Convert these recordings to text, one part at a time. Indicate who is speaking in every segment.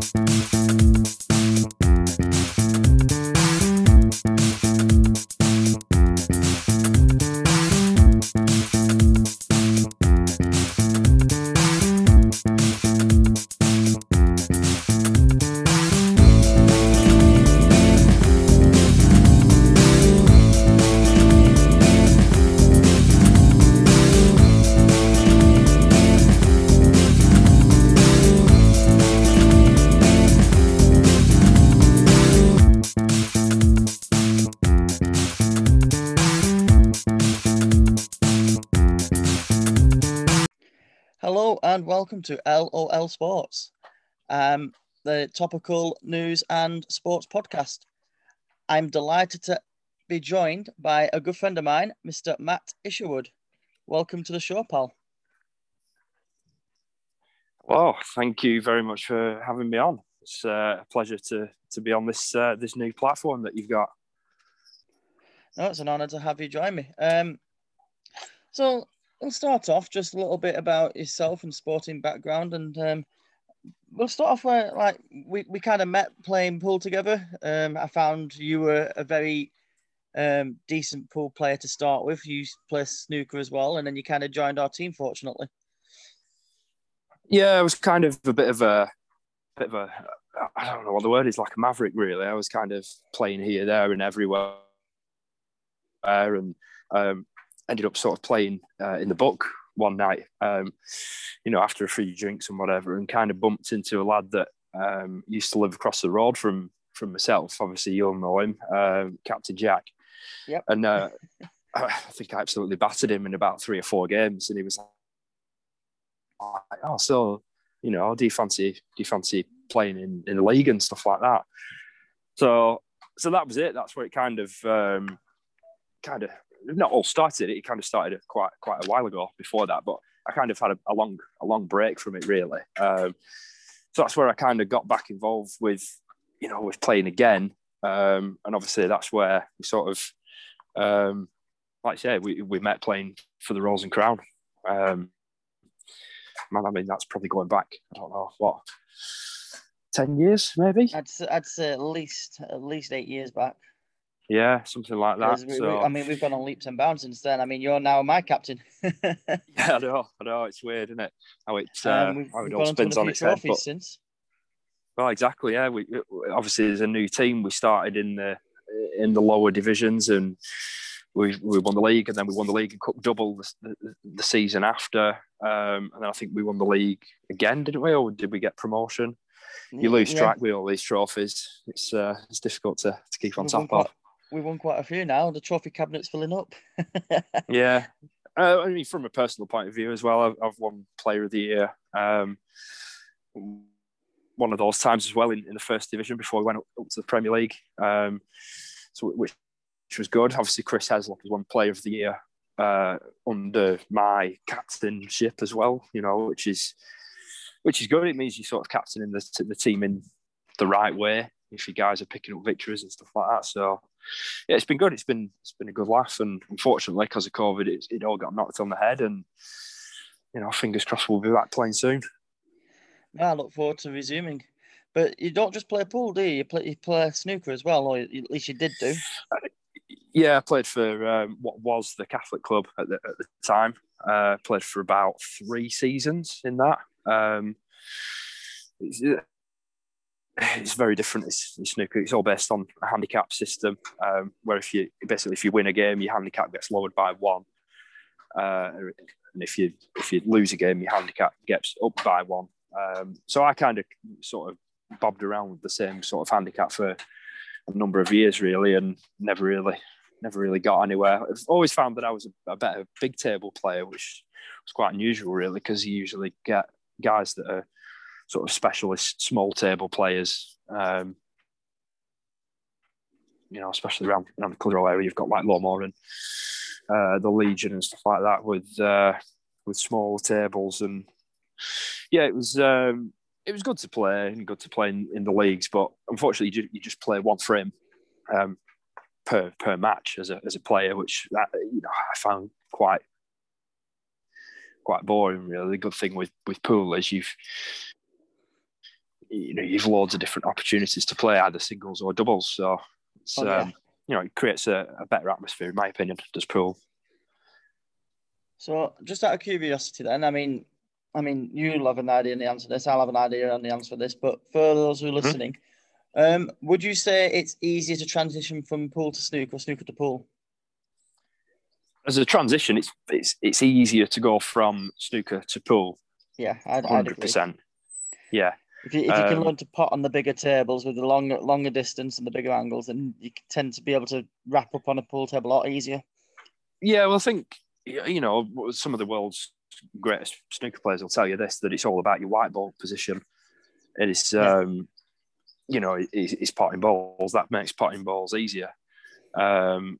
Speaker 1: Hello to LOL Sports, um, the topical news and sports podcast. I'm delighted to be joined by a good friend of mine, Mr. Matt Isherwood. Welcome to the show, pal.
Speaker 2: Well, thank you very much for having me on. It's uh, a pleasure to to be on this uh, this new platform that you've got.
Speaker 1: No, it's an honour to have you join me. Um, so we'll start off just a little bit about yourself and sporting background, and um, we'll start off where like we, we kind of met playing pool together. Um, I found you were a very um, decent pool player to start with. You play snooker as well, and then you kind of joined our team, fortunately.
Speaker 2: Yeah, I was kind of a bit of a bit of a I don't know what the word is like a maverick really. I was kind of playing here, there, and everywhere, and um, ended up sort of playing uh, in the book one night, um, you know, after a few drinks and whatever, and kind of bumped into a lad that um, used to live across the road from from myself. Obviously, you'll know him, uh, Captain Jack.
Speaker 1: Yep.
Speaker 2: And uh, I think I absolutely battered him in about three or four games, and he was like, "Oh, so you know, do you fancy do you fancy playing in in the league and stuff like that?" So, so that was it. That's where it kind of um, kind of not all started. It kind of started quite quite a while ago. Before that, but I kind of had a, a long a long break from it really. Um, so that's where I kind of got back involved with you know with playing again, um, and obviously that's where we sort of um, like I say we we met playing for the Rolls and Crown. Um, man, I mean that's probably going back. I don't know what. 10 years maybe
Speaker 1: I'd, I'd say at least at least eight years back.
Speaker 2: Yeah something like that.
Speaker 1: we-
Speaker 2: so
Speaker 1: I mean, we've gone on leaps and bounds since then. I mean, you're now my captain.
Speaker 2: Yeah, I know, I know. It's weird, isn't it? How it, uh,
Speaker 1: um, we've,
Speaker 2: how it all
Speaker 1: on to win
Speaker 2: spins on its head. But
Speaker 1: since.
Speaker 2: well, exactly. Yeah, we obviously there's a new team. We started in the in the lower divisions, and we we won the league, and then we won the league and cup double the, the, the season after, um, and then I think we won the league again, didn't we? Or did we get promotion? You lose
Speaker 1: Yeah,
Speaker 2: track with all these trophies. It's uh, it's difficult to, to keep on
Speaker 1: We've
Speaker 2: top of.
Speaker 1: We've won quite a few now. The trophy cabinet's filling up.
Speaker 2: Yeah. Uh, I mean, from a personal point of view as well, I've, I've won Player of the Year. Um, one of those times as well in, in the first division before we went up, up to the Premier League. Um, so which, which was good. Obviously, Chris Heslop has won Player of the Year uh, under my captainship as well. You know, which is which is good. It means you sort of captaining the the team in the right way. If you guys are picking up victories and stuff like that, so yeah, it's been good. It's been it's been a good laugh, and unfortunately, because of COVID, it, it all got knocked on the head. And you know, fingers crossed, we'll be back playing soon.
Speaker 1: I look forward to resuming. But you don't just play pool, do you? You play, you play snooker as well, or at least you did do.
Speaker 2: Yeah, I played for um, what was the Catholic club at the, at the time. Uh, played for about three seasons in that. Um, it's, very different. It's, it's snooker. It's all based on a handicap system, um, where if you basically if you win a game, your handicap gets lowered by one, uh, and if you if you lose a game, your handicap gets up by one. Um, so I kind of sort of bobbed around with the same sort of handicap for a number of years, really, and never really never really got anywhere. I've always found that I was a, a better big table player, which was quite unusual, really, because you usually get guys that are sort of specialist small table players. Um, you know, especially around, around the Clitheroe area, you've got like Low Moor and uh, the Legion and stuff like that with uh, with small tables, and yeah, it was um, it was good to play and good to play in, in the leagues, but unfortunately, you, you just play one frame um, per per match as a as a player, which that, you know I found quite quite boring. Really, the good thing with with pool is you've you know you've loads of different opportunities to play either singles or doubles. So it's oh, yeah. um, you know it creates a, a, better atmosphere, in my opinion. Does pool.
Speaker 1: So just out of curiosity, then, I mean, I mean, you'll have an idea on the answer to this. I'll have an idea on the answer for this. But for those who are mm-hmm. listening, mm-hmm. um, would you say it's easier to transition from pool to snooker or snooker to pool?
Speaker 2: As a transition, it's it's it's easier to go from snooker to pool.
Speaker 1: Yeah, I'd, 100%.
Speaker 2: Yeah.
Speaker 1: If you, if you um, can learn to pot on the bigger tables with the longer longer distance and the bigger angles, then you tend to be able to wrap up on a pool table a lot easier.
Speaker 2: Yeah, well, I think you know some of the world's greatest snooker players will tell you this that it's all about your white ball position. It is, yeah. um, you know, it's, it's potting balls that makes potting balls easier. Um,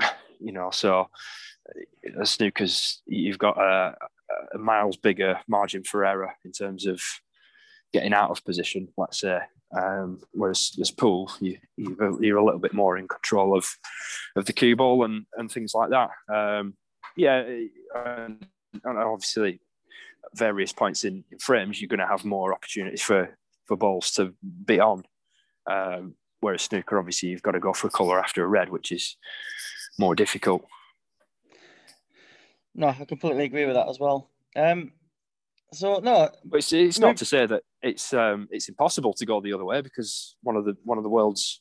Speaker 2: you know, so uh, snookers you've got a, a miles bigger margin for error in terms of getting out of position, let's say. Um, whereas this pool, you, you're a little bit more in control of of the cue ball and, and things like that. Um, yeah, and, and obviously, at various points in, in frames, you're going to have more opportunities for for balls to be on. Um, whereas snooker, obviously, you've got to go for a colour after a red, which is more difficult.
Speaker 1: No, I completely agree with that as well. Um, so no,
Speaker 2: but it's, it's not to say that it's um, it's impossible to go the other way because one of the one of the world's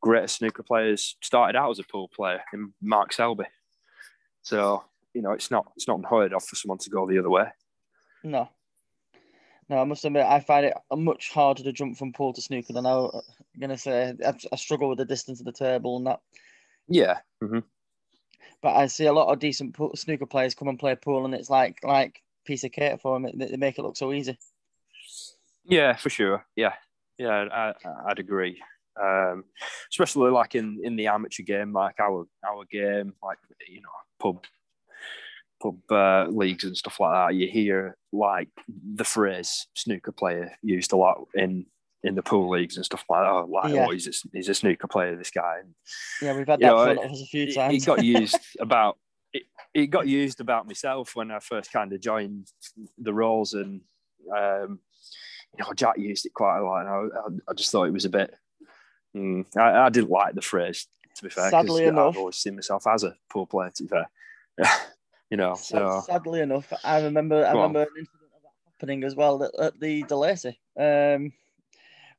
Speaker 2: greatest snooker players started out as a pool player in Mark Selby. So you know, it's not it's not unheard of for someone to go the other way.
Speaker 1: No, no, I must admit, I find it much harder to jump from pool to snooker than I, am gonna say. I, I, struggle with the distance of the table and that.
Speaker 2: Yeah. Mm-hmm.
Speaker 1: But I see a lot of decent pool, snooker players come and play pool, and it's like like piece of cake for them. They make it look so easy.
Speaker 2: Yeah, for sure. Yeah, yeah, I, I'd agree. Um, especially like in in the amateur game, like our our game, like you know, pub pub uh, leagues and stuff like that, you hear like the phrase snooker player used a lot in in the pool leagues and stuff like that. Oh, like, yeah. oh he's, a, he's a snooker player, this guy. And,
Speaker 1: yeah, we've had that know, a few times.
Speaker 2: It, got used about it, it got used about myself when I first kind of joined the roles, and um, you know, Jack used it quite a lot, and I, I just thought it was a bit. Mm, I, I, didn't like the phrase, to be fair.
Speaker 1: Sadly enough,
Speaker 2: I've always seen myself as a poor player. To be fair. you know. So
Speaker 1: sadly enough, I remember I remember an incident of that happening as well at, at the DeLacy. Um,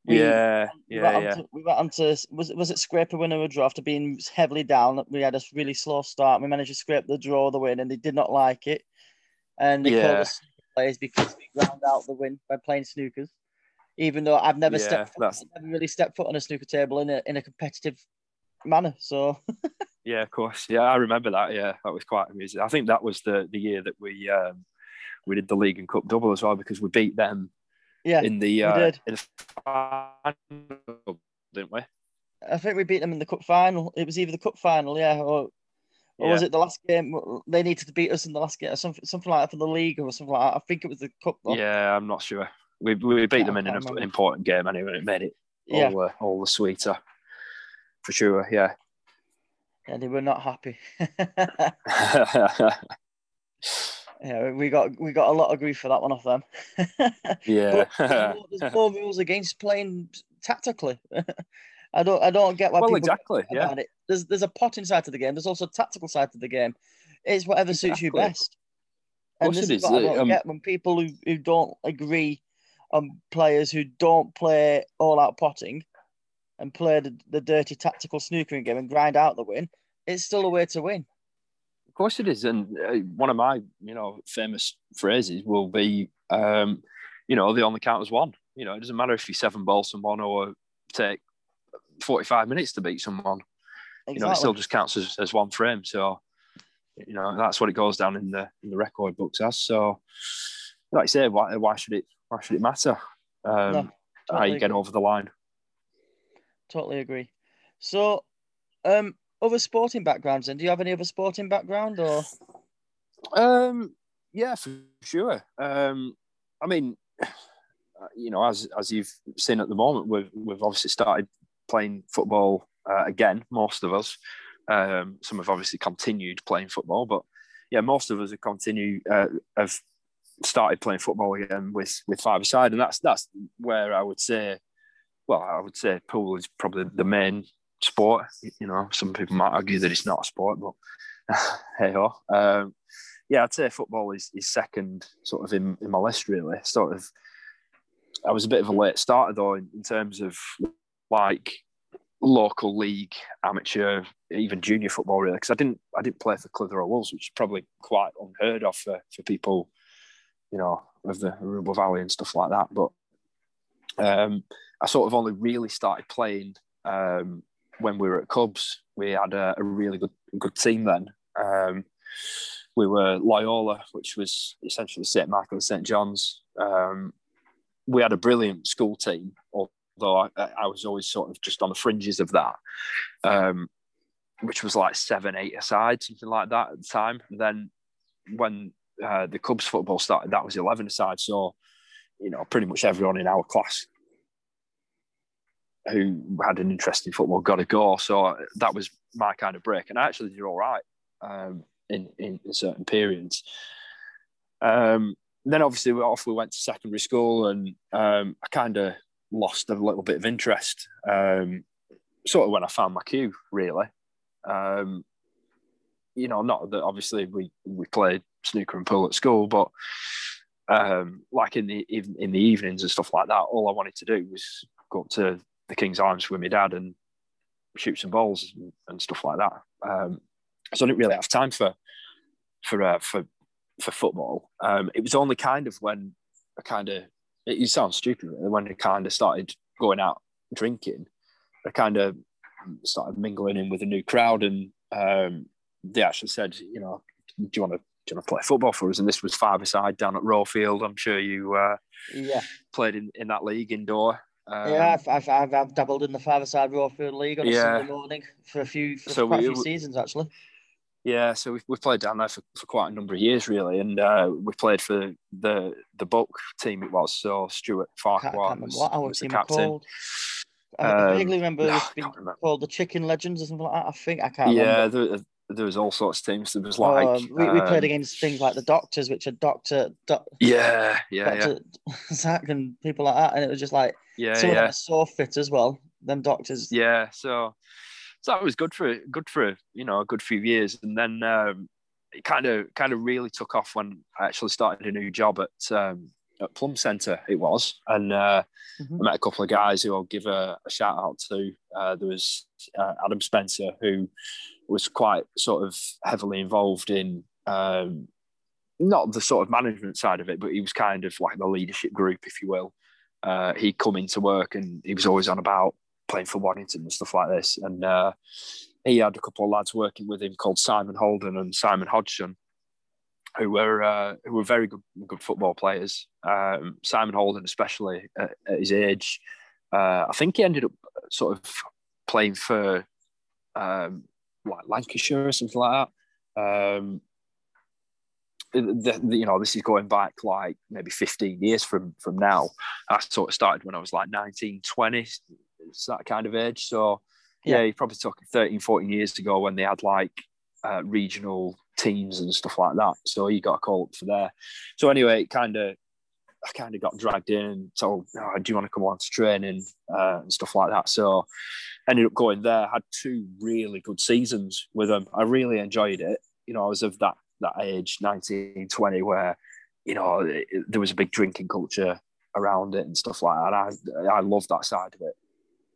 Speaker 2: we, yeah, we yeah, yeah.
Speaker 1: To, we went on to was was it scrape a win or a draw after being heavily down. We had a really slow start. We managed to scrape the draw, the win, and they did not like it. And they yeah. called us players because we ground out the win by playing snookers. Even though I've never yeah, stepped, foot, I've never really stepped foot on a snooker table in a in a competitive manner. So
Speaker 2: Yeah, of course. Yeah, I remember that. Yeah, that was quite amusing. I think that was the the year that we um, we did the league and cup double as well because we beat them.
Speaker 1: Yeah,
Speaker 2: in the uh, in the final, didn't we?
Speaker 1: I think we beat them in the cup final. It was either the cup final, yeah, or or yeah. was it the last game? They needed to beat us in the last game, something something like that for the league or something like that. I think it was the cup.
Speaker 2: Though. Yeah, I'm not sure. We we beat yeah, them in an, an, important game anyway. It made it all yeah. uh, all the sweeter, for sure. Yeah
Speaker 1: yeah, they were not happy. yeah, we got we got a lot of grief for that one off them.
Speaker 2: yeah,
Speaker 1: there's, no, rules against playing tactically. I don't I don't get why
Speaker 2: well,
Speaker 1: people
Speaker 2: exactly yeah.
Speaker 1: it. There's there's a potting side to the game. There's also a tactical side to the game. It's whatever exactly. suits you best. And this is what I don't um, get when people who, who don't agree on players who don't play all out potting and play the, the dirty tactical snookering game and grind out the win, it's still a way to win.
Speaker 2: Of course it is, and uh, one of my you know famous phrases will be, um, you know, the only count as one. You know, it doesn't matter if you seven ball someone or take forty five minutes to beat someone. Exactly. You know, it still just counts as, as one frame. So, you know, that's what it goes down in the in the record books as. So, like I say, why why should it why should it matter? Um, no, totally how you get over the line.
Speaker 1: Totally agree. So, um, other sporting backgrounds, and do you have any other sporting background or?
Speaker 2: Um, yeah, for sure. Um, I mean, you know, as as you've seen at the moment, we've we've obviously started playing football uh, again. Most of us, um, some have obviously continued playing football, but yeah, most of us have continued uh, have started playing football again with with five side, and that's that's where I would say, well, I would say pool is probably the main sport. You know, some people might argue that it's not a sport, but hey ho. Um, yeah, I'd say football is, is second sort of in, in my list really. Sort of I was a bit of a late starter though in, in terms of like local league, amateur, even junior football really, because I didn't I didn't play for Clitheroe Wolves, which is probably quite unheard of for, for people, you know, of the Ribble Valley and stuff like that. But um, I sort of only really started playing um, when we were at Cubs. We had a, a really good good team then. Um, we were Loyola, which was essentially St Michael and St John's. Um, we had a brilliant school team, although I, I, was always sort of just on the fringes of that, um, which was like seven, eight aside, something like that at the time. And then when uh, the Cubs football started, that was 11 aside. So, you know, pretty much everyone in our class who had an interest in football got a go. So that was my kind of break. And I actually did all right. Um, in, in, certain periods. Um, then obviously we off we went to secondary school and um, I kind of lost a little bit of interest. Um, sort of when I found my cue, really. Um, you know, not that obviously we we played snooker and pool at school, but um, like in the in the evenings and stuff like that, all I wanted to do was go up to the King's Arms with my dad and shoot some balls and, and stuff like that. Um, so I didn't really have time for for uh, for for football. Um, it was only kind of when I kind of it, it sounds stupid when I kind of started going out drinking. I kind of started mingling in with a new crowd, and um, they actually said, you know, do you want to do you want to play football for us? And this was five aside down at Roefield. I'm sure you uh,
Speaker 1: yeah
Speaker 2: played in, in that league indoor.
Speaker 1: Um, yeah, I've, I've, I've, I've dabbled in the five aside Roefield League on a yeah. Sunday morning for a few for so quite we, a few seasons actually.
Speaker 2: Yeah, so we've, we've played down there for, for quite a number of years, really, and uh, we played for the the Buck team. It was so Stuart Farquhar was, what our was team the captain. Called.
Speaker 1: I um, vaguely remember no, being remember. called the Chicken Legends or something like that. I think I can't.
Speaker 2: Yeah,
Speaker 1: there,
Speaker 2: there, was all sorts of teams. There was oh, like
Speaker 1: um, we, we, played um, against things like the Doctors, which are Doctor.
Speaker 2: doc, yeah, yeah,
Speaker 1: Doctor yeah. Zach and people like that, and it was just like
Speaker 2: yeah, some yeah.
Speaker 1: so fit as well. Them Doctors.
Speaker 2: Yeah, so so that was good for good for you know a good few years, and then um, it kind of kind of really took off when I actually started a new job at um, at Plumb Center. It was, and uh, mm-hmm. I met a couple of guys who I'll give a, a shout out to. Uh, there was uh, Adam Spencer who was quite sort of heavily involved in. Um, not the sort of management side of it, but he was kind of like the leadership group, if you will. Uh, he'd come into work and he was always on about playing for Waddington and stuff like this. And uh, he had a couple of lads working with him called Simon Holden and Simon Hodgson, who were uh, who were very good good football players. Um, Simon Holden, especially at, at his age, uh, I think he ended up sort of playing for um, like Lancashire or something like that. Um, the, the, you know, this is going back like maybe 15 years from from now. I sort of started when I was like 19, 20, it's that kind of age. So yeah, yeah you probably took 13, 14 years ago when they had like uh, regional teams and stuff like that. So he got a call up for there. So anyway, it kind of I kind of got dragged in and told, oh, do you want to come on to training uh, and stuff like that? So ended up going there. Had two really good seasons with them. I really enjoyed it. You know, I was of that that age, 19, 20, where you know it, there was a big drinking culture around it and stuff like that. I I love that side of it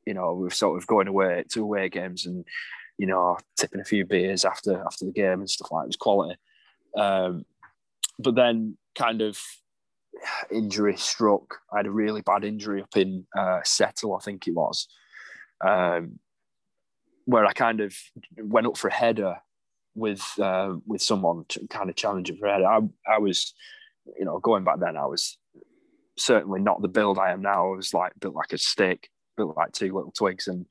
Speaker 2: you know, we are sort of going away to away games and, you know, tipping a few beers after after the game and stuff like that. It was quality. Um, but then kind of injury struck. I had a really bad injury up in uh, Settle, I think it was, um, where I kind of went up for a header with uh, with someone to kind of challenging for a header. I, I was, you know, going back then, I was certainly not the build I am now. I was like built like a stick built like two little twigs and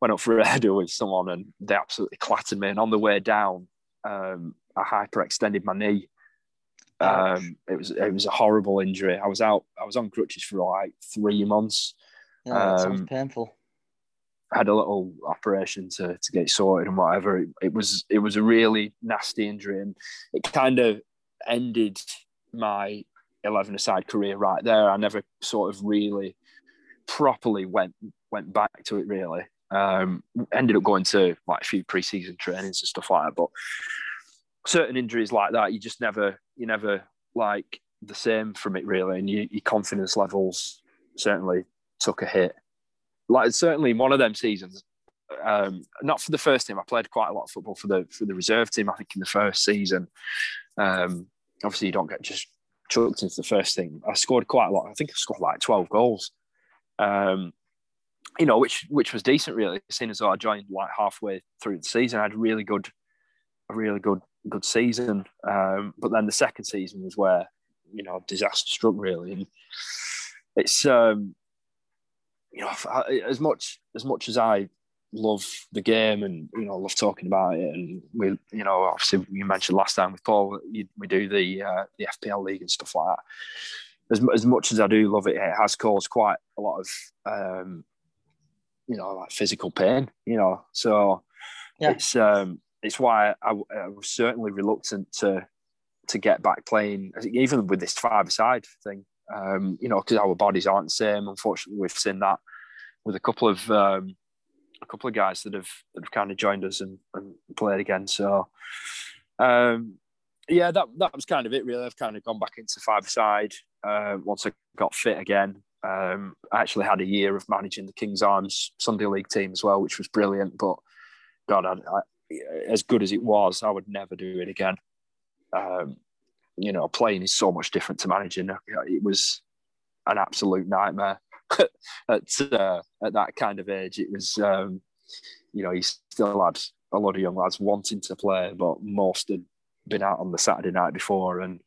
Speaker 2: went up for a header with someone and they absolutely clattered me. And on the way down, um, I hyperextended my knee. Um, it was it was a horrible injury. I was out. I was on crutches for like three months.
Speaker 1: Yeah, um, sounds painful.
Speaker 2: I had a little operation to, to get sorted and whatever. It, it was it was a really nasty injury, and it kind of ended my 11 aside career right there. I never sort of really properly went went back to it really. Um, ended up going to like a few preseason trainings and stuff like that, but certain injuries like that, you just never you never like the same from it really, and you, your confidence levels certainly took a hit. Like certainly one of them seasons, um, not for the first team. I played quite a lot of football for the for the reserve team. I think in the first season, um, obviously you don't get just chucked into the first team. I scored quite a lot. I think I scored like twelve goals. Um, you know, which which was decent really. Seeing as though I joined like halfway through the season, I had really good, a really good good season. Um, but then the second season was where you know disaster struck really, and it's um, you know as much as much as I love the game and you know love talking about it and we you know obviously you mentioned last time with Paul we do the uh, the FPL league and stuff like that as, as much as I do love it it has caused quite a lot of um, you know like physical pain you know so yeah. it's um it's why I, I was certainly reluctant to to get back playing even with this five side thing um, you know because our bodies aren't the same unfortunately we've seen that with a couple of um, a couple of guys that have that have kind of joined us and, and played again. So um, yeah, that that was kind of it really. I've kind of gone back into five side uh, once I got fit again. Um, I actually had a year of managing the King's Arms Sunday League team as well, which was brilliant. But God, I, I, as good as it was, I would never do it again. Um, you know, playing is so much different to managing. It was an absolute nightmare. at uh, at that kind of age. It was, um, you know, he still had a lot of young lads wanting to play, but most had been out on the Saturday night before, and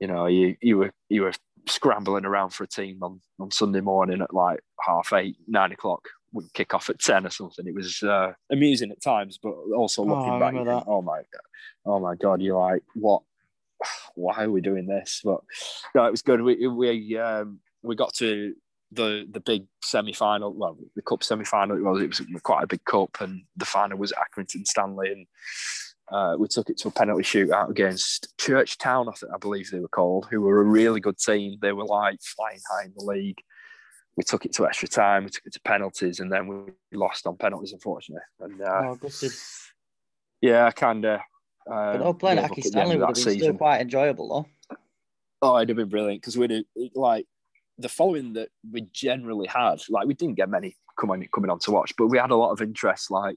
Speaker 2: you know, you you were you were scrambling around for a team on on Sunday morning at like half eight, nine o'clock. We kick off at ten or something. It was uh, amusing at times, but also oh, looking oh, back, think, oh my god, oh my god, you're like, what? Why are we doing this? But no, it was good. We we um, we got to the the big semi final. Well, the cup semi final. It was it was quite a big cup, and the final was Accrington Stanley, and uh, we took it to a penalty shootout against Churchtown. I, think, I believe they were called, who were a really good team. They were like flying high in the league. We took it to extra time. We took it to penalties, and then we lost on penalties, unfortunately. And uh, oh, yeah, kind of. Uh,
Speaker 1: but playing Accy Stanley would have been season. still quite enjoyable, though.
Speaker 2: Oh, it'd have been brilliant because we'd like the following that we generally had, like we didn't get many coming coming on to watch, but we had a lot of interest, like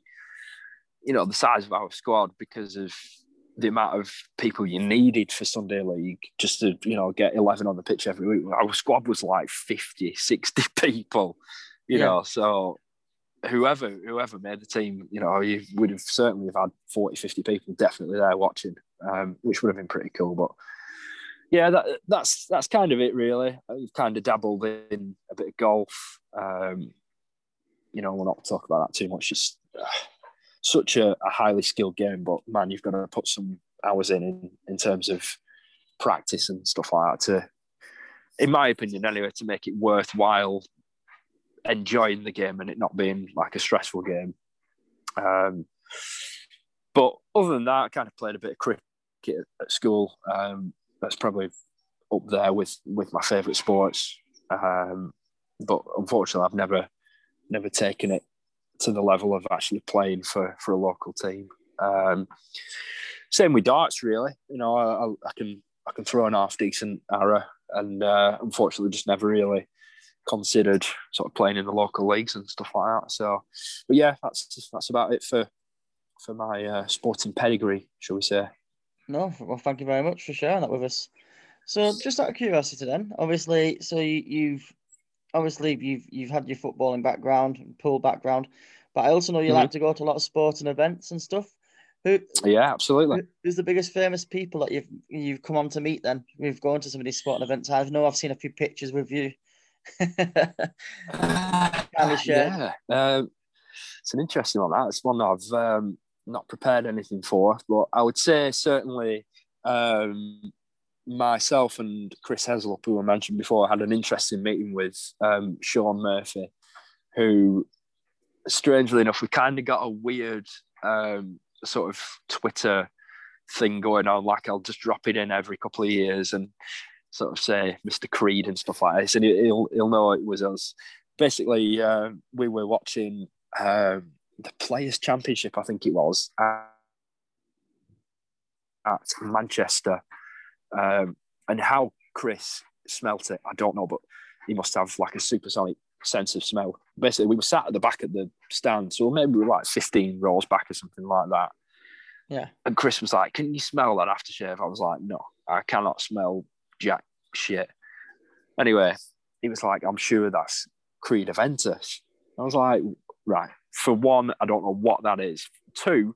Speaker 2: you know, the size of our squad because of the amount of people you needed for Sunday League just to, you know, get 11 on the pitch every week. Our squad was like 50, 60 people, you yeah. know, so whoever whoever made the team, you know, you would have certainly have had 40, 50 people definitely there watching, um, which would have been pretty cool. But yeah, that, that's that's kind of it really. I've kind of dabbled in a bit of golf. Um, you know, we'll not talk about that too much. It's uh, such a, a, highly skilled game, but man, you've got to put some hours in, in in terms of practice and stuff like that to, in my opinion, anyway, to make it worthwhile enjoying the game and it not being like a stressful game. Um, but other than that, I kind of played a bit of cricket at school. Um, that's probably up there with with my favourite sports. Um, but unfortunately, I've never never taken it to the level of actually playing for for a local team. Um, same with darts, really. You know, I, I, can I can throw an half decent arrow, and uh, unfortunately, just never really considered sort of playing in the local leagues and stuff like that. So, but yeah, that's that's about it for for my uh, sporting pedigree, shall we say?
Speaker 1: No, well, thank you very much for sharing that with us. So, just out of curiosity, then, obviously, so you, have obviously you've you've had your footballing background, pool background, but I also know you mm-hmm. like to go to a lot of sporting events and stuff. Who?
Speaker 2: Yeah, absolutely. Who,
Speaker 1: who's the biggest famous people that you've you've come on to meet? Then we've gone to some of these sporting events. I know I've seen a few pictures with you.
Speaker 2: uh, yeah, um, it's an interesting one. That it's one I've um, not prepared anything for, but I would say certainly um, myself and Chris Heslop, who I mentioned before, had an interesting meeting with um, Shaun Murphy, who, strangely enough, we kind of got a weird um, sort of Twitter thing going on. Like I'll just drop it in every couple of years and sort of say Mr. Creed and stuff like this, and he'll he'll know it was us. Basically, uh, we were watching um, the Players Championship, I think it was, at Manchester, um, and how Chris smelt it, I don't know, but he must have like a supersonic sense of smell. Basically, we were sat at the back of the stand, so maybe we were like 15 rows back or something like that.
Speaker 1: Yeah.
Speaker 2: And Chris was like, Can you smell that aftershave? I was like, No, I cannot smell jack shit. Anyway, he was like, I'm sure that's Creed Aventus. I was like, Right. For one, I don't know what that is. Two,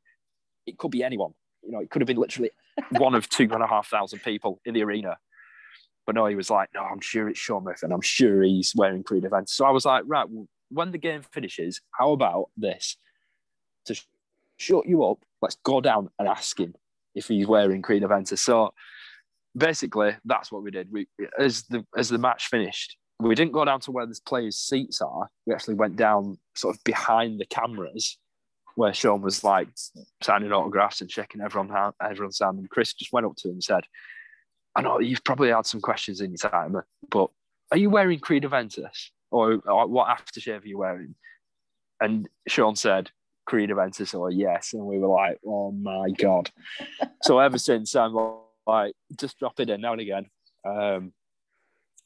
Speaker 2: it could be anyone. You know, it could have been literally one of two and a half thousand people in the arena. But no, he was like, no, I'm sure it's Shaun Murphy and I'm sure he's wearing Creed Aventus. So I was like, right, when the game finishes, how about this? To sh- shut you up, let's go down and ask him if he's wearing Creed Aventus. So basically, that's what we did. We, as the as the match finished, we didn't go down to where the players' seats are. We actually went down sort of behind the cameras where Shaun was like signing autographs and checking everyone hand, everyone's hand. And Chris just went up to him and said, I know you've probably had some questions in your time, but are you wearing Creed Aventus? Or, or what aftershave are you wearing? And Shaun said, Creed Aventus or yes. And we were like, oh my God. so ever since I'm like, just drop it in now and again. Um,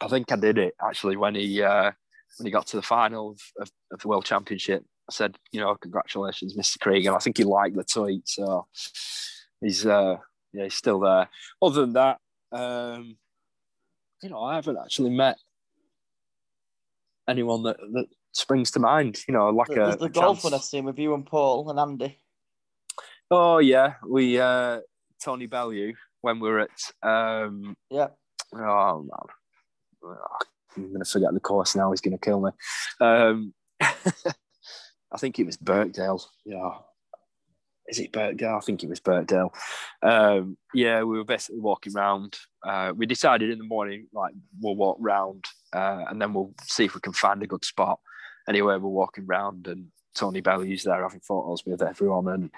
Speaker 2: I think I did it actually when he uh, when he got to the final of, of, of, the World Championship. I said, you know, congratulations, Mr. Creed, and I think he liked the tweet, so he's uh, yeah, he's still there. Other than that, um, you know, I haven't actually met anyone that, that springs to mind. You know, like
Speaker 1: There's
Speaker 2: a
Speaker 1: the golf one I've seen with you and Paul and Andy.
Speaker 2: Oh yeah, we uh, Tony Bellew when we were at um,
Speaker 1: Yeah.
Speaker 2: oh man, Oh, I'm gonna forget the course now. He's gonna kill me. Um, I think it was Birkdale. Yeah, is it Birkdale? I think it was Birkdale. Um, yeah, we were basically walking around. Uh, we decided in the morning, like we'll walk round, uh, and then we'll see if we can find a good spot. Anyway, we're walking round, and Tony Bellew's there having photos with everyone, and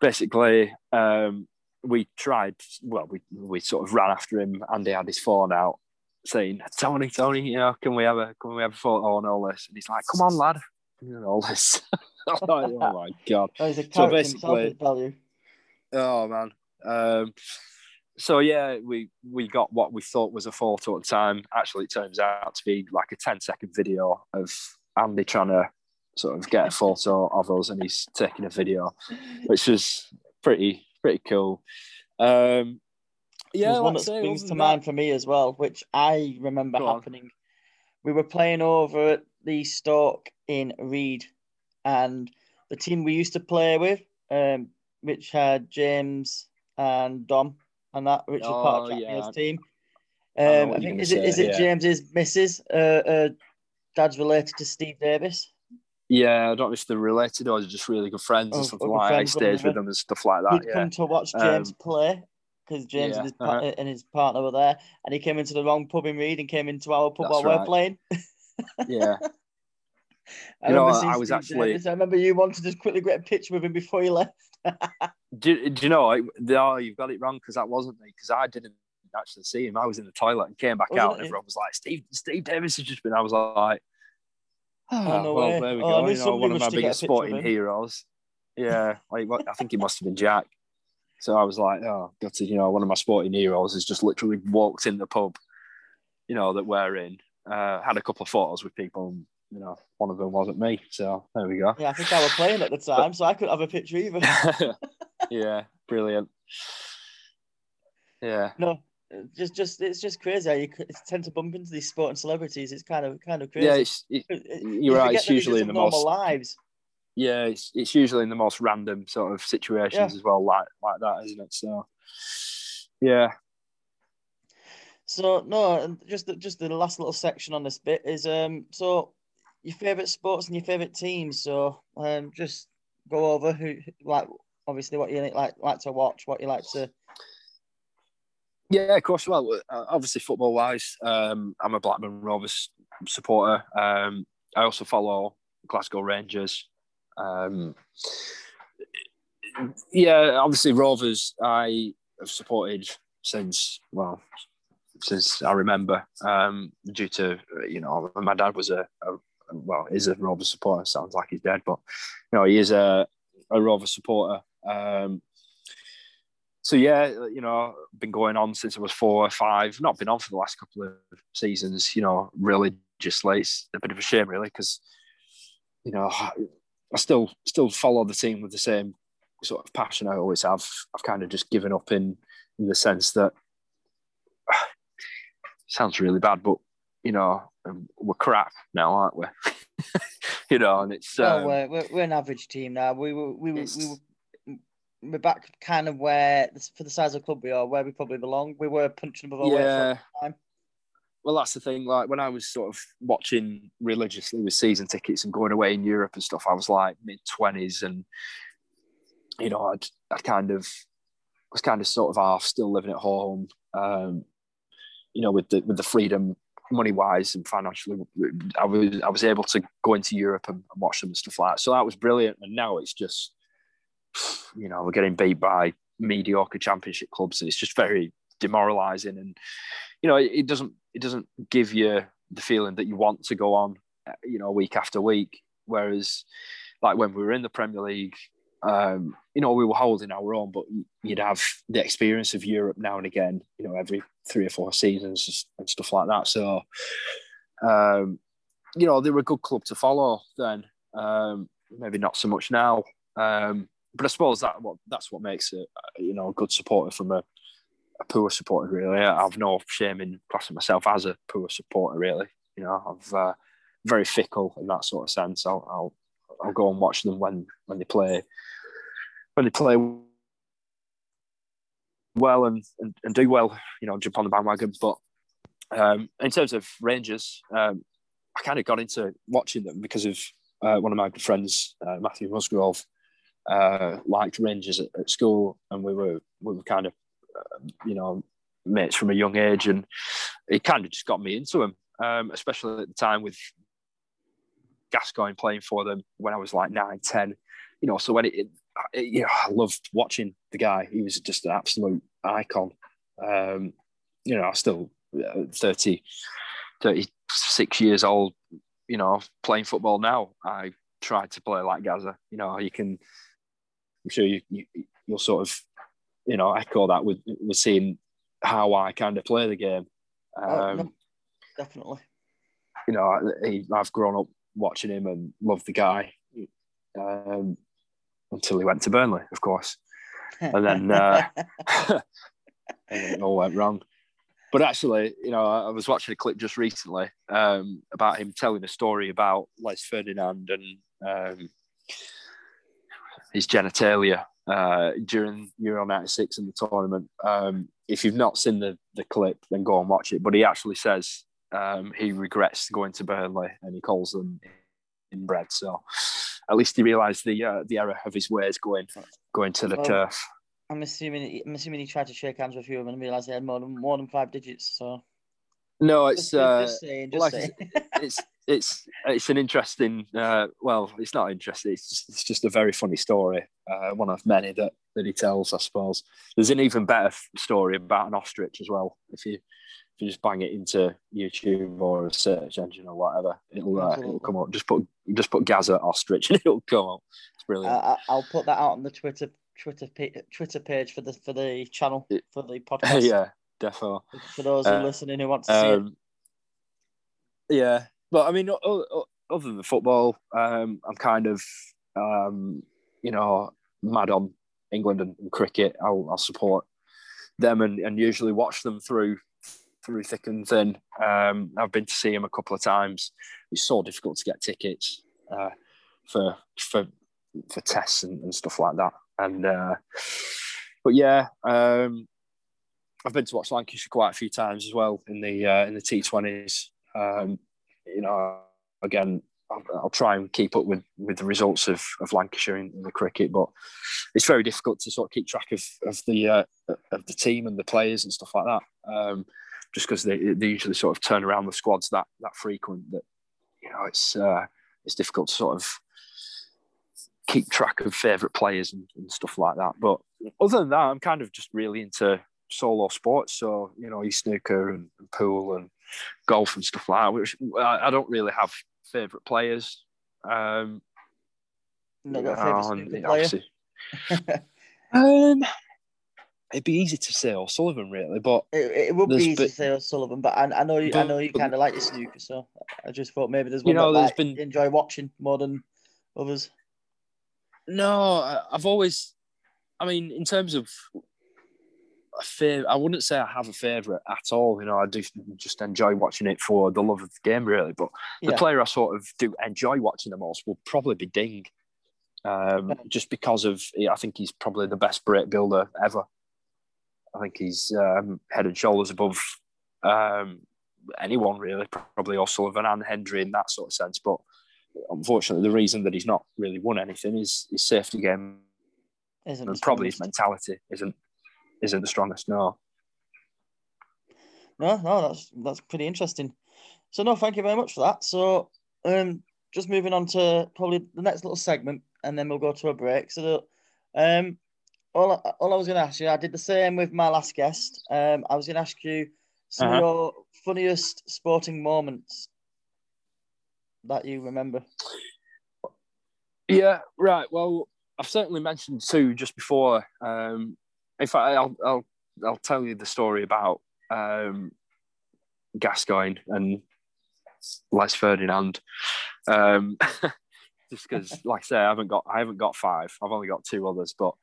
Speaker 2: basically, um, we tried. Well, we we sort of ran after him. Andy had his phone out, saying, "Tony, Tony, you know, can we have a can we have a photo on all this?" And he's like, "Come on, lad," and all this. Oh my god!
Speaker 1: Oh, he's a
Speaker 2: So basically-
Speaker 1: Bellew.
Speaker 2: Oh man. Um, so yeah, we we got what we thought was a photo at the time. Actually, it turns out to be like a 10 second video of Andy trying to sort of get a photo of us, and he's taking a video, which was pretty pretty cool. Um, yeah,
Speaker 1: There's one that springs to mind for me as well, which I remember
Speaker 2: Go on.
Speaker 1: happening. We were playing over at the Stoke in Read, and the team we used to play with, um, which had James and Dom, and that, which is part of
Speaker 2: Oh,
Speaker 1: Jack
Speaker 2: yeah.
Speaker 1: Team. Um,
Speaker 2: what
Speaker 1: I think is it is it
Speaker 2: yeah.
Speaker 1: James's missus? Uh, uh, dad's related to Steve Davis.
Speaker 2: Yeah, I don't know if they're related or they're just really good friends
Speaker 1: Oh,
Speaker 2: or something like that.
Speaker 1: I
Speaker 2: stays with them and stuff like that.
Speaker 1: He'd
Speaker 2: Yeah.
Speaker 1: come to watch James
Speaker 2: Um,
Speaker 1: play because James
Speaker 2: yeah,
Speaker 1: and, his
Speaker 2: uh-huh.
Speaker 1: and his partner were there, and he came into the wrong pub in Read and came into our pub
Speaker 2: That's
Speaker 1: while we're playing.
Speaker 2: yeah.
Speaker 1: I
Speaker 2: You know, I was actually-
Speaker 1: I remember you wanted to just quickly get a picture with him before you left.
Speaker 2: Do, do you know? I- No, oh, you've got it wrong because that wasn't me. Because I didn't actually see him. I was in the toilet and came back
Speaker 1: Wasn't
Speaker 2: out, and
Speaker 1: it?
Speaker 2: everyone was like, "Steve, Steve Davis has just been." I was like, "Oh, ah,
Speaker 1: no
Speaker 2: well,
Speaker 1: way.
Speaker 2: there we
Speaker 1: Oh, I
Speaker 2: go." You know, one of my
Speaker 1: to get a
Speaker 2: biggest sporting heroes. Yeah, like I think it must have been Jack. So I was like, "Oh, got to," you know, one of my sporting heroes has just literally walked in the pub, you know, that we're in. Uh, had a couple of photos with people. And, you know, one of them wasn't me. So there we go.
Speaker 1: Yeah, I think I was playing at the time, so I couldn't have a picture either.
Speaker 2: yeah, brilliant. Yeah.
Speaker 1: no, just just it's just crazy how you tend to bump into these sporting celebrities. It's kind of kind of crazy.
Speaker 2: Yeah, it's, it, you're
Speaker 1: you
Speaker 2: right, it's usually in the
Speaker 1: normal
Speaker 2: most-
Speaker 1: lives.
Speaker 2: yeah, it's, it's usually in the most random sort of situations as well, like like that, isn't it? So, yeah,
Speaker 1: So no, just the, just the last little section on this bit is um so your favorite sports and your favorite teams. So um just go over who like obviously what you like like to watch, what you like to.
Speaker 2: yeah, of course. Well, uh, obviously, football wise, um, I'm a Blackburn Rovers supporter. Um, I also follow Glasgow Rangers. Um, yeah, obviously Rovers. I have supported since well since I remember. Um, due to you know my dad was a, a well is a Rovers supporter. Sounds like he's dead, but you know he is a a Rovers supporter. Um, so yeah, you know, been going on since I was four or five. Not been on for the last couple of seasons. You know, religiously, it's a bit of a shame, really, because you know I still still follow the team with the same sort of passion I always have. I've kind of just given up in in the sense that sounds really bad, but you know we're crap now, aren't we? you know, and it's
Speaker 1: um, well, we're, we're an average team now. We were we were we were we're back kind of where for the size of the club we are, where we probably belong. We were punching above our yeah. weight for time.
Speaker 2: Well, that's the thing. Like when I was sort of watching religiously with season tickets and going away in Europe and stuff, I was like mid twenties, and you know, I'd I kind of was kind of sort of half still living at home. Um, you know, with the with the freedom money wise and financially, I was I was able to go into Europe and, and watch them and stuff like that. So that was brilliant. And now it's just you know, we're getting beat by mediocre championship clubs. And it's just very demoralizing, and you know, it, it doesn't it doesn't give you the feeling that you want to go on, you know, week after week. Whereas, like when we were in the Premier League, um, you know, we were holding our own, but you'd have the experience of Europe now and again, you know, every three or four seasons and stuff like that. So, um, you know, they were a good club to follow then. Um, maybe not so much now. Um, but I suppose that what that's what makes it, you know, a good supporter from a, a poor supporter. Really, I've no shame in classing myself as a poor supporter. Really, you know, I'm uh, very fickle in that sort of sense. I'll, I'll I'll go and watch them when when they play when they play well and, and, and do well, you know, jump on the bandwagon. But um, in terms of Rangers, um, I kind of got into watching them because of uh, one of my good friends, uh, Matthew Musgrove, uh, liked Rangers at, at, school, and we were we were kind of uh, you know mates from a young age, and it kind of just got me into them, um, especially at the time with Gascoigne playing for them when I was like nine, ten. You know, so when it, it, it you know, I loved watching the guy. He was just an absolute icon. Um, you know, I still uh, 30, 36 years old. You know, playing football now. I tried to play like Gaza. You know, you can I'm sure you, you you'll sort of you know echo that with with seeing how I kind of play the game. Um, oh, no,
Speaker 1: definitely.
Speaker 2: You know, I, I've grown up watching him and loved the guy um, until he went to Burnley, of course, and then uh, and it all went wrong. But actually, you know, I was watching a clip just recently um, about him telling a story about Les Ferdinand and um, his genitalia uh, during Euro 96 in the tournament. Um, if you've not seen the, the clip, then go and watch it. But he actually says um, he regrets going to Burnley and he calls them inbred. So at least he realised the uh, the error of his ways going going to the well, turf.
Speaker 1: I'm assuming I'm assuming he tried to shake hands with a few of them and realised he had more than more than five digits. So
Speaker 2: no, it's just, uh, just saying, just like saying. it's it's it's an interesting. Uh, well, it's not interesting. It's just, it's just a very funny story. Uh, one of many that that he tells, I suppose. There's an even better story about an ostrich as well. If you if you just bang it into YouTube or a search engine or whatever, it'll uh, it'll come up. Just put just put Gaza ostrich and it'll come up. It's brilliant.
Speaker 1: Uh, I'll put that out on the Twitter Twitter Twitter page for the for the channel for the podcast.
Speaker 2: yeah, definitely.
Speaker 1: For those who are uh, listening who want to see um,
Speaker 2: it. Yeah, but I mean, other than the football, um, I'm kind of, um, you know, mad on England and, and cricket. I'll, I'll, support them and, and usually watch them through through thick and thin. Um, I've been to see him a couple of times. It's so difficult to get tickets uh, for for for tests and, and, stuff like that. And uh, but yeah, um, I've been to watch Lancashire quite a few times as well in the uh, in the T20s. Um, you know, again, I'll, I'll, try and keep up with with the results of, of Lancashire in, in, the cricket, but it's very difficult to sort of keep track of of the uh, of the team and the players and stuff like that. Um, just because they, they usually sort of turn around the squads that that frequent that you know it's uh, it's difficult to sort of keep track of favourite players and, and, stuff like that. But other than that, I'm kind of just really into solo sports. So you know, snooker and, and pool and golf and stuff like that. Which I, I don't really have favourite players. Um,
Speaker 1: Not got a favourite player.
Speaker 2: um, it'd be easy to say O'Sullivan, really, but
Speaker 1: it, it would be easy to say O'Sullivan. But I, I know you, but, I know you kind of like your snooker, so I just thought maybe there's one you know, that like, been enjoy watching more than others.
Speaker 2: No, I've always. I mean, in terms of a favorite, I wouldn't say I have a favorite at all. You know, I do just enjoy watching it for the love of the game, really. But the yeah. player I sort of do enjoy watching the most will probably be Ding, um, just because of I think he's probably the best break builder ever. I think he's um, head and shoulders above um, anyone really, probably O'Sullivan and Hendry in that sort of sense. But unfortunately, the reason that he's not really won anything is his safety game, isn't and probably his mentality isn't isn't the strongest. No.
Speaker 1: No, no, that's that's pretty interesting. So no, thank you very much for that. So um just moving on to probably the next little segment and then we'll go to a break. So um all, all I was going to ask you, I did the same with my last guest. Um, I was going to ask you some uh-huh. of your funniest sporting moments that you remember.
Speaker 2: Yeah, right. Well, I've certainly mentioned two just before. Um, in fact, I'll I'll I'll tell you the story about um, Gascoigne and Les Ferdinand. Um, just because, like I say, I haven't got I haven't got five. I've only got two others, but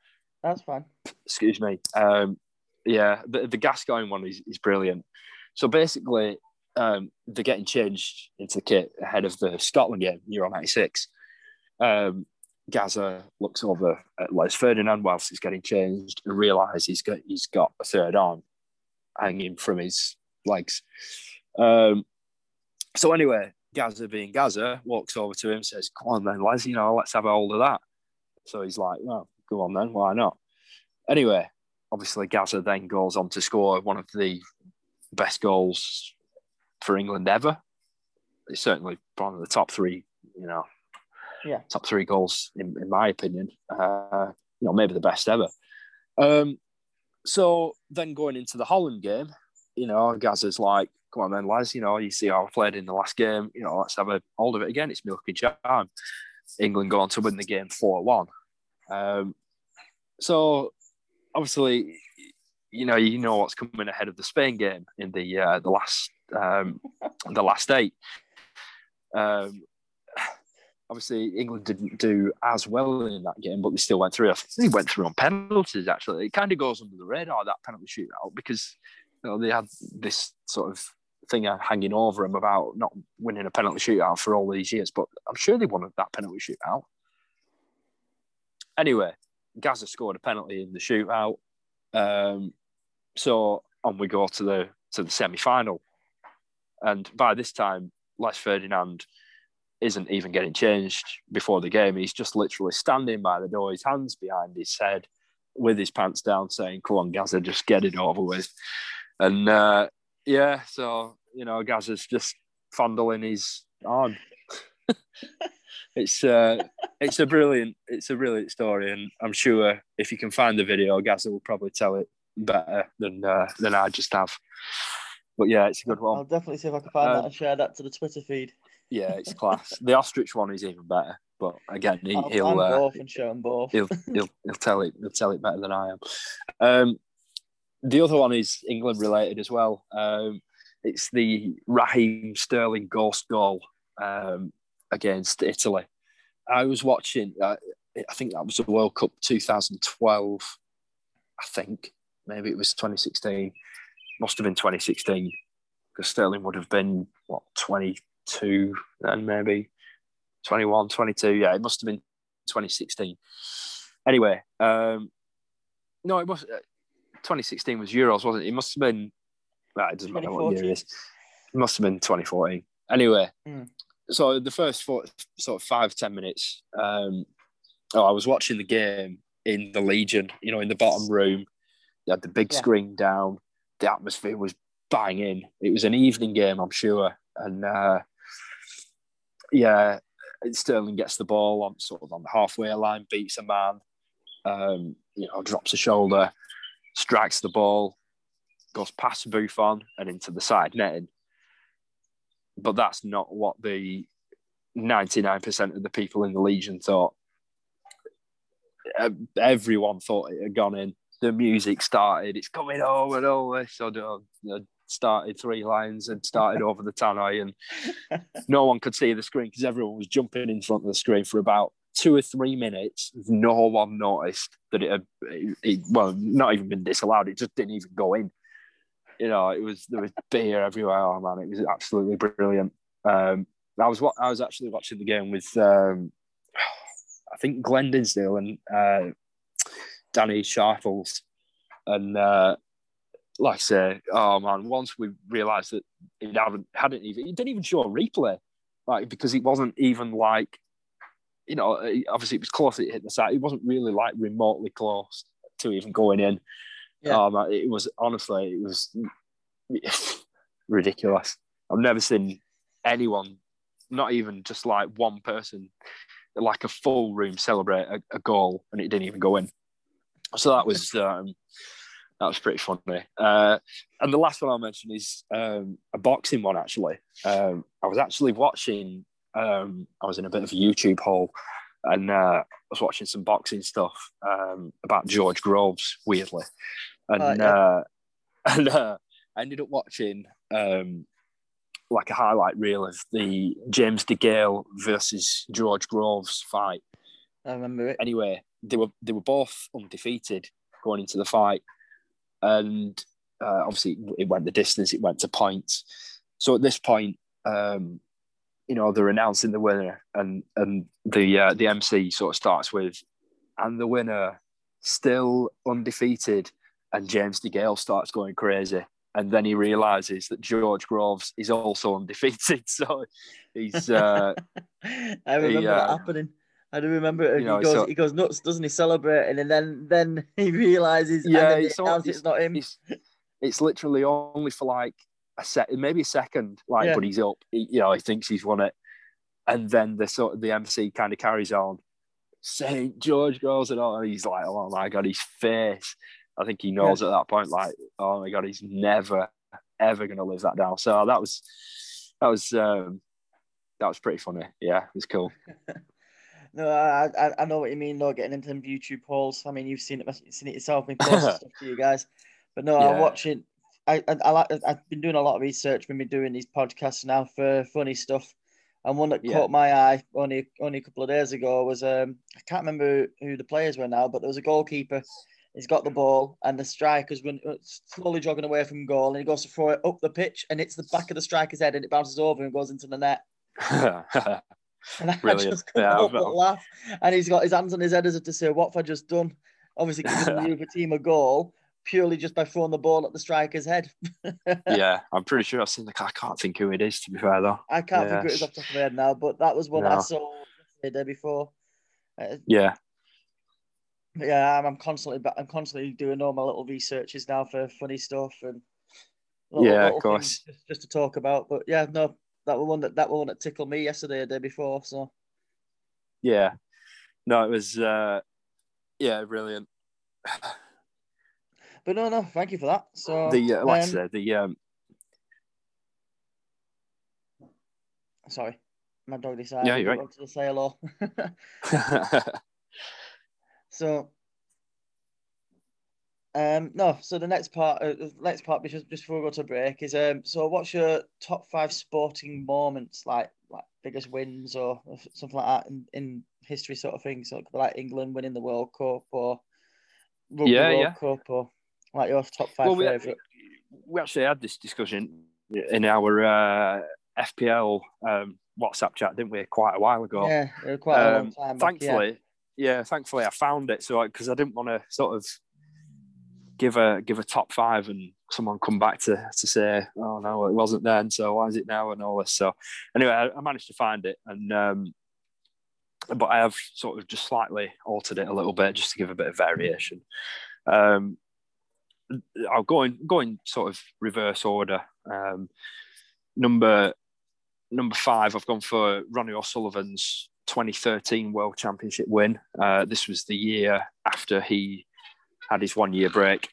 Speaker 1: that's fine.
Speaker 2: Excuse me. Um, yeah, the, the Gascoigne one is, is brilliant. So basically, um, they're getting changed into the kit ahead of the Scotland game, Euro 96. Um, Gazza looks over at Les Ferdinand whilst he's getting changed and realises he's got, he's got a third arm hanging from his legs. Um, so anyway, Gazza being Gazza walks over to him says, come on then, Les, you know, let's have a hold of that. So he's like, well, go on then, why not? Anyway, obviously Gazza then goes on to score one of the best goals for England ever. It's certainly one of the top three, you know,
Speaker 1: yeah,
Speaker 2: top three goals in, in my opinion. Uh, you know, maybe the best ever. Um, so then going into the Holland game, you know, Gazza's like, come on then, lads, you know, you see how I played in the last game, you know, let's have a hold of it again. It's milky time. England go on to win the game 4 1. Um, so obviously, you know, you know what's coming ahead of the Spain game in the uh, the last um, the last eight. Um, obviously, England didn't do as well in that game, but they still went through. I think they went through on penalties. Actually, it kind of goes under the radar that penalty shootout because you know, they had this sort of thing hanging over them about not winning a penalty shootout for all these years. But I'm sure they won that penalty shootout. Anyway, Gazza scored a penalty in the shootout. Um, so on we go to the to the semi final, and by this time, Les Ferdinand isn't even getting changed before the game. He's just literally standing by the door, his hands behind his head, with his pants down, saying, "Come on, Gazza, just get it over with." And uh, yeah, so you know, Gazza's just fondling his arm. it's uh, it's a brilliant it's a brilliant story, and I'm sure if you can find the video, Gazza will probably tell it better than uh, than I just have. But yeah, it's a good one.
Speaker 1: I'll definitely see if I can find that and share that to the Twitter feed.
Speaker 2: Yeah, it's class. the ostrich one is even better, but again, he, will he'll
Speaker 1: uh, both and show them both.
Speaker 2: he'll he'll he'll tell it he'll tell it better than I am. Um, the other one is England related as well. Um, it's the Raheem Sterling ghost goal um, against Italy. I was watching. Uh, I think that was the World Cup 2012. I think maybe it was 2016. Must have been 2016 because Sterling would have been what 22 then maybe 21, 22. Yeah, it must have been 2016. Anyway, um, no, it was uh, 2016 was Euros, wasn't it? It must have been. Well, it doesn't matter what year it is. It must have been 2014. Anyway, mm so the first four, sort of five ten minutes, um, oh, I was watching the game in the Legion, you know, in the bottom room. They had the big yeah. screen down. The atmosphere was banging. It was an evening game, I'm sure, and uh, yeah, Sterling gets the ball on sort of on the halfway line, beats a man, um, you know, drops a shoulder, strikes the ball, goes past Buffon and into the side netting. But that's not what the 99% of the people in the Legion thought. Everyone thought it had gone in. The music started, it's coming home and all this. So I started three lines and started over the tannoy, and no one could see the screen because everyone was jumping in front of the screen for about two or three minutes. No one noticed that it had, it, it, well, not even been disallowed. It just didn't even go in you know, it was there was beer everywhere. Oh man, it was absolutely brilliant. Um, I was what I was actually watching the game with um, I think Glenn Dinsdale and uh, Danny Sharples, and uh, like I say, oh man, once we realised that it hadn't hadn't even it didn't even show a replay, like because it wasn't even like, you know, obviously it was close. It hit the side. It wasn't really like remotely close to even going in. Yeah. Um, it was honestly, it was ridiculous. I've never seen anyone, not even just like one person, like a full room celebrate a, a goal and it didn't even go in. So that was um, that was pretty funny. Uh, and the last one I'll mention is um, a boxing one. Actually, um, I was actually watching. Um, I was in a bit of a YouTube hole, and uh, I was watching some boxing stuff um, about George Groves. Weirdly, and uh, yeah. uh, and uh, I ended up watching um, like a highlight reel of the James DeGale versus George Groves fight.
Speaker 1: I remember it.
Speaker 2: Anyway, they were they were both undefeated going into the fight, and uh, obviously it went the distance. It went to points. So at this point, um, you know, they're announcing the winner, and and the uh, the MC sort of starts with, and the winner still undefeated and James DeGale starts going crazy. And then he realizes that George Groves is also undefeated. So he's. Uh,
Speaker 1: I remember he, uh, that happening. I do remember it. He, know, goes, so, he goes nuts, doesn't he? Celebrating, and then then he realizes.
Speaker 2: Yeah, it's, all, it's, it's, not him. It's, it's, literally only for like a set, maybe a second. Like, yeah. but he's up. He, you know, he thinks he's won it, and then the sort of the MC kind of carries on. Saint George goes and all, and he's like, oh my god, his face I think he knows yeah. at that point, like, oh my god, he's never ever going to live that down. So that was that was um, that was pretty funny. Yeah, it was cool.
Speaker 1: no, I, I, I know what you mean. Though getting into them YouTube polls. I mean, you've seen it, seen it yourself. Me stuff to you guys, but no, yeah. I'm watching. I, I, I like. I've been doing a lot of research. We've been doing these podcasts now for funny stuff. And one that yeah. caught my eye only only a couple of days ago was um I can't remember who the players were now, but there was a goalkeeper He's got the ball, and the striker's run, uh, slowly jogging away from goal, and he goes to throw it up the pitch, and it's the back of the striker's head, and it bounces over and goes into the net. and I Brilliant. just yeah, laugh. And he's got his hands on his head as if to say, "What have I just done?" Obviously, giving the other team a goal purely just by throwing the ball at the striker's head.
Speaker 2: yeah, I'm pretty sure I've seen the. I can't think who it is. To be fair, though,
Speaker 1: I can't yeah. think who it is off the top of my head now, but that was one no. I saw the day before.
Speaker 2: Uh, yeah,
Speaker 1: yeah, I'm, I'm constantly, I'm constantly doing all my little researches now for funny stuff and
Speaker 2: little, yeah, little of course,
Speaker 1: just, just, to talk about. But yeah, no, that was one that that was one that tickled me yesterday, the day before. So
Speaker 2: yeah, no, it was uh, yeah, brilliant.
Speaker 1: but no, no, thank you for that. So
Speaker 2: the uh, like um, I said, the um,
Speaker 1: sorry, my dog decided
Speaker 2: yeah, you're right.
Speaker 1: to say hello. So, um, no. So the next part, uh, the next part, just just before we go to break, is um. So what's your top five sporting moments, like like biggest wins or something like that in, in history, sort of thing? So like England winning the World Cup or
Speaker 2: Rugby yeah, World yeah.
Speaker 1: Cup or like your top five well, favorite.
Speaker 2: We actually had this discussion in our uh, FPL um, WhatsApp chat, didn't we? Quite a while ago.
Speaker 1: Yeah, quite a um, long time.
Speaker 2: Back, thankfully, yeah thankfully I found it. So because I didn't want to sort of give a give a top five and someone come back to to say, oh no, it wasn't then. So why is it now and all this? So anyway, I, I managed to find it and. um but I have sort of just slightly altered it a little bit just to give a bit of variation. Um, I'll go in, go in sort of reverse order. Um, number number five, I've gone for Ronnie O'Sullivan's 2013 World Championship win. Uh, this was the year after he had his one year break.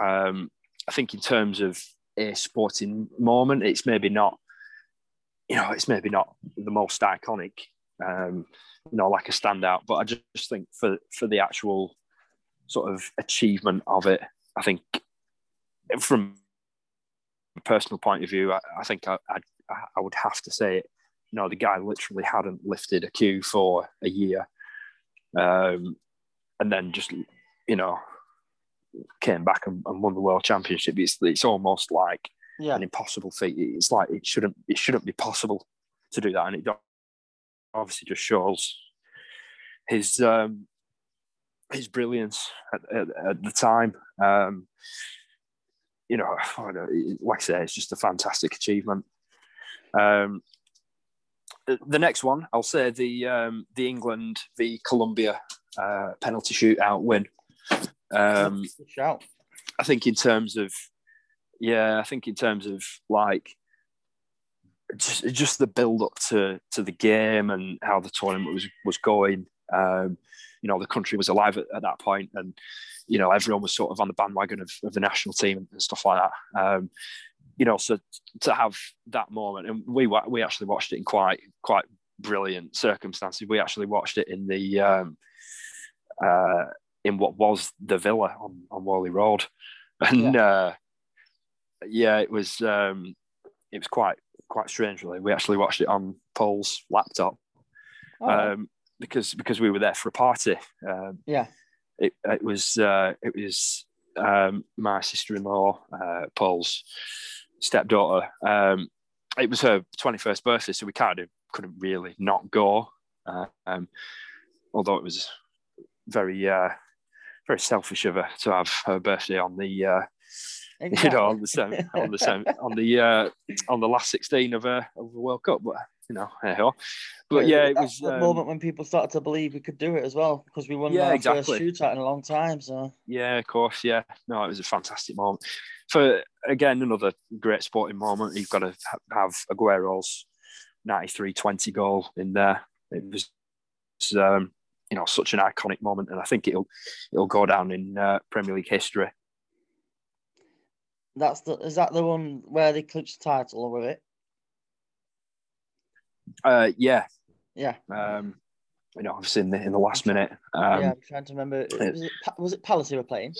Speaker 2: Um, I think in terms of a sporting moment, it's maybe not, you know, it's maybe not the most iconic, um, you know, like a standout. But I just, think for for the actual sort of achievement of it, I think from a personal point of view, I, I think I, I I would have to say it. You know, the guy literally hadn't lifted a cue for a year, um, and then just you know came back and, and won the world championship. It's it's almost like
Speaker 1: Yeah.
Speaker 2: an impossible feat. It's like it shouldn't it shouldn't be possible to do that, and it obviously just shows his um, his brilliance at, at, at the time. Um, you know, like I say, it's just a fantastic achievement. Um, the next one, I'll say the um, the England v Colombia uh, penalty shootout win. Um,
Speaker 1: shout.
Speaker 2: I think in terms of, yeah, I think in terms of like just just the build up to to the game and how the tournament was was going. Um, you know, the country was alive at, at that point, and you know everyone was sort of on the bandwagon of, of the national team and stuff like that. Um, you know, so to have that moment, and we we actually watched it in quite quite brilliant circumstances. We actually watched it in the um, uh, in what was the villa on, on Wally Road, and yeah. Uh, yeah, it was um, it was quite quite strange. Really, we actually watched it on Paul's laptop
Speaker 1: Oh,
Speaker 2: um, because because we were there for a party. Um,
Speaker 1: yeah.
Speaker 2: it, it was uh, it was um, my sister-in-law, uh, Paul's stepdaughter. Um, it was her twenty-first birthday, so we kind of couldn't really not go. Uh, um, although it was very uh, very selfish of her to have her birthday on the uh, you know on the same on the same on the uh, on the last sixteen of a of the World Cup, but you know. But yeah, it was
Speaker 1: the
Speaker 2: um,
Speaker 1: moment when people started to believe we could do it as well because we won
Speaker 2: Yeah,
Speaker 1: our
Speaker 2: exactly.
Speaker 1: first shootout in a long time. So
Speaker 2: Yeah, of course. Yeah, no, it was a fantastic moment. For again, another great sporting moment. You've got to have Aguero's 93-20 goal in there. It was, um, you know, such an iconic moment, and I think it'll it'll go down in uh, Premier League history.
Speaker 1: that's the is that the one where they clinched the title or with it?
Speaker 2: Uh, yeah,
Speaker 1: Yeah.
Speaker 2: um, you know, obviously in the in the last minute. Um,
Speaker 1: yeah, I'm trying to remember. Was it, was it Palace who were playing?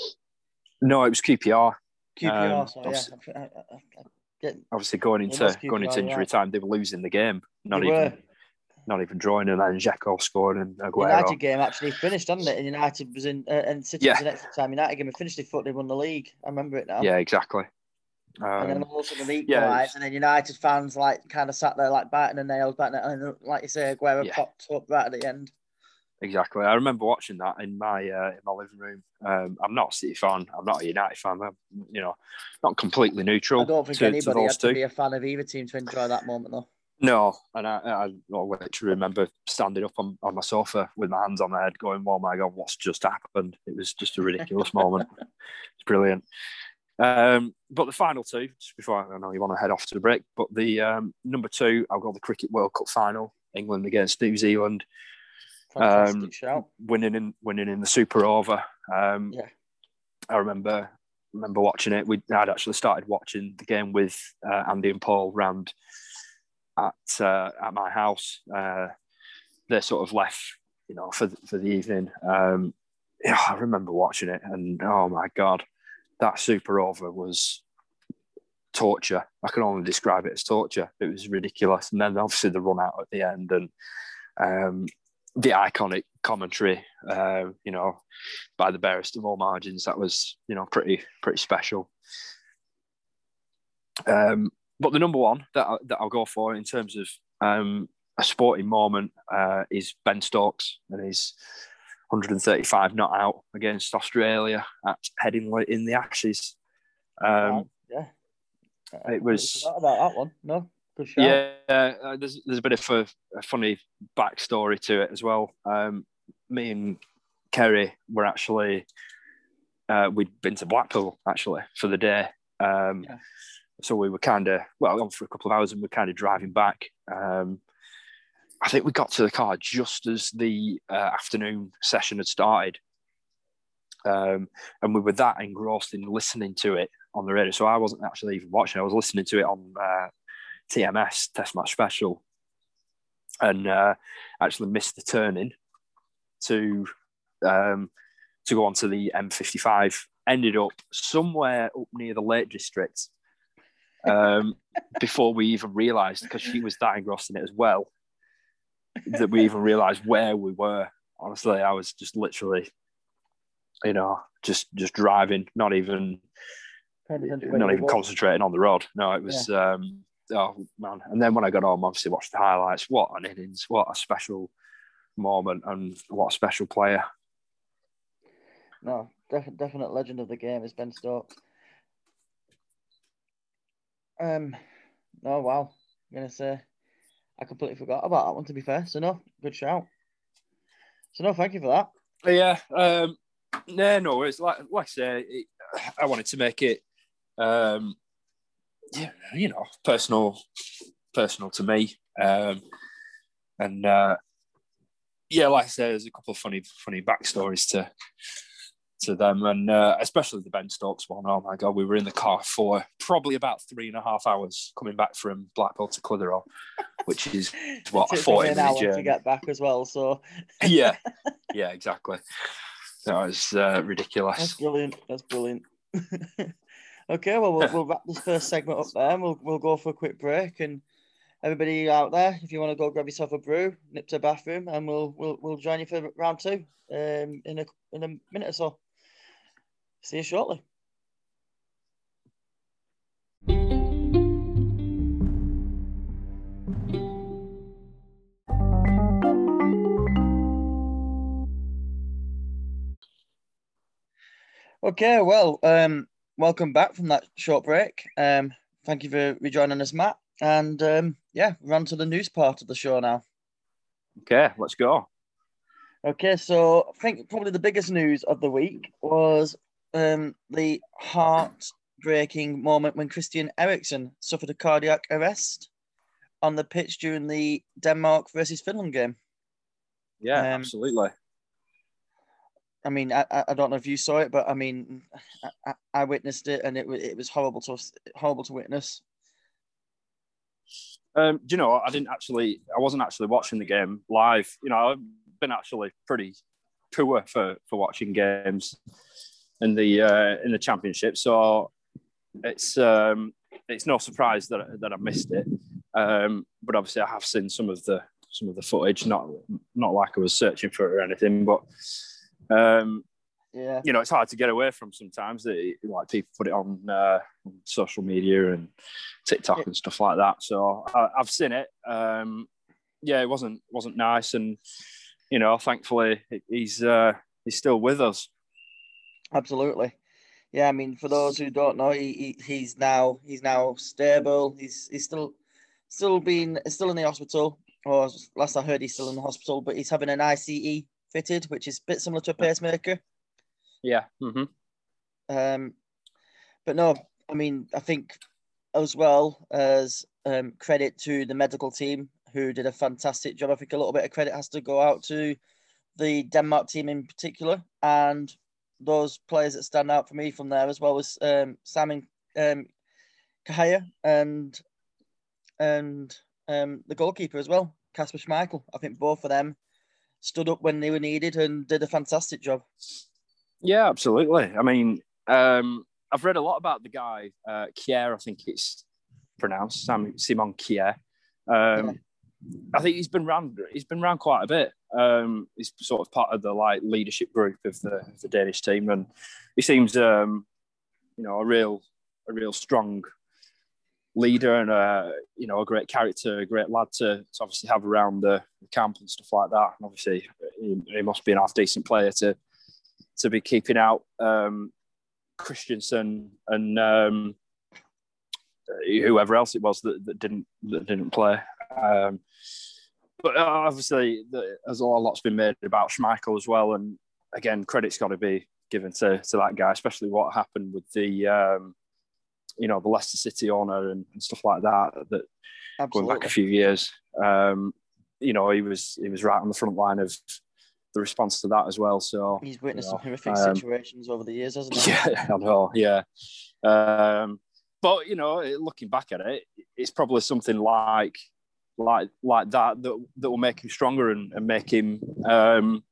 Speaker 2: No, it was QPR.
Speaker 1: QPR.
Speaker 2: Um,
Speaker 1: so yeah,
Speaker 2: obviously-
Speaker 1: I, I, I, I
Speaker 2: Obviously, going into
Speaker 1: was
Speaker 2: going into injury
Speaker 1: yeah.
Speaker 2: time, they were losing the game. Not
Speaker 1: they
Speaker 2: even
Speaker 1: were.
Speaker 2: not even drawing, and then Dzeko scored and Aguero.
Speaker 1: United game actually finished, hadn't it? And United was in, uh, and City
Speaker 2: Yeah.
Speaker 1: was in extra time. United game finished. They thought they won the league. I remember it now.
Speaker 2: Yeah, exactly.
Speaker 1: And then
Speaker 2: Um,
Speaker 1: all of a sudden they
Speaker 2: yeah,
Speaker 1: equalised, and then United fans like kind of sat there like biting their nails, biting their, and like you say, Aguero
Speaker 2: Yeah.
Speaker 1: popped up right at the end.
Speaker 2: Exactly. I remember watching that in my uh, in my living room. Um, I'm not a City fan. I'm not a United fan. I'm, you know, not completely neutral.
Speaker 1: I don't think
Speaker 2: to, to
Speaker 1: anybody
Speaker 2: those
Speaker 1: had to
Speaker 2: two.
Speaker 1: be a fan of either team to enjoy that moment, though.
Speaker 2: No, and I, I, literally remember standing up on, on my sofa with my hands on my head, going, "Oh my god, what's just happened?" It was just a ridiculous moment. It's brilliant. Um, but the final two, just before I know you want to head off to the break, but the um, number two, I've got the Cricket World Cup final, England against New Zealand, Um,
Speaker 1: shout.
Speaker 2: winning in winning in the Super Over. Um,
Speaker 1: Yeah.
Speaker 2: I remember remember watching it. We I'd actually started watching the game with uh, Andy and Paul round at uh, at my house. Uh, they sort of left, you know, for for the evening. Um, yeah, I remember watching it, and oh my god, that Super Over was torture. I can only describe it as torture. It was ridiculous, and then obviously the run out at the end and. Um, the iconic commentary, uh, you know, by the barest of all margins. That was, you know, pretty pretty special. Um, but the number one that, I, that I'll go for in terms of um, a sporting moment uh, is Ben Stokes and his 135 not out against Australia at Headingley in the Ashes. Um,
Speaker 1: yeah.
Speaker 2: it was-
Speaker 1: about that one. No.
Speaker 2: Yeah, uh, there's there's a bit of a, a funny backstory to it as well. Um, me and Kerry were actually uh, we'd been to Blackpool actually for the day. Um,
Speaker 1: Yeah.
Speaker 2: so we were kind of well on for a couple of hours and we're kind of driving back. Um, I think we got to the car just as the uh, afternoon session had started. Um, and we were that engrossed in listening to it on the radio. So I wasn't actually even watching. I was listening to it on uh, TMS Test Match Special, and uh, actually missed the turning to um, to go on to the M55. Ended up somewhere up near the Lake District um, before we even realised because she was that engrossed in it as well that we even realised where we were. Honestly, I was just literally, you know, just just driving, not even not even concentrating on the road. No, it was yeah. um, oh man. And then when I got home, obviously watched the highlights. What an innings! What a special moment, and what a special player.
Speaker 1: No, def- definite legend of the game is Ben Stokes. Um, oh wow, I'm gonna say I completely forgot about that one. To be fair, so no, good shout. So no, thank you for that.
Speaker 2: Yeah, um, no, no, it's like like I say, it, I wanted to make it, um, yeah, you know, personal, personal to me, um, and uh, yeah, like I said, there's a couple of funny, funny backstories to to them, and uh, especially the Ben Stokes one. Oh my god, we were in the car for probably about three and a half hours coming back from Blackpool to Clitheroe, which is what a forty minute journey
Speaker 1: to get back as well. So
Speaker 2: yeah, yeah, exactly. That was uh, ridiculous.
Speaker 1: That's brilliant. That's brilliant. Okay, well, we'll we'll wrap this first segment up there. And we'll we'll go for a quick break and. Everybody out there, if you want to go grab yourself a brew, nip to the bathroom, and we'll we'll we'll join you for round two um, in a in a minute or so. See you shortly. Okay, well, um, welcome back from that short break. Um, thank you for rejoining us, Matt. And um, yeah, we're on to the news part of the show now.
Speaker 2: Okay, let's go.
Speaker 1: Okay, so I think probably the biggest news of the week was um, the heartbreaking moment when Christian Eriksen suffered a cardiac arrest on the pitch during the Denmark versus Finland game.
Speaker 2: Yeah, um, absolutely.
Speaker 1: I mean, I, I don't know if you saw it, but I mean, I, I witnessed it, and it was it was horrible to horrible to witness.
Speaker 2: Um, do you know? I didn't actually. I wasn't actually watching the game live. You know, I've been actually pretty poor for for watching games in the uh, in the championship. So it's um, it's no surprise that that I missed it. Um, but obviously, I have seen some of the some of the footage. Not not like I was searching for it or anything, but um,
Speaker 1: yeah,
Speaker 2: you know, it's hard to get away from sometimes. That like people put it on, uh, social media and TikTok yeah. and stuff like that. So I, have seen it. Um, yeah, it wasn't wasn't nice, and you know, thankfully he's uh, he's still with us.
Speaker 1: Absolutely. Yeah, I mean, for those who don't know, he, he he's now he's now stable. He's he's still still being still in the hospital. Or last I heard, he's still in the hospital, but he's having an ICD fitted, which is a bit similar to a pacemaker.
Speaker 2: Yeah. Mm-hmm.
Speaker 1: Um, but no, I mean, I think as well as um, credit to the medical team who did a fantastic job. I think a little bit of credit has to go out to the Denmark team in particular, and those players that stand out for me from there as well as um, Simon um, Kjær and and um, the goalkeeper as well, Kasper Schmeichel. I think both of them stood up when they were needed and did a fantastic job.
Speaker 2: Yeah, absolutely. I mean, um, I've read a lot about the guy uh, Kjær. I think it's pronounced Simon Kjær. Um, yeah. I think he's been around. He's been around quite a bit. Um, he's sort of part of the like leadership group of the, of the Danish team, and he seems, um, you know, a real, a real strong leader and a you know a great character, a great lad to, to obviously have around the, the camp and stuff like that. And obviously, he, he, must be an half decent player to to be keeping out um, Christensen and um, whoever else it was that, that didn't that didn't play. Um, but uh, obviously, there's a lot's been made about Schmeichel as well, and again, credit's got to be given to, to that guy, especially what happened with the um, you know the Leicester City owner and, and stuff like that. That
Speaker 1: Absolutely.
Speaker 2: going back a few years, um, you know, he was he was right on the front line of the response to that as well. So
Speaker 1: He's witnessed
Speaker 2: you know,
Speaker 1: some horrific
Speaker 2: um,
Speaker 1: situations over the years, hasn't he?
Speaker 2: Yeah, I know. Yeah, um, but you know, looking back at it, it's probably something like like like that that that will make him stronger and, and make him, um,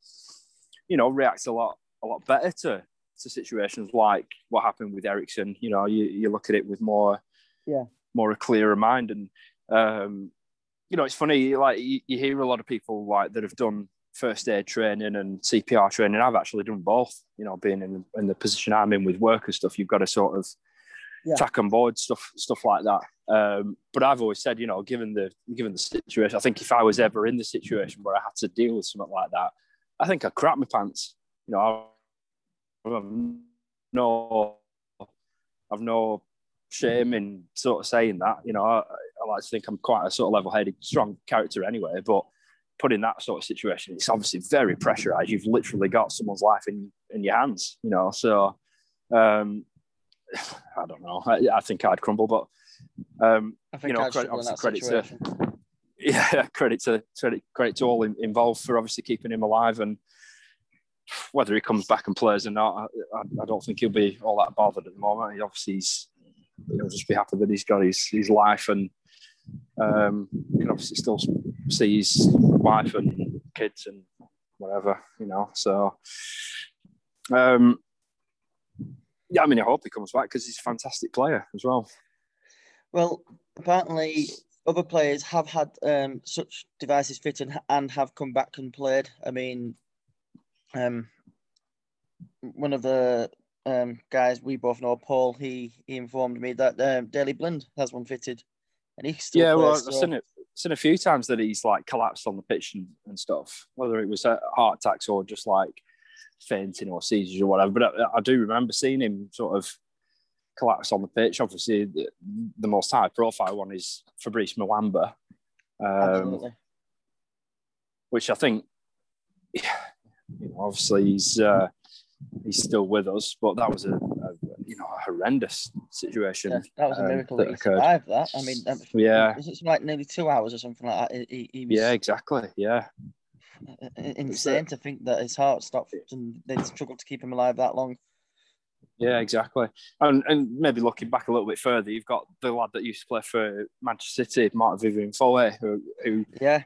Speaker 2: you know, react a lot a lot better to to situations like what happened with Eriksen. You know, you, you look at it with more
Speaker 1: Yeah.
Speaker 2: more a clearer mind and. Um, you know, it's funny. Like you, you hear a lot of people like that have done first aid training and CPR training. I've actually done both. You know, being in, in the position I'm in with work and stuff, you've got to sort of
Speaker 1: Yeah.
Speaker 2: tack on board stuff, stuff like that. Um, but I've always said, you know, given the given the situation, I think if I was ever in the situation where I had to deal with something like that, I think I'd crap my pants. You know, I, I've no, I've no shame in sort of saying that. You know, I, I like to think I'm quite a sort of level-headed, strong character anyway. But put in that sort of situation, it's obviously very pressurized. You've literally got someone's life in in your hands. You know, so um, I don't know. I, I think I'd crumble, but um,
Speaker 1: I think
Speaker 2: know,
Speaker 1: I'd
Speaker 2: credit-
Speaker 1: struggle in that
Speaker 2: obviously credit to- yeah, credit to credit credit to all in, involved for obviously keeping him alive and whether he comes back and plays or not, I, I, don't think he'll be all that bothered at the moment. He obviously he's he'll just be happy that he's got his his life and um, he can obviously still see his wife and kids and whatever, you know. So um, yeah, I mean, I hope he comes back because he's a fantastic player as well.
Speaker 1: Well, apparently other players have had um, such devices fitted and have come back and played. I mean, um, one of the um, guys we both know, Paul, he he informed me that um, Daley Blind has one fitted, and he still
Speaker 2: yeah, well. I've
Speaker 1: so-
Speaker 2: seen it. Seen a few times that he's like collapsed on the pitch and, and stuff, whether it was heart attacks or just like fainting or seizures or whatever. But I, I do remember seeing him sort of collapse on the pitch. Obviously, the, the most high profile one is Fabrice Muamba, um,
Speaker 1: Absolutely.
Speaker 2: which I think, you know, obviously he's uh, he's still with us, but that was a, a you know a horrendous situation.
Speaker 1: Yeah, that was a
Speaker 2: um,
Speaker 1: miracle
Speaker 2: that
Speaker 1: that he
Speaker 2: occurred.
Speaker 1: survived that. I mean, um,
Speaker 2: Yeah.
Speaker 1: was it like nearly two hours or something like that? He, he was
Speaker 2: Yeah, exactly. Yeah,
Speaker 1: uh, insane to think that his heart stopped and they struggled to keep him alive that long.
Speaker 2: Yeah, exactly. And and maybe looking back a little bit further, you've got the lad that used to play for Manchester City, Martin Vivian Foley, who who
Speaker 1: Yeah,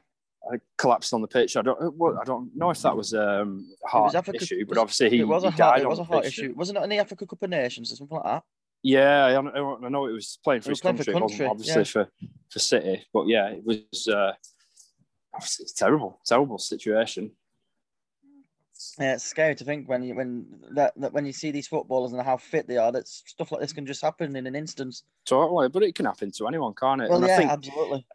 Speaker 2: collapsed on the pitch. I don't what, I don't know if that was um, a heart
Speaker 1: Africa-
Speaker 2: issue, but obviously he,
Speaker 1: it was a
Speaker 2: he
Speaker 1: heart. It was a heart issue. Wasn't it in the Africa Cup of Nations or something like that?
Speaker 2: Yeah, I know, I know it was playing for
Speaker 1: He
Speaker 2: his
Speaker 1: playing for
Speaker 2: country, it wasn't
Speaker 1: country,
Speaker 2: obviously for for City, but yeah, it was. Uh, obviously it's terrible, terrible situation.
Speaker 1: Yeah, it's scary to think when you when that, that when you see these footballers and how fit they are, that stuff like this can just happen in an instance.
Speaker 2: Totally, but it can happen to anyone, can't it?
Speaker 1: Well,
Speaker 2: And
Speaker 1: yeah,
Speaker 2: I think
Speaker 1: absolutely.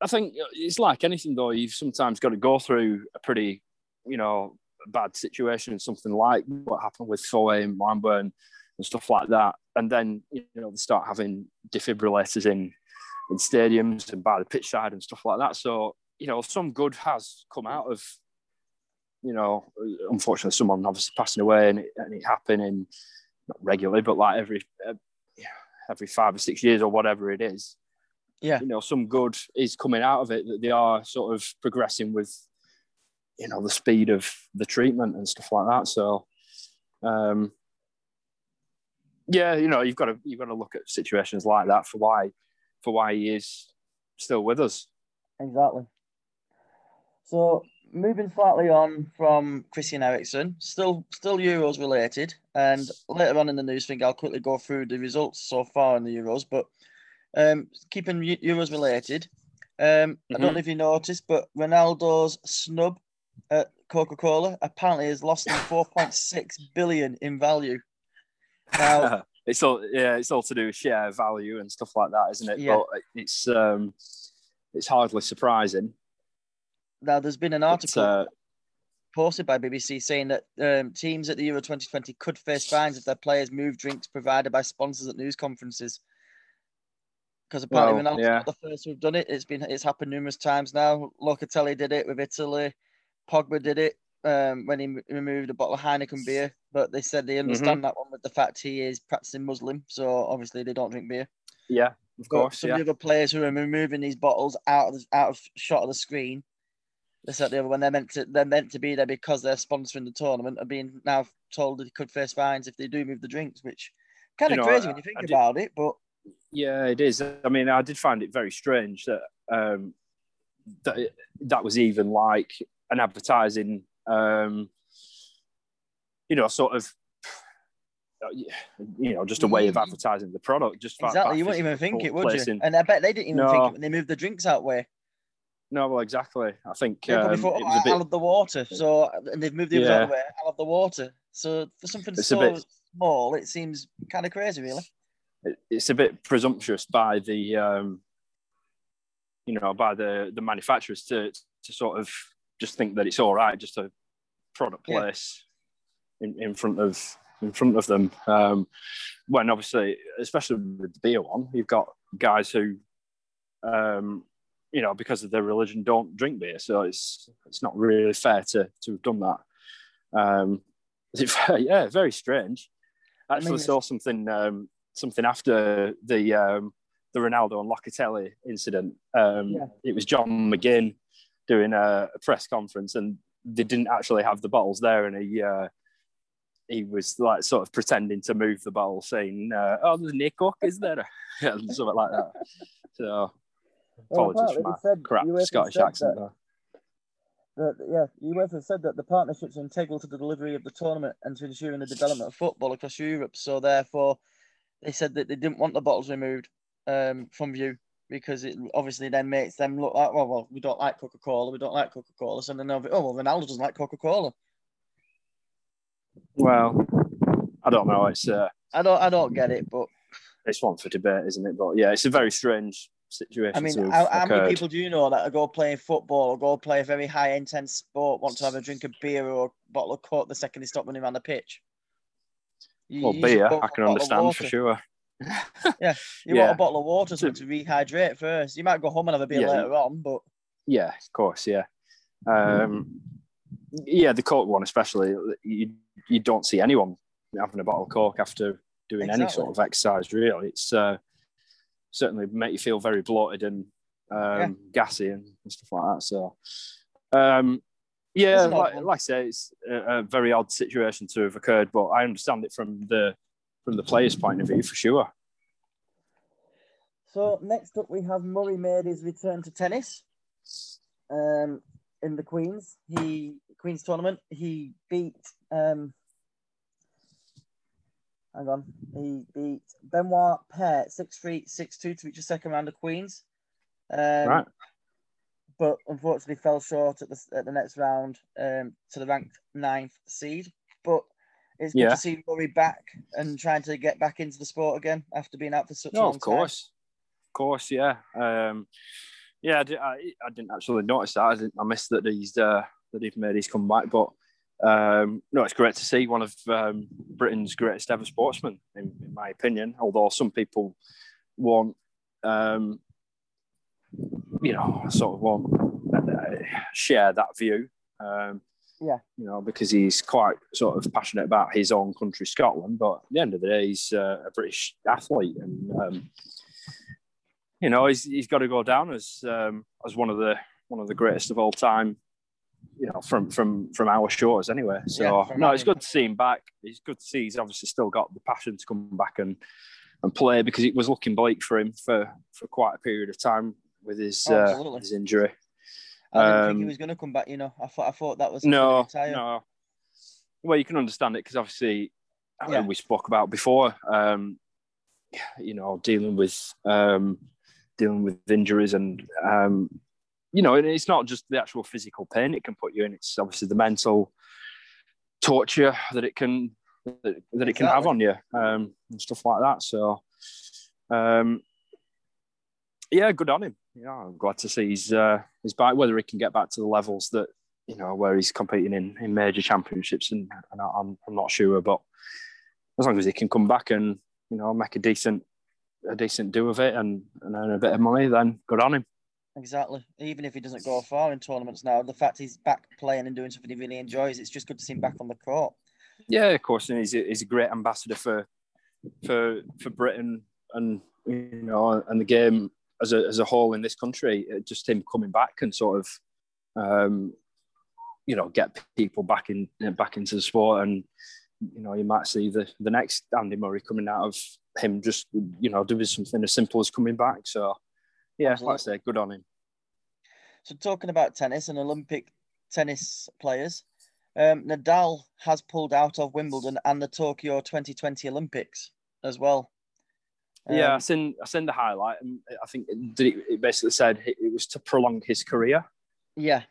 Speaker 2: I think it's like anything though. You've sometimes got to go through a pretty, you know, bad situation, something like what happened with Foy and Muamba and, and stuff like that, and then you know they start having defibrillators in in stadiums and by the pitch side and stuff like that. So you know, some good has come out of, you know, unfortunately, someone obviously passing away and it, and it happening not regularly, but like every uh, every five or six years or whatever it is
Speaker 1: Yeah,
Speaker 2: you know some good is coming out of it that they are sort of progressing with you know the speed of the treatment and stuff like that so um yeah you know you've got to you've got to look at situations like that for why for why he is still with us
Speaker 1: exactly. So moving slightly on from Christian Eriksen, still still Euros related, and later on in the news thing, I'll quickly go through the results so far in the Euros. But um, keeping Euros related, um, I don't
Speaker 2: Mhm.
Speaker 1: know if you noticed, but Ronaldo's snub at Coca Cola apparently has lost them 4.6 billion in value. Now,
Speaker 2: it's all yeah it's all to do with share value and stuff like that isn't it
Speaker 1: Yeah.
Speaker 2: but it's um it's hardly surprising
Speaker 1: now there's been an article
Speaker 2: uh,
Speaker 1: posted by BBC saying that um, teams at the Euro 2020 could face fines if their players move drinks provided by sponsors at news conferences. Because apparently
Speaker 2: Well,
Speaker 1: Ronaldo's
Speaker 2: yeah.
Speaker 1: not the first who've done it. It's been it's happened numerous times now. Locatelli did it with Italy. Pogba did it. um, when he removed a bottle of Heineken beer, but they said they
Speaker 2: Mm-hmm.
Speaker 1: understand that one with the fact he is practicing Muslim, so obviously they don't drink beer.
Speaker 2: Yeah, of
Speaker 1: But
Speaker 2: course.
Speaker 1: some
Speaker 2: Yeah.
Speaker 1: of the other players who are removing these bottles out of the, out of shot of the screen, they said the other when they're meant to they're meant to be there because they're sponsoring the tournament are being now told that they could face fines if they do move the drinks, which kind of
Speaker 2: You know,
Speaker 1: crazy
Speaker 2: I-
Speaker 1: when you think
Speaker 2: I did-
Speaker 1: about it. But
Speaker 2: Yeah, it is. I mean, I did find it very strange that um, that it- that was even like an advertising, um, you know, sort of, you know, just a way of
Speaker 1: Mm.
Speaker 2: advertising the product. Just
Speaker 1: exactly, you wouldn't even think it, would you? And I bet they didn't even think it when they moved the drinks out way.
Speaker 2: No, well, exactly. I think
Speaker 1: They
Speaker 2: um,
Speaker 1: thought, oh,
Speaker 2: was a bit.
Speaker 1: I'll have the water. So and they've moved the
Speaker 2: Yeah.
Speaker 1: way. I'll have the water. So for something
Speaker 2: It's
Speaker 1: so
Speaker 2: bit-
Speaker 1: small, it seems kind of crazy, really.
Speaker 2: It- it's a bit presumptuous by the um, you know by the the manufacturers to to sort of just think that it's all right just a product
Speaker 1: Yeah.
Speaker 2: place in, in front of in front of them. Um, when obviously especially with the beer one you've got guys who um, you know because of their religion don't drink beer. So it's it's not really fair to to have done that. Um, yeah very strange. I actually
Speaker 1: mean,
Speaker 2: saw something um, something after the um, the Ronaldo and Locatelli incident. Um,
Speaker 1: Yeah.
Speaker 2: It was John McGinn doing a, a press conference, and they didn't actually have the bottles there, and he uh, he was like sort of pretending to move the bottle, saying, uh, "Oh, there's Nick Cook, is there?" yeah, something like that. So apologies for my crap Scottish accent. there.
Speaker 1: that yeah, UEFA said that the partnership's integral to the delivery of the tournament and to ensuring the development of football across Europe. So therefore, they said that they didn't want the bottles removed um, from view because it obviously then makes them look like well, well, we don't like Coca Cola, we don't like Coca Cola, so then they'll be, oh well, Ronaldo doesn't like Coca Cola.
Speaker 2: Well, I don't know. It's uh,
Speaker 1: I don't, I don't get it, but
Speaker 2: it's one for debate, isn't it? But yeah, it's a very strange situation.
Speaker 1: I mean, how, how many people do you know that go playing football or go play a very high intense sport, want to have a drink of beer or a bottle of coke the second they stop running around the pitch? You-
Speaker 2: Well, beer, I can
Speaker 1: a bottle of
Speaker 2: understand for sure.
Speaker 1: yeah, You
Speaker 2: Yeah.
Speaker 1: want a bottle of water so to rehydrate first. You might go home and have a beer
Speaker 2: Yeah.
Speaker 1: later on, but
Speaker 2: Yeah, of course, yeah. Um, yeah, the Coke one especially, you, you don't see anyone having a bottle of Coke after doing any sort of exercise, really. It's uh, certainly make you feel very bloated and um, gassy and stuff like that. So, um, yeah,
Speaker 1: It's an odd
Speaker 2: like, like I say, it's a, a very odd situation to have occurred, but I understand it from the from the player's point of view for sure.
Speaker 1: So next up, we have Murray made his return to tennis. Um, in the Queens, he Queens tournament, he beat. Um, hang on, he beat Benoit Paire six three six two to reach the second round of Queens. Um,
Speaker 2: right.
Speaker 1: But unfortunately, fell short at the at the next round um, to the ranked ninth seed. But it's good
Speaker 2: Yeah.
Speaker 1: to see Murray back and trying to get back into the sport again after being out for such a
Speaker 2: No,
Speaker 1: long
Speaker 2: of course, of course, yeah, um, yeah. I, di- I, I didn't actually notice that. I, didn't, I missed that he's uh, that he's made his comeback, but um, no, it's great to see one of um, Britain's greatest ever sportsmen, in, in my opinion. Although some people won't, um, you know, sort of won't uh, share that view. Um,
Speaker 1: Yeah.
Speaker 2: You know, because he's quite sort of passionate about his own country, Scotland. But at the end of the day, he's uh, a British athlete, and um, you know, he's, he's got to go down as um, as one of the one of the greatest of all time. You know, from from from our shores, anyway. So
Speaker 1: Yeah,
Speaker 2: no, it's good to see him back. It's good to see he's obviously still got the passion to come back and and play because it was looking bleak for him for for quite a period of time with his
Speaker 1: Oh,
Speaker 2: uh, his injury.
Speaker 1: I didn't think
Speaker 2: Um,
Speaker 1: he was going to come back. You know, I thought I thought that was
Speaker 2: No, no. Well, you can understand it because obviously, I
Speaker 1: Yeah.
Speaker 2: we spoke about before. Um, you know, dealing with um, dealing with injuries and um, you know, and it's not just the actual physical pain it can put you in. It's obviously the mental torture that it can that, that it can have on you um, and stuff like that. So, um, yeah, good on him. Yeah, I'm glad to see he's uh, he's back. Whether he can get back to the levels that you know where he's competing in, in major championships, and, and I'm I'm not sure, but as long as he can come back and you know make a decent a decent do of it and, and earn a bit of money, then good on him.
Speaker 1: Exactly. Even if he doesn't go far in tournaments now, the fact he's back playing and doing something he really enjoys, it's just good to see him back on the court.
Speaker 2: Yeah, of course, and he's a, he's a great ambassador for for for Britain and you know and the game as a as a whole in this country. Just him coming back and sort of um, you know get people back in back into the sport, and you know you might see the the next Andy Murray coming out of him just you know doing something as simple as coming back. So yeah, Absolutely. like I say, good on him.
Speaker 1: So talking about tennis and Olympic tennis players, um, Nadal has pulled out of Wimbledon and the Tokyo 2020 Olympics as well.
Speaker 2: Um, yeah, I seen I seen the highlight, and I think it, it basically said it was to prolong his career.
Speaker 1: Yeah,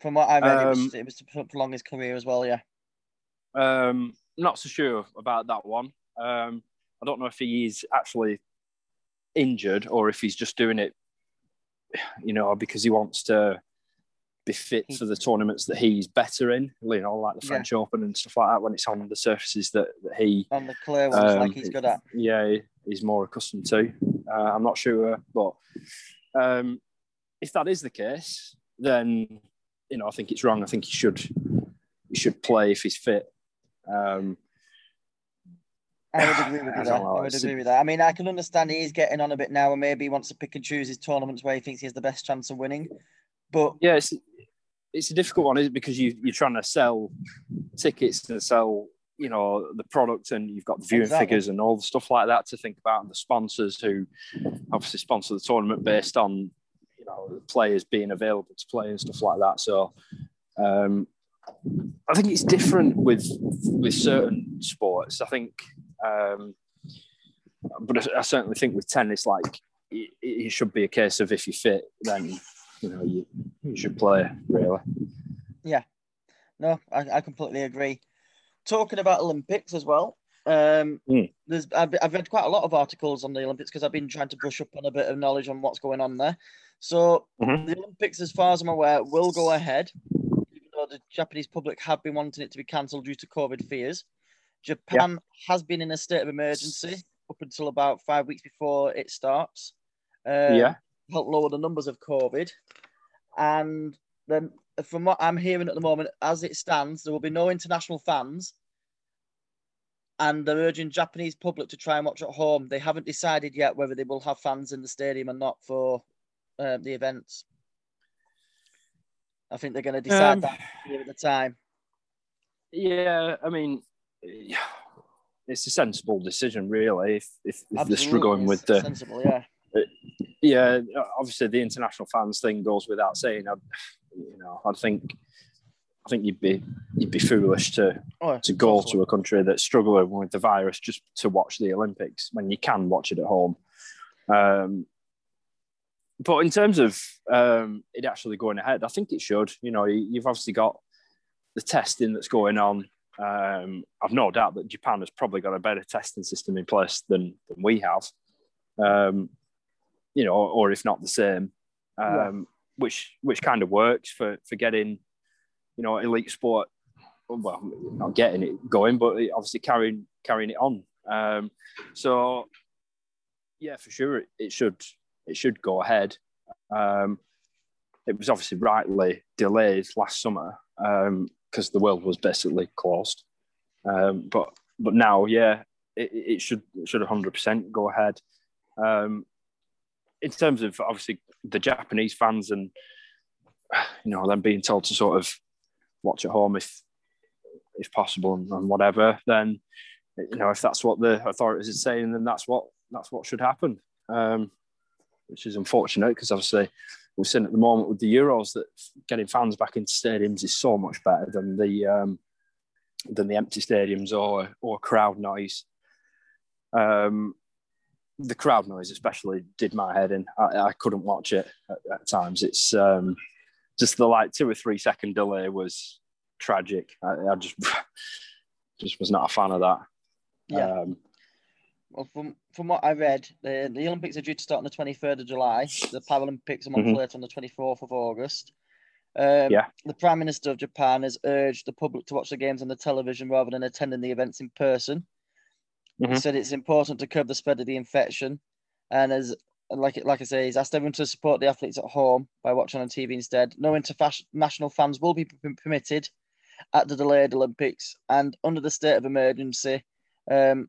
Speaker 1: from what I read, um, it, was, um, it was to prolong his career as well. Yeah.
Speaker 2: Um, not so sure about that one. Um, I don't know if he is actually injured or if he's just doing it, you know, because he wants to be fit for the tournaments that he's better in, you know, like the French yeah. Open and stuff like that, when it's on the surfaces that, that he
Speaker 1: on the clear ones, um, like he's good at.
Speaker 2: Yeah, he's more accustomed to. Uh, I'm not sure, but um, if that is the case, then you know, I think it's wrong. I think he should he should play if he's fit. Um,
Speaker 1: I would agree with you there. I would agree with that. I mean, I can understand he's getting on a bit now, and maybe he wants to pick and choose his tournaments where he thinks he has the best chance of winning. But
Speaker 2: yeah, it's it's a difficult one, is it? Because you you're trying to sell tickets and sell you know the product, and you've got the viewing exactly. figures and all the stuff like that to think about, and the sponsors who obviously sponsor the tournament based on you know the players being available to play and stuff like that. So. Um, I think it's different with with certain sports. I think um, but I, certainly think with tennis, like it, it, should be a case of if you fit, then you know you, you should play really.
Speaker 1: Yeah, no, I, I completely agree. Talking about Olympics as well, um, mm. there's I've, I've read quite a lot of articles on the Olympics because I've been trying to brush up on a bit of knowledge on what's going on there. So mm-hmm. the Olympics, as far as I'm aware, will go ahead, even though the Japanese public have been wanting it to be cancelled due to COVID fears. Japan has been in a state of emergency up until about five weeks before it starts.
Speaker 2: Um, yeah.
Speaker 1: Help lower the numbers of COVID. And then, from what I'm hearing at the moment, as it stands, there will be no international fans. And they're urging Japanese public to try and watch at home. They haven't decided yet whether they will have fans in the stadium or not for uh, the events. I think they're going to decide um, that at the time.
Speaker 2: Yeah, I mean, it's a sensible decision, really. If if, if they're struggling with the
Speaker 1: sensible, yeah,
Speaker 2: yeah. Obviously, the international fans thing goes without saying. I, you know, I think I think you'd be you'd be foolish to oh, to go to a country that's struggling with the virus just to watch the Olympics when you can watch it at home. Um, but in terms of um, it actually going ahead, I think it should. You know, you've obviously got the testing that's going on um, I've no doubt that Japan has probably got a better testing system in place than, than we have, um, you know, or, if not the same, um, yeah. which which kind of works for for getting, you know, elite sport. Well, not getting it going, but obviously carrying carrying it on. Um, so, yeah, for sure, it, it should it should go ahead. Um, it was obviously rightly delayed last summer um, because the world was basically closed. Um, but but now, yeah, it, it should it should 100% go ahead. Um, in terms of obviously the Japanese fans and you know them being told to sort of watch at home if if possible and, and whatever, then you know if that's what the authorities are saying, then that's what that's what should happen. Um, which is unfortunate because obviously we're seeing at the moment with the Euros that getting fans back into stadiums is so much better than the um, than the empty stadiums or or crowd noise. Um, the crowd noise especially did my head in. I, I couldn't watch it at, at times. It's um, just the like two or three second delay was tragic. I, I just just was not a fan of that.
Speaker 1: Yeah. Um, well, from from what I read, the, the Olympics are due to start on the 23rd of July. The Paralympics a month mm-hmm. later on the 24th of August. Um, yeah. The Prime Minister of Japan has urged the public to watch the games on the television rather than attending the events in person. Mm-hmm. He said it's important to curb the spread of the infection and as like like I say, he's asked everyone to support the athletes at home by watching on TV instead. No international fans will be permitted at the delayed Olympics, and under the state of emergency, um,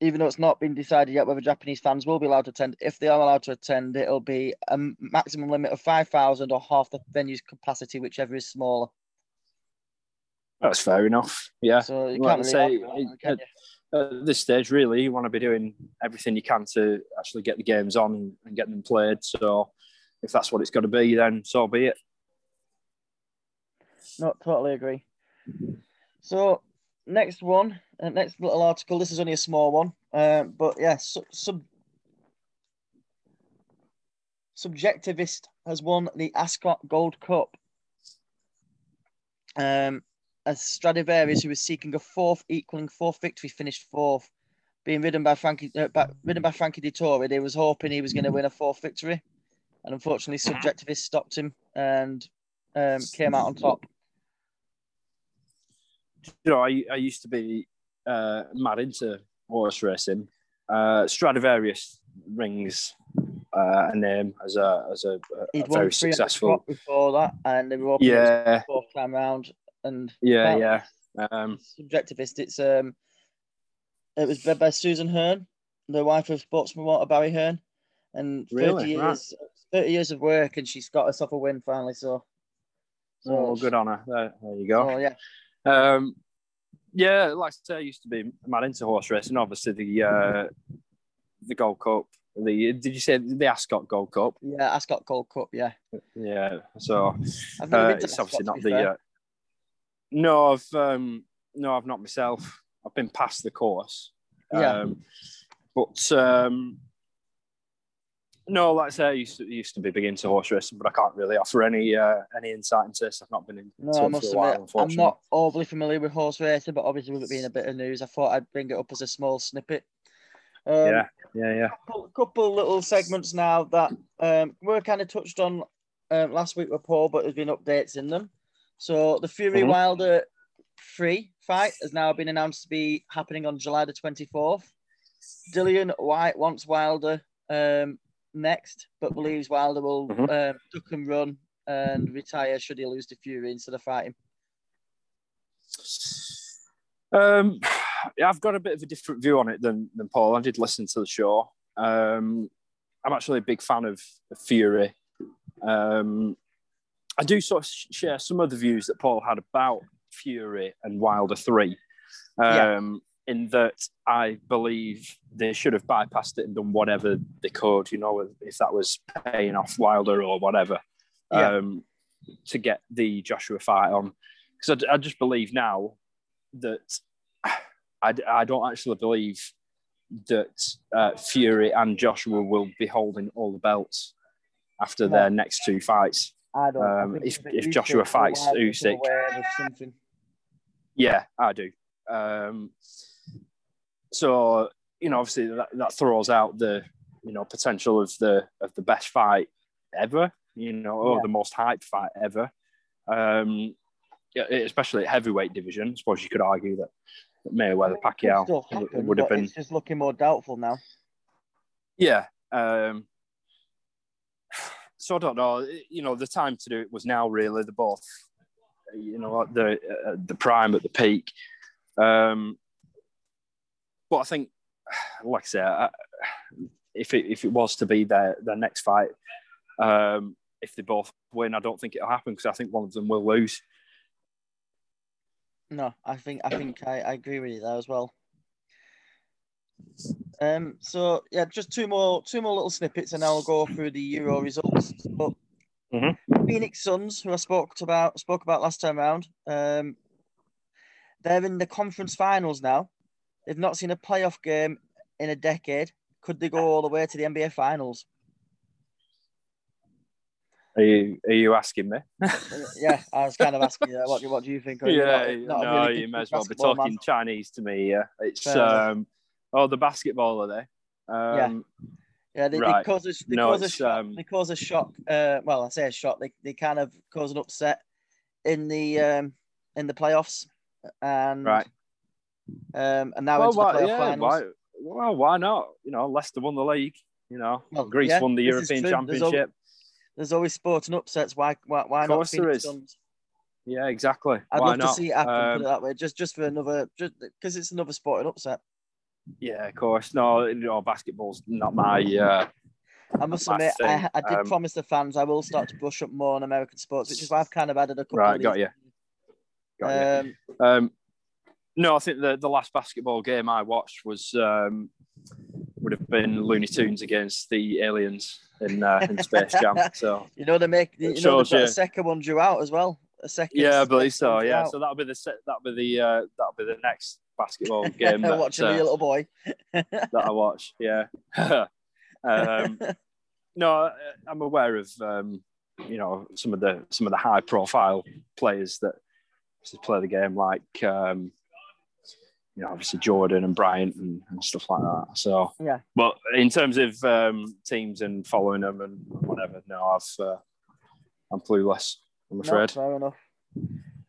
Speaker 1: even though it's not been decided yet whether Japanese fans will be allowed to attend, if they are allowed to attend, it'll be a maximum limit of 5,000 or half the venue's capacity, whichever is smaller.
Speaker 2: That's fair enough. Yeah.
Speaker 1: So you can't really
Speaker 2: say, at, at, this stage, really, you want to be doing everything you can to actually get the games on and get them played. So if that's what it's got to be, then so be it.
Speaker 1: No, totally agree. So next one, uh, next little article. This is only a small one, uh, but yeah, sub, sub subjectivist has won the Ascot Gold Cup. Um, as Stradivarius, who was seeking a fourth, equaling fourth victory, finished fourth, being ridden by Frankie, uh, by, ridden by Frankie Dettori. They was hoping he was going to win a fourth victory, and unfortunately, Subjectivist stopped him and um, came out on top
Speaker 2: you know, I, I used to be uh, mad into horse racing. Uh, Stradivarius rings uh, a name as a as a, a very successful
Speaker 1: before that, and they were all
Speaker 2: yeah
Speaker 1: fourth time round, and
Speaker 2: yeah, yeah. Um,
Speaker 1: subjectivist. It's um, it was by Susan Hearn, the wife of sportsman Walter Barry Hearn, and thirty really? years, right. thirty years of work, and she's got herself a win finally. So,
Speaker 2: so oh, good on her. There, there you go.
Speaker 1: Oh yeah.
Speaker 2: Um, yeah, like I say, I used to be mad into horse racing. Obviously, the uh, the Gold Cup. The did you say the Ascot Gold Cup?
Speaker 1: Yeah, Ascot Gold Cup. Yeah.
Speaker 2: Yeah. So uh, it's obviously not the. Uh, no, I've um, no, I've not myself. I've been past the course.
Speaker 1: Yeah. Um,
Speaker 2: but um, no, like I say, I used to, used to be big into horse racing, but I can't really offer any uh, any insight into this. I've not been in no, I must for a while,
Speaker 1: I'm not overly familiar with horse racing, but obviously with it being a bit of news, I thought I'd bring it up as a small snippet.
Speaker 2: Um, yeah, yeah, yeah.
Speaker 1: Couple, couple little segments now that um, were kind of touched on um, last week with Paul, but there's been updates in them. So the Fury mm-hmm. Wilder free fight has now been announced to be happening on July the 24th. Dillian Whyte wants Wilder um, next, but believes Wilder will mm-hmm. um, duck and run and retire should he lose to Fury instead of fighting.
Speaker 2: Um, yeah, I've got a bit of a different view on it than, than Paul. I did listen to the show. Um, I'm actually a big fan of, of Fury. Um, I do sort of share some of the views that Paul had about Fury and Wilder 3. Um, in that I believe they should have bypassed it and done whatever they could, you know, if that was paying off Wilder or whatever, yeah. um, to get the Joshua fight on. Because I, I, just believe now that I, I don't actually believe that uh, Fury and Joshua will be holding all the belts after no. their next two fights.
Speaker 1: I don't.
Speaker 2: Um, if if Joshua fights Usyk, yeah, I do. Um, so you know, obviously that, that throws out the you know potential of the of the best fight ever. You know, or the most hyped fight ever. Um, yeah, especially at heavyweight division. I suppose you could argue that, that Mayweather Pacquiao happen, would have been.
Speaker 1: It's just looking more doubtful now.
Speaker 2: Yeah. Um, so I don't know. You know, the time to do it was now. Really, the both. You know, the uh, the prime at the peak. Um, but I think, like I said, if it if it was to be their their next fight, um, if they both win, I don't think it'll happen because I think one of them will lose.
Speaker 1: No, I think I think I, I agree with you there as well. Um, so yeah, just two more two more little snippets, and I'll go through the Euro results. But
Speaker 2: mm-hmm.
Speaker 1: Phoenix Suns, who I spoke about spoke about last time around, um, they're in the conference finals now. They've not seen a playoff game in a decade. Could they go all the way to the NBA finals?
Speaker 2: Are you are you asking me?
Speaker 1: yeah, I was kind of asking you. What, what do you think?
Speaker 2: yeah, not, not no, really you may as well be talking man. Chinese to me. Yeah, it's um, oh the basketball are they?
Speaker 1: Um, yeah, yeah, they, right. they cause a, they no, cause a shock. Um, they cause a shock. Uh, well, I say a shock. They, they kind of cause an upset in the um in the playoffs, and
Speaker 2: right.
Speaker 1: Um, and now well, into the playoff
Speaker 2: yeah,
Speaker 1: finals.
Speaker 2: Why, well, why not? You know, Leicester won the league. You know,
Speaker 1: Well,
Speaker 2: Greece
Speaker 1: yeah,
Speaker 2: won the European
Speaker 1: true. There's al-
Speaker 2: Championship.
Speaker 1: There's always sporting upsets. Why why why
Speaker 2: Of
Speaker 1: not
Speaker 2: course there is. Yeah, exactly.
Speaker 1: I'd
Speaker 2: Why
Speaker 1: love
Speaker 2: not?
Speaker 1: to see it happen.
Speaker 2: Um,
Speaker 1: put it that way, just just for another, just because it's another sporting upset.
Speaker 2: Yeah, of course. No, you know, basketball's not my. Uh,
Speaker 1: I must admit, I. I did
Speaker 2: Um,
Speaker 1: promise the fans I will start to brush up more on American sports, which is why I've kind of added a couple.
Speaker 2: Right,
Speaker 1: of
Speaker 2: got you. got you.
Speaker 1: Um,
Speaker 2: Um, no, I think the, the last basketball game I watched was um, would have been Looney Tunes against the aliens in uh, in Space Jam. So
Speaker 1: you know they make, you know,
Speaker 2: shows
Speaker 1: they've got a second one drew out as well. A second.
Speaker 2: yeah, I believe so. Yeah,
Speaker 1: out.
Speaker 2: so that'll be the se- that'll be the uh, that'll be the next basketball game that,
Speaker 1: watching
Speaker 2: uh,
Speaker 1: the little boy.
Speaker 2: that I watch. Yeah. um, no, I'm aware of um, you know some of the some of the high profile players that play the game, like um, you know obviously Jordan and Bryant and, and stuff like that. So
Speaker 1: Yeah.
Speaker 2: but in terms of um, teams and following them and whatever, no, I've uh, I'm clueless. I'm
Speaker 1: No,
Speaker 2: afraid.
Speaker 1: fair enough.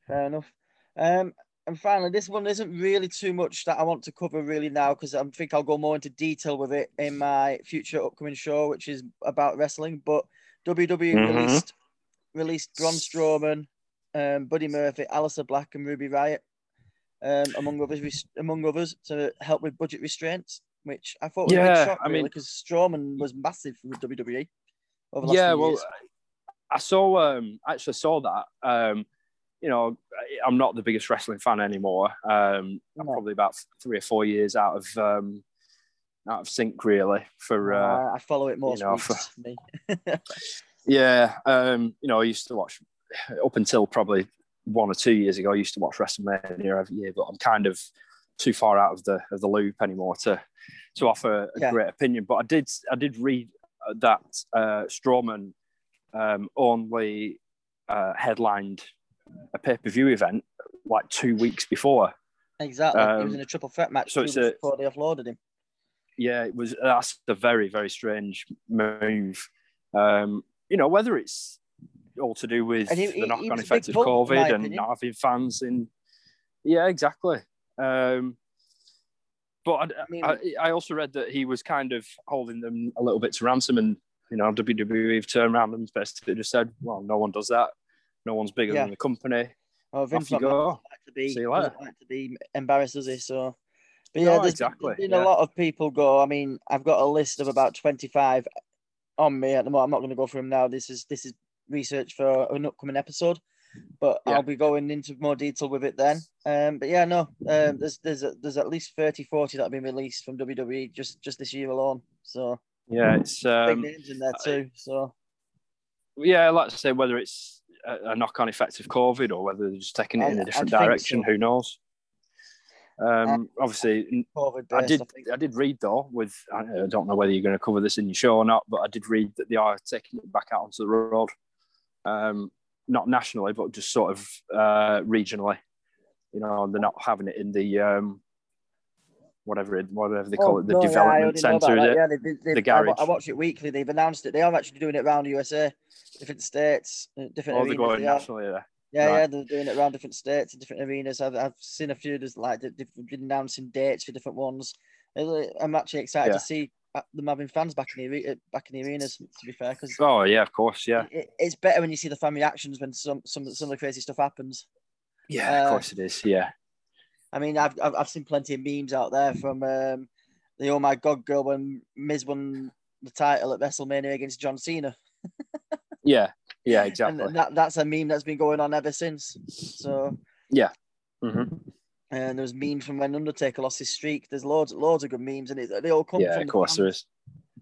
Speaker 1: Fair enough. Um, and finally, this one isn't really too much that I want to cover really now because I think I'll go more into detail with it in my future upcoming show, which is about wrestling. But WWE
Speaker 2: Mhm.
Speaker 1: released released Braun Strowman, um, Buddy Murphy, Aleister Black, and Ruby Riot, um, among others, among others, to help with budget restraints, which I thought was a
Speaker 2: Yeah,
Speaker 1: big shock,
Speaker 2: I
Speaker 1: really,
Speaker 2: mean-
Speaker 1: because Strowman was massive for WWE. Over the last
Speaker 2: yeah well
Speaker 1: years.
Speaker 2: i saw um actually saw that um you know i'm not the biggest wrestling fan anymore um i'm probably about three or four years out of um out of sync really for uh
Speaker 1: Uh, I follow it most
Speaker 2: know, for-
Speaker 1: me.
Speaker 2: yeah um you know i used to watch up until probably one or two years ago i used to watch wrestlemania every year but i'm kind of too far out of the of the loop anymore to to offer a
Speaker 1: Yeah.
Speaker 2: great opinion but i did i did read that uh Strowman um only uh headlined a pay-per-view event like two weeks before
Speaker 1: Exactly. he was
Speaker 2: Um,
Speaker 1: in a triple threat match
Speaker 2: so it's a-
Speaker 1: before they offloaded him.
Speaker 2: yeah, it was that's a very very strange move. Um, you know whether it's all to do with
Speaker 1: he-
Speaker 2: the
Speaker 1: he- he
Speaker 2: knock-on effect of
Speaker 1: punk, in my
Speaker 2: COVID and
Speaker 1: opinion.
Speaker 2: not having fans in. Yeah, exactly. Um, but I,
Speaker 1: mean-
Speaker 2: I, I also read that he was kind of holding them a little bit to ransom, and you know WWE have turned around and basically just said, "Well, no one does that. No one's bigger
Speaker 1: Yeah.
Speaker 2: than the company.
Speaker 1: Oh, Vince
Speaker 2: Off you go."
Speaker 1: like to be
Speaker 2: See you later.
Speaker 1: like to be embarrassed, does he? So, but
Speaker 2: No,
Speaker 1: yeah, there's,
Speaker 2: exactly,
Speaker 1: there's been
Speaker 2: yeah.
Speaker 1: a lot of people go. I mean, I've got a list of about twenty five on me at the moment. I'm not going to go through them now. This is this is research for an upcoming episode, but
Speaker 2: Yeah.
Speaker 1: I'll be going into more detail with it then. Um, but yeah, no, um, there's there's there's at least 30, 40 that have been released from WWE just just this year alone. So
Speaker 2: Yeah, it's
Speaker 1: big
Speaker 2: um,
Speaker 1: names in there too. So
Speaker 2: yeah, like I say, whether it's a, a knock-on effect of COVID or whether they're just taking it in a different
Speaker 1: I'd
Speaker 2: direction,
Speaker 1: so.
Speaker 2: who knows? Um, obviously,
Speaker 1: COVID
Speaker 2: I did.
Speaker 1: I.
Speaker 2: I did read though. With I I don't know whether you're going to cover this in your show or not, but I did read that they are taking it back out onto the road, um, not nationally, but just sort of uh, regionally. You know, they're not having it in the um, whatever it, whatever they call
Speaker 1: Oh,
Speaker 2: it, the
Speaker 1: no,
Speaker 2: development
Speaker 1: already know about
Speaker 2: centre. is
Speaker 1: that.
Speaker 2: it?
Speaker 1: Yeah, they, they,
Speaker 2: The
Speaker 1: they, I,
Speaker 2: garage.
Speaker 1: I watch it weekly. They've announced it. They are actually doing it around the USA, different states, uh, different
Speaker 2: Or they're going
Speaker 1: they
Speaker 2: nationally there.
Speaker 1: Yeah,
Speaker 2: right.
Speaker 1: yeah, they're doing it around different states and different arenas. I've, I've seen a few. There's like they- they've been announcing dates for different ones. Uh, I'm actually excited
Speaker 2: Yeah.
Speaker 1: to see uh, them having fans back in the back in the arenas. To be fair, because
Speaker 2: Oh yeah, of course, yeah,
Speaker 1: it, it's better when you see the fan reactions when some some some of the crazy stuff happens.
Speaker 2: yeah, of
Speaker 1: Uh,
Speaker 2: course it is. Yeah,
Speaker 1: I mean, I've I've, I've seen plenty of memes out there from um, the Oh My God girl when Miz won the title at WrestleMania against John Cena,
Speaker 2: yeah, yeah, exactly.
Speaker 1: and that that's a meme that's been going on ever since. So, yeah.
Speaker 2: hmm
Speaker 1: and there's memes from when Undertaker lost his streak. There's loads loads of good memes, and it, they all come
Speaker 2: Yeah,
Speaker 1: from
Speaker 2: of course there
Speaker 1: fans.
Speaker 2: is.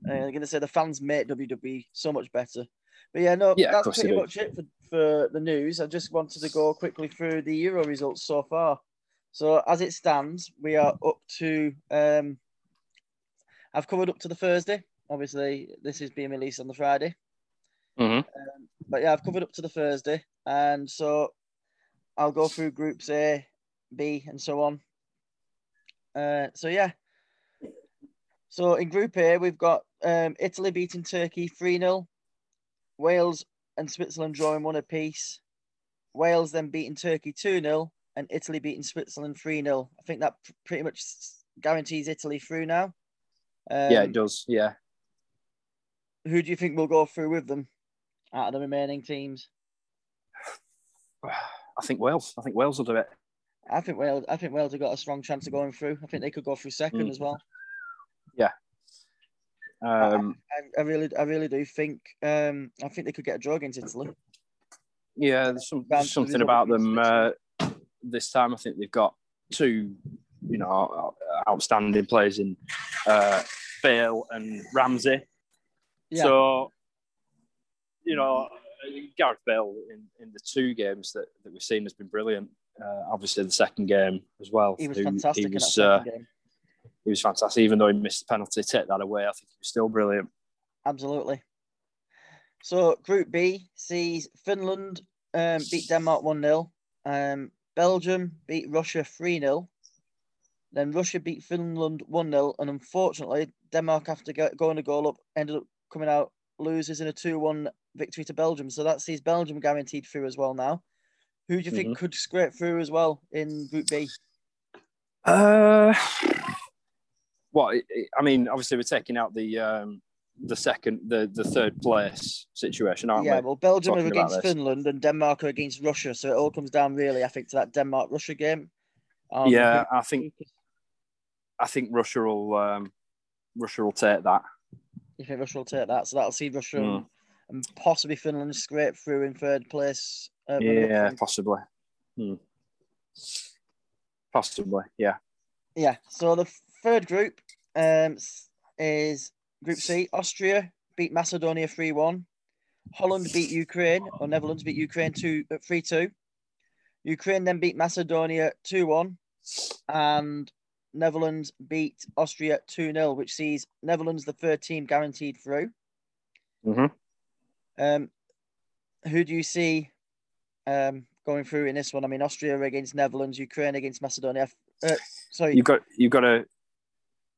Speaker 1: Uh, they're gonna say the fans make WWE so much better. But yeah, no,
Speaker 2: Yeah,
Speaker 1: that's pretty much it for, for the news. I just wanted to go quickly through the Euro results so far. So as it stands, we are up to um I've covered up to the Thursday. Obviously, this is being released on the Friday.
Speaker 2: hmm
Speaker 1: Um, but yeah, I've covered up to the Thursday. And so I'll go through groups A, B, and so on. Uh, so yeah. So in Group A, we've got um, Italy beating Turkey 3 0, Wales and Switzerland drawing one apiece, Wales then beating Turkey 2 0, and Italy beating Switzerland 3 0. I think that pr- pretty much guarantees Italy through now. Um,
Speaker 2: yeah, it does. Yeah,
Speaker 1: who do you think will go through with them out of the remaining teams?
Speaker 2: I think Wales. I think Wales will do it.
Speaker 1: I think Wales. I think Wales have got a strong chance of going through. I think they could go through second
Speaker 2: Mm.
Speaker 1: as well. Yeah.
Speaker 2: Um,
Speaker 1: I, I really, I really do think. Um, I think they could get a draw against Italy.
Speaker 2: yeah, there's, some, there's something about them uh, this time. I think they've got two, you know, outstanding players in uh, Bale and Ramsey.
Speaker 1: Yeah.
Speaker 2: So, you know, Gareth Bale in, in the two games that, that we've seen has been brilliant. Uh, obviously, the second game as well.
Speaker 1: He was fantastic
Speaker 2: He was,
Speaker 1: in that
Speaker 2: uh, he was fantastic, even though he missed the penalty. Take that away, I think he was still brilliant.
Speaker 1: Absolutely. So Group B sees Finland um, beat Denmark one 0 um, Belgium beat Russia three 0 Then Russia beat Finland one 0 and unfortunately Denmark, after going a goal up, ended up coming out losers in a two one victory to Belgium. So that sees Belgium guaranteed through as well now. Who do you think could scrape through as well in Group B?
Speaker 2: Uh, what I mean, obviously, we're taking out the um, the second, the the third place situation, aren't
Speaker 1: yeah,
Speaker 2: we?
Speaker 1: well, Belgium are against? Finland and Denmark are against Russia. So it all comes down really, I think, to that Denmark Russia game. Um,
Speaker 2: yeah, I think I think Russia will um, Russia will take that.
Speaker 1: You think Russia will take that? So that'll see Russia and, and possibly Finland scrape through in third place. uh,
Speaker 2: Yeah, possibly. Hmm. Possibly, yeah.
Speaker 1: yeah. So the third group um, is Group C. Austria beat Macedonia 3 1. Holland beat Ukraine, or Netherlands beat Ukraine 2 uh, 3 2. Ukraine then beat Macedonia 2 1. And Netherlands beat Austria 2 0, which sees Netherlands the third team guaranteed through.
Speaker 2: hmm
Speaker 1: Um, who do you see um, going through in this one? I mean, Austria against Netherlands, Ukraine against Macedonia. Uh, sorry,
Speaker 2: You've got you've got to.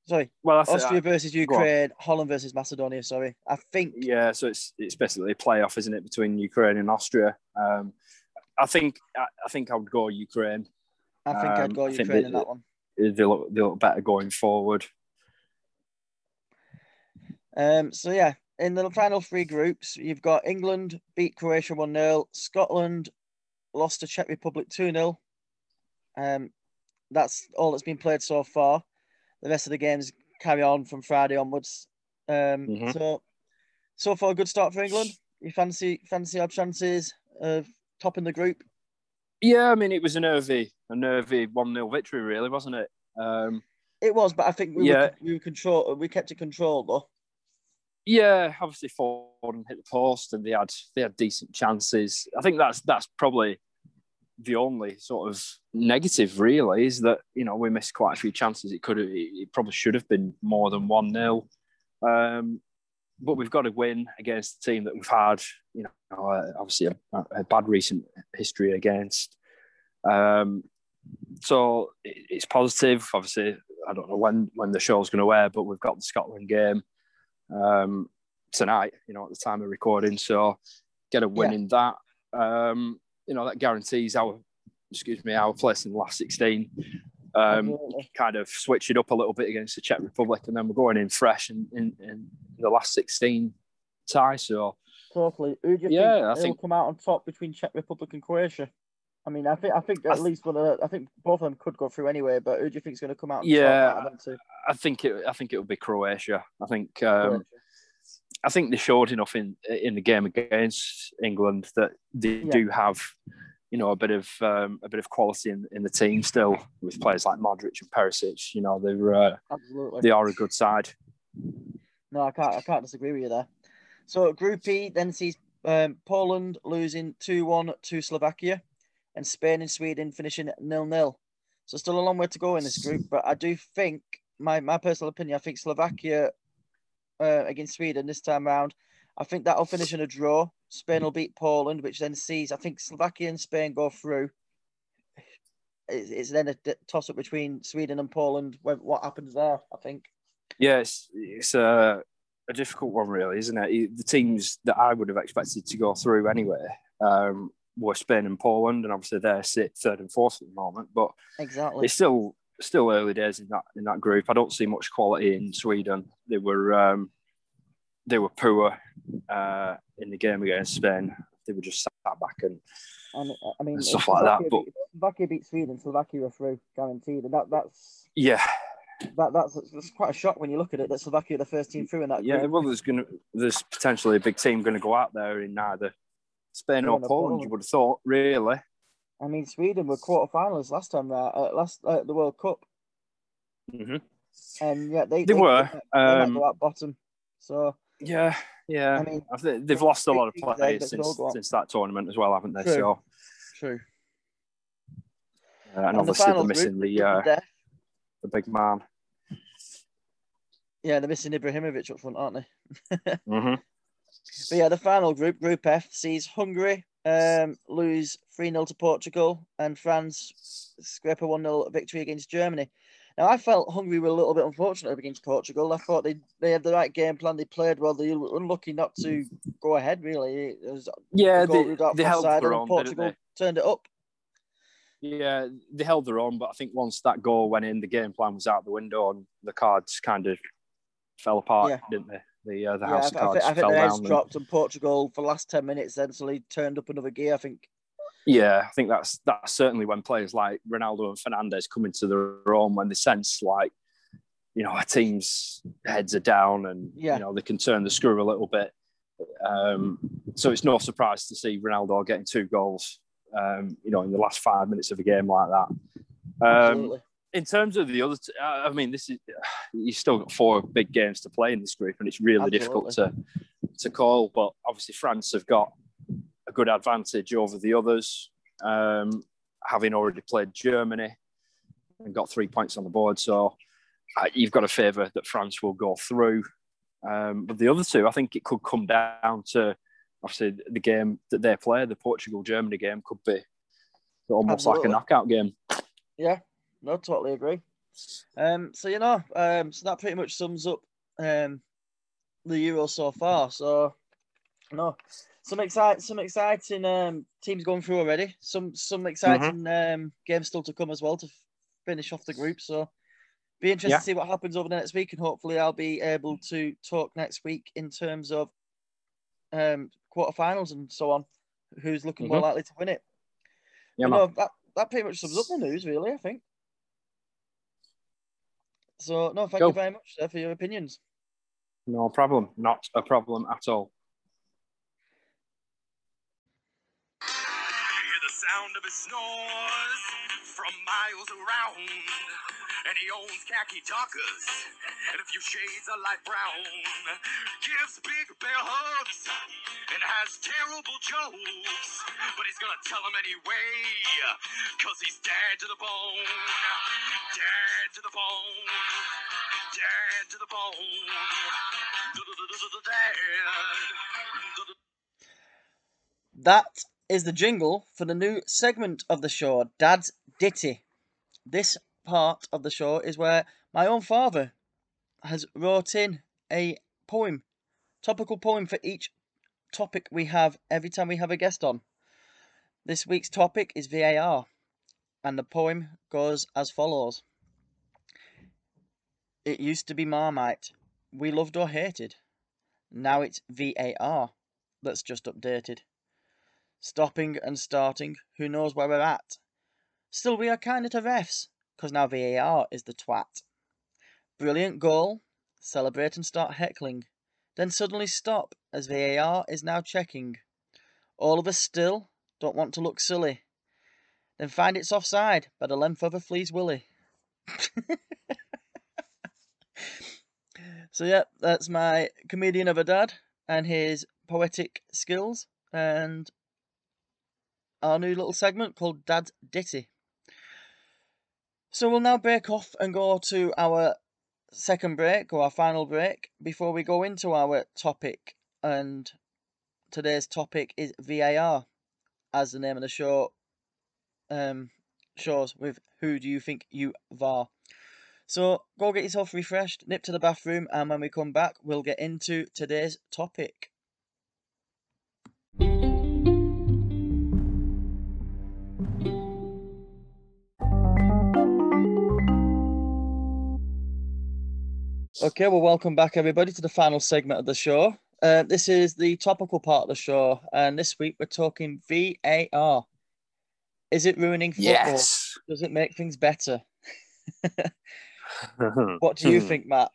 Speaker 1: Sorry.
Speaker 2: Well,
Speaker 1: Austria versus. Ukraine, Holland versus Macedonia. Sorry, I think.
Speaker 2: Yeah, so it's it's basically a playoff, isn't it, between Ukraine and Austria? Um, I think I, I think I would go Ukraine.
Speaker 1: I think I'd
Speaker 2: um,
Speaker 1: go Ukraine
Speaker 2: that-
Speaker 1: in that one.
Speaker 2: They look they look better going forward.
Speaker 1: Um, so yeah, in the final three groups, you've got England beat Croatia one 0 Scotland lost to Czech Republic two 0 Um, that's all that's been played so far. The rest of the games carry on from Friday onwards. Um,
Speaker 2: Mhm.
Speaker 1: so so far, a good start for England. You fancy fancy our chances of topping the group?
Speaker 2: Yeah, I mean it was a nervy a nervy one 0 victory, really, wasn't it? Um,
Speaker 1: It was, but I think we
Speaker 2: Yeah.
Speaker 1: were we were control we kept it controlled though.
Speaker 2: yeah, obviously Ford hit the post, and they had they had decent chances. I think that's that's probably the only sort of negative, really, is that you know we missed quite a few chances. It could have, it probably should have been more than one 0 um, but we've got to win against a team that we've had, you know, uh, obviously a, a bad recent history against. Um, so it, it's positive. Obviously, I don't know when when the show's going to air, but we've got the Scotland game um, tonight. You know, at the time of recording, so get a win
Speaker 1: Yeah.
Speaker 2: in that. Um, you know, that guarantees our excuse me our place in the last sixteen. Um, kind of switch it up a little bit against the Czech Republic, and then we're going in fresh in, in, in the last 16 tie. So,
Speaker 1: Totally. Who do you
Speaker 2: Yeah,
Speaker 1: think
Speaker 2: I
Speaker 1: will
Speaker 2: think-
Speaker 1: come out on top between Czech Republic and Croatia? I mean, I think I think
Speaker 2: I
Speaker 1: at
Speaker 2: th-
Speaker 1: least one of the, I think both of them could go through anyway. But who do you think is going to come out? On
Speaker 2: Yeah,
Speaker 1: top out of them two?
Speaker 2: I think it. I think it will be Croatia. I think. Um,
Speaker 1: Croatia.
Speaker 2: I think they showed enough in in the game against England that they
Speaker 1: Yeah.
Speaker 2: do have, you know, a bit of um, a bit of quality in, in the team still with players like Modric and Perisic. You know, they're uh,
Speaker 1: Absolutely.
Speaker 2: they are a good side.
Speaker 1: No, I can't. I can't disagree with you there. So Group E then sees um, Poland losing two one to Slovakia, and Spain and Sweden finishing nil nil. So still a long way to go in this group, but I do think my my personal opinion. I think Slovakia uh, against Sweden this time round. I think that'll finish in a draw. Spain will beat Poland, which then sees I think Slovakia and Spain go through. It's, it's then a toss up between Sweden and Poland. What happens there? I think.
Speaker 2: Yeah, it's, it's a, a difficult one, really, isn't it? The teams that I would have expected to go through anyway um, were Spain and Poland, and obviously they're sit third and fourth at the moment. But
Speaker 1: Exactly.
Speaker 2: it's still still early days in that in that group. I don't see much quality in Sweden. They were um, they were poor uh, in the game against Spain. They were just sat back and,
Speaker 1: and I mean
Speaker 2: stuff like that. But
Speaker 1: Slovakia beat Sweden, Slovakia are through, guaranteed. And that that's
Speaker 2: yeah,
Speaker 1: that that's, that's quite a shock when you look at it. That Slovakia the first team through in that. Group.
Speaker 2: Yeah, well, there's gonna there's potentially a big team going to go out there in either Spain or Poland, Poland. You would have thought, really.
Speaker 1: I mean, Sweden were quarterfinalists last time, uh, last uh, the World Cup.
Speaker 2: Mm-hmm.
Speaker 1: And yeah, they
Speaker 2: they,
Speaker 1: they
Speaker 2: were.
Speaker 1: They,
Speaker 2: um,
Speaker 1: go out bottom. So
Speaker 2: yeah, yeah. I mean, they've lost a lot of players since, since that tournament as well, haven't they?
Speaker 1: True.
Speaker 2: So
Speaker 1: true.
Speaker 2: Uh, and, and, obviously the they're missing the uh, the big man.
Speaker 1: Yeah, they're missing Ibrahimovic up front, aren't
Speaker 2: they? mm-hmm.
Speaker 1: But yeah, the final group, Group F, sees Hungary um, lose 3 0 to Portugal and France scrape a 1 0 victory against Germany. Now, I felt Hungary were a little bit unfortunate against Portugal. I thought they, they had the right game plan. They played well. They were unlucky not to go ahead, really.
Speaker 2: yeah, they, they held their own,
Speaker 1: Portugal turned it up.
Speaker 2: Yeah, they held their own, but I think once that goal went in, the game plan was out the window and the cards kind of fell apart, yeah. didn't they? The uh, the house yeah, cards I, think, I think the heads
Speaker 1: dropped, and Portugal for the last ten minutes then suddenly turned up another gear. I think.
Speaker 2: Yeah, I think that's that's certainly when players like Ronaldo and Fernandes come into their own when they sense like, you know, our team's heads are down and yeah. you know they can turn the screw a little bit. Um, so it's no surprise to see Ronaldo getting two goals, um, you know, in the last five minutes of a game like that. Um, in terms of the other, t- I mean, this is you've still got four big games to play in this group, and it's really Absolutely. difficult to to call. But obviously, France have got a good advantage over the others, um, having already played Germany and got three points on the board. So uh, you've got a favour that France will go through. Um, but the other two, I think it could come down to obviously the game that they play, the Portugal Germany game, could be almost Absolutely. like a knockout game.
Speaker 1: Yeah, no, totally agree. Um, so you know, um, so that pretty much sums up um the Euro so far. So no, some exciting, some exciting um teams going through already. Some some exciting mm-hmm. um games still to come as well to finish off the group. So be interested yeah. to see what happens over the next week, and hopefully I'll be able to talk next week in terms of um quarterfinals and so on. Who's looking mm-hmm. more likely to win it? Yeah, no, that that pretty much sums up the news, really. I think. So, no, thank Go. you very much sir, for your opinions.
Speaker 2: No problem. Not a problem at all. Hear the sound of his snores from miles around. And he owns khaki talkers and a few shades of light brown. Gives big bear hugs and has terrible jokes. But he's gonna tell them anyway, cause he's dead to the bone. Dead to the bone. Dead to the bone.
Speaker 1: That is the jingle for the new segment of the show, Dad's Ditty. This part of the show is where my own father has wrote in a poem, topical poem for each topic we have every time we have a guest on. This week's topic is VAR, and the poem goes as follows It used to be Marmite, we loved or hated. Now it's VAR that's just updated. Stopping and starting, who knows where we're at? Still, we are kinder to refs, because now VAR is the twat. Brilliant goal, celebrate and start heckling. Then suddenly stop, as VAR is now checking. All of us still don't want to look silly. Then find it's offside by the length of a flea's willy. so yeah, that's my comedian of a dad and his poetic skills and our new little segment called Dad's Ditty. So we'll now break off and go to our second break or our final break before we go into our topic. And today's topic is VAR, as the name of the show um, shows. With who do you think you VAR? So go get yourself refreshed, nip to the bathroom, and when we come back, we'll get into today's topic. Okay, well, welcome back, everybody, to the final segment of the show. Uh, this is the topical part of the show, and this week we're talking VAR. Is it ruining football?
Speaker 2: Yes.
Speaker 1: Does it make things better? what do you think, Matt?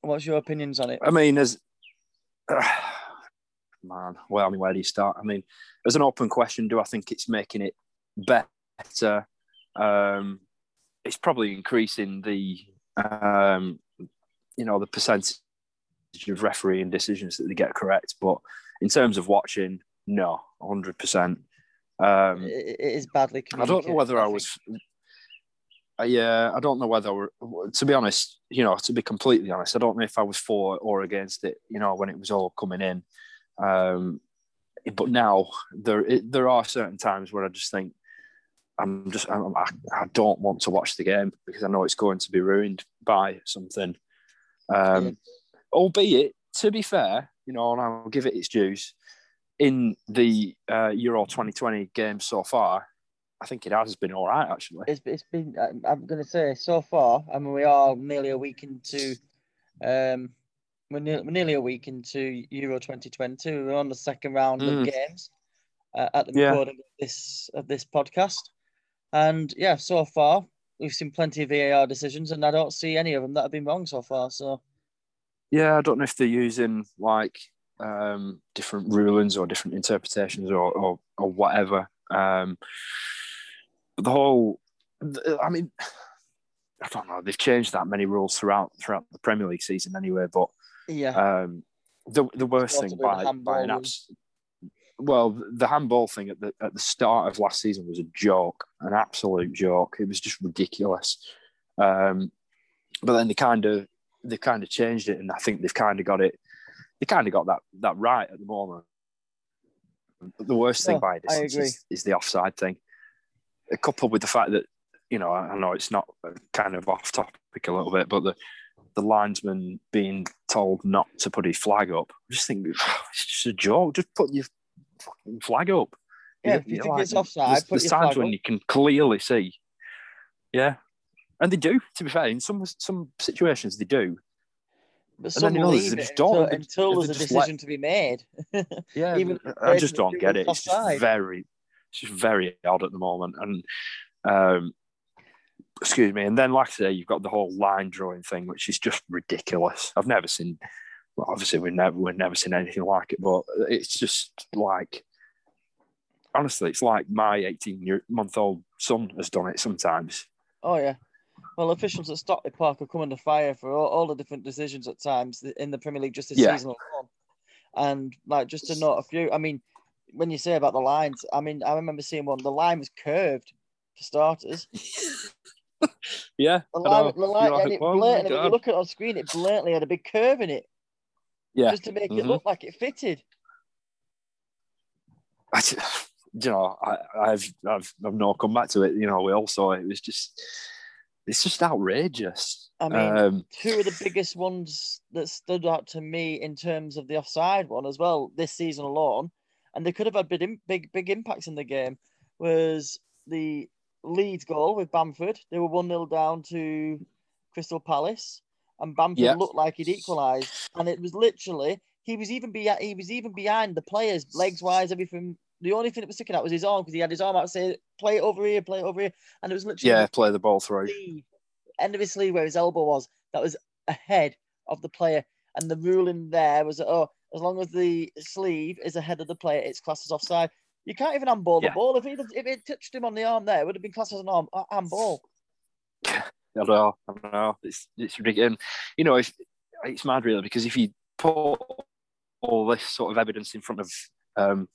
Speaker 1: What's your opinions on it?
Speaker 2: I mean, as uh, man, well, I mean, where do you start? I mean, as an open question, do I think it's making it better? Um, it's probably increasing the, um, you know, the percentage of refereeing decisions that they get correct. But in terms of watching, no, hundred percent. Um,
Speaker 1: it, it is badly.
Speaker 2: I don't know whether I, I was. Uh, yeah, I don't know whether. Were, to be honest, you know, to be completely honest, I don't know if I was for or against it. You know, when it was all coming in. Um, but now there it, there are certain times where I just think I'm just I'm, I, I don't want to watch the game because I know it's going to be ruined by something. Um, yeah. Albeit, to be fair, you know, and I'll give it its dues. In the uh, Euro 2020 game so far, I think it has been all right actually.
Speaker 1: It's, it's been. I'm going to say so far. I mean, we are nearly a week into. Um, we're, ne- we're nearly a week into Euro 2020. We're on the second round mm. of games uh, at the yeah. recording of this of this podcast, and yeah, so far we've seen plenty of VAR decisions, and I don't see any of them that have been wrong so far. So.
Speaker 2: Yeah, I don't know if they're using like um, different rulings or different interpretations or or, or whatever. Um, the whole, I mean, I don't know. They've changed that many rules throughout throughout the Premier League season anyway. But
Speaker 1: yeah,
Speaker 2: um, the the worst thing by, by an abs- well, the handball thing at the at the start of last season was a joke, an absolute joke. It was just ridiculous. Um, but then they kind of they kind of changed it, and I think they've kind of got it. They kind of got that that right at the moment. But the worst thing by this is, is the offside thing A coupled with the fact that you know I know it's not kind of off topic a little bit, but the the linesman being told not to put his flag up, I just think it's just a joke. Just put your fucking flag up.
Speaker 1: Yeah, if you, you think like, it's offside, there's,
Speaker 2: there's times when up. you can clearly see. Yeah, and they do. To be fair, in some some situations they do.
Speaker 1: But some leave it until, until there's a decision let... to be made.
Speaker 2: yeah, Even I just don't get it. It's just very, it's just very odd at the moment. And um, excuse me. And then, like I say, you've got the whole line drawing thing, which is just ridiculous. I've never seen. Well, obviously, we've never we've never seen anything like it, but it's just like honestly, it's like my 18 year month old son has done it sometimes.
Speaker 1: Oh yeah. Well, officials at Stockley Park are coming to fire for all, all, the different decisions at times in the Premier League just this yeah. season alone. And like just to note a few, I mean, when you say about the lines, I mean, I remember seeing one. The line was curved for starters.
Speaker 2: yeah,
Speaker 1: the line, the line, and it blatantly, when you look at it on screen, it blatantly had a big curve in it.
Speaker 2: Yeah,
Speaker 1: just to make mm-hmm. it look like it fitted.
Speaker 2: I, you know, I, I've, I've, I've not come back to it. You know, we all saw it. It was just, it's just outrageous.
Speaker 1: I mean, um, two of the biggest ones that stood out to me in terms of the offside one as well this season alone and they could have had big, big, big impacts in the game. Was the Leeds goal with Bamford? They were one 0 down to Crystal Palace, and Bamford looked like he'd equalised, and it was literally he was even be he was even behind the players, legs wise, everything. The only thing that was sticking out was his arm because he had his arm out saying, "Play it over here, play it over here," and it was literally
Speaker 2: yeah, play the ball through.
Speaker 1: end of his sleeve where his elbow was. That was ahead of the player, and the ruling there was oh as long as the sleeve is ahead of the player, it's classed as offside. You can't even handball the yeah. ball. If, if it touched him on the arm there, it would have been classed as an arm handball.
Speaker 2: I don't know. I don't know. It's, it's ridiculous. You know, if, it's mad, really, because if you put all this sort of evidence in front of, um,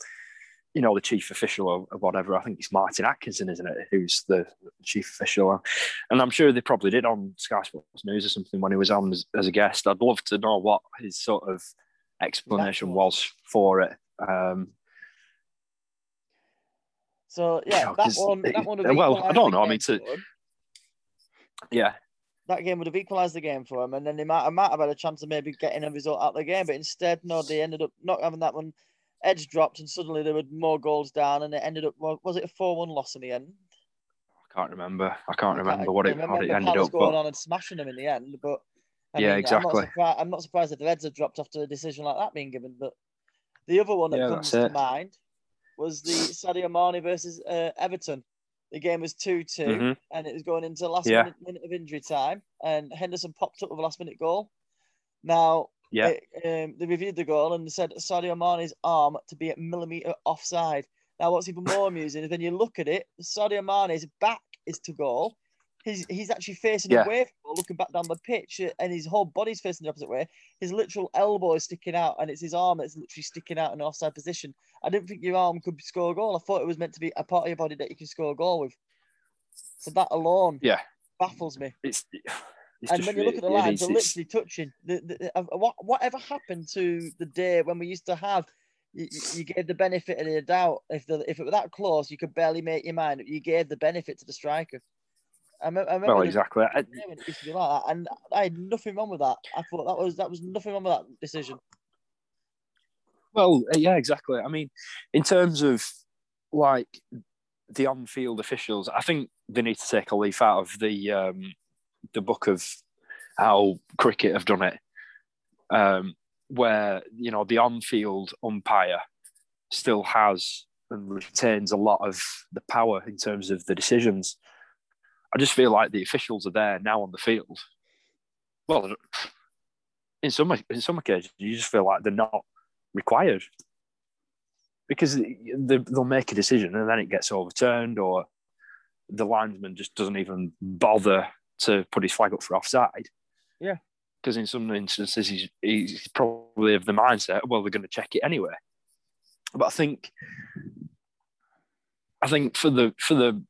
Speaker 2: you know, the chief official or, or, whatever, I think it's Martin Atkinson, isn't it, who's the chief official? And I'm sure they probably did on Sky Sports News or something when he was on as, as a guest. I'd love to know what his sort of explanation was for it. Um,
Speaker 1: so yeah, that one, that one.
Speaker 2: Well, I don't know. I mean, to yeah,
Speaker 1: that game would have equalised the game for him, and then they might, might have had a chance of maybe getting a result out of the game. But instead, no, they ended up not having that one. Edge dropped, and suddenly there were more goals down, and it ended up was it a four-one loss in the end?
Speaker 2: I can't remember. I can't remember I what it, remember what it ended up.
Speaker 1: going but... on and smashing them in the end, but I
Speaker 2: Yeah,
Speaker 1: mean,
Speaker 2: exactly.
Speaker 1: I'm not, surprised, I'm not surprised that the Reds have dropped after a decision like that being given. But the other one that
Speaker 2: Yeah,
Speaker 1: comes to mind was the Sadio Mane versus uh, Everton. The game was 2 2,
Speaker 2: Mhm.
Speaker 1: and it was going into last
Speaker 2: Yeah.
Speaker 1: minute, minute of injury time. And Henderson popped up with a last minute goal. Now,
Speaker 2: Yeah.
Speaker 1: it, um, they reviewed the goal and they said Sadio Mane's arm to be a millimetre offside. Now, what's even more amusing is when you look at it, Sadio Mane's back is to goal. He's, he's actually facing
Speaker 2: Yeah.
Speaker 1: away from looking back down the pitch, uh, and his whole body's facing the opposite way. His literal elbow is sticking out, and it's his arm that's literally sticking out in an offside position. I didn't think your arm could score a goal. I thought it was meant to be a part of your body that you can score a goal with. So that alone
Speaker 2: Yeah.
Speaker 1: baffles me.
Speaker 2: It's, it's
Speaker 1: and when you look at the lines, they're literally touching. The, the, uh, what whatever happened to the day when we used to have, you, you gave the benefit of the doubt. If the if it were that close, you could barely make your mind. You gave the benefit to the striker. I, me- I remember
Speaker 2: well, exactly. I-
Speaker 1: day when it used to be like that, and I had nothing wrong with that. I thought that was that was nothing wrong with that decision.
Speaker 2: Well, uh, yeah, exactly. I mean, in terms of like the on-field officials, I think they need to take a leaf out of the um, the book of how cricket have done it, um, where you know the on-field umpire still has and retains a lot of the power in terms of the decisions. I just feel like the officials are there now on the field. Well, in some in some occasions, you just feel like they're not required because they, they'll make a decision and then it gets overturned or the linesman just doesn't even bother to put his flag up for offside.
Speaker 1: Yeah.
Speaker 2: Because in some instances, he's, he's probably of the mindset, well, they're going to check it anyway. But I think, I think for the for the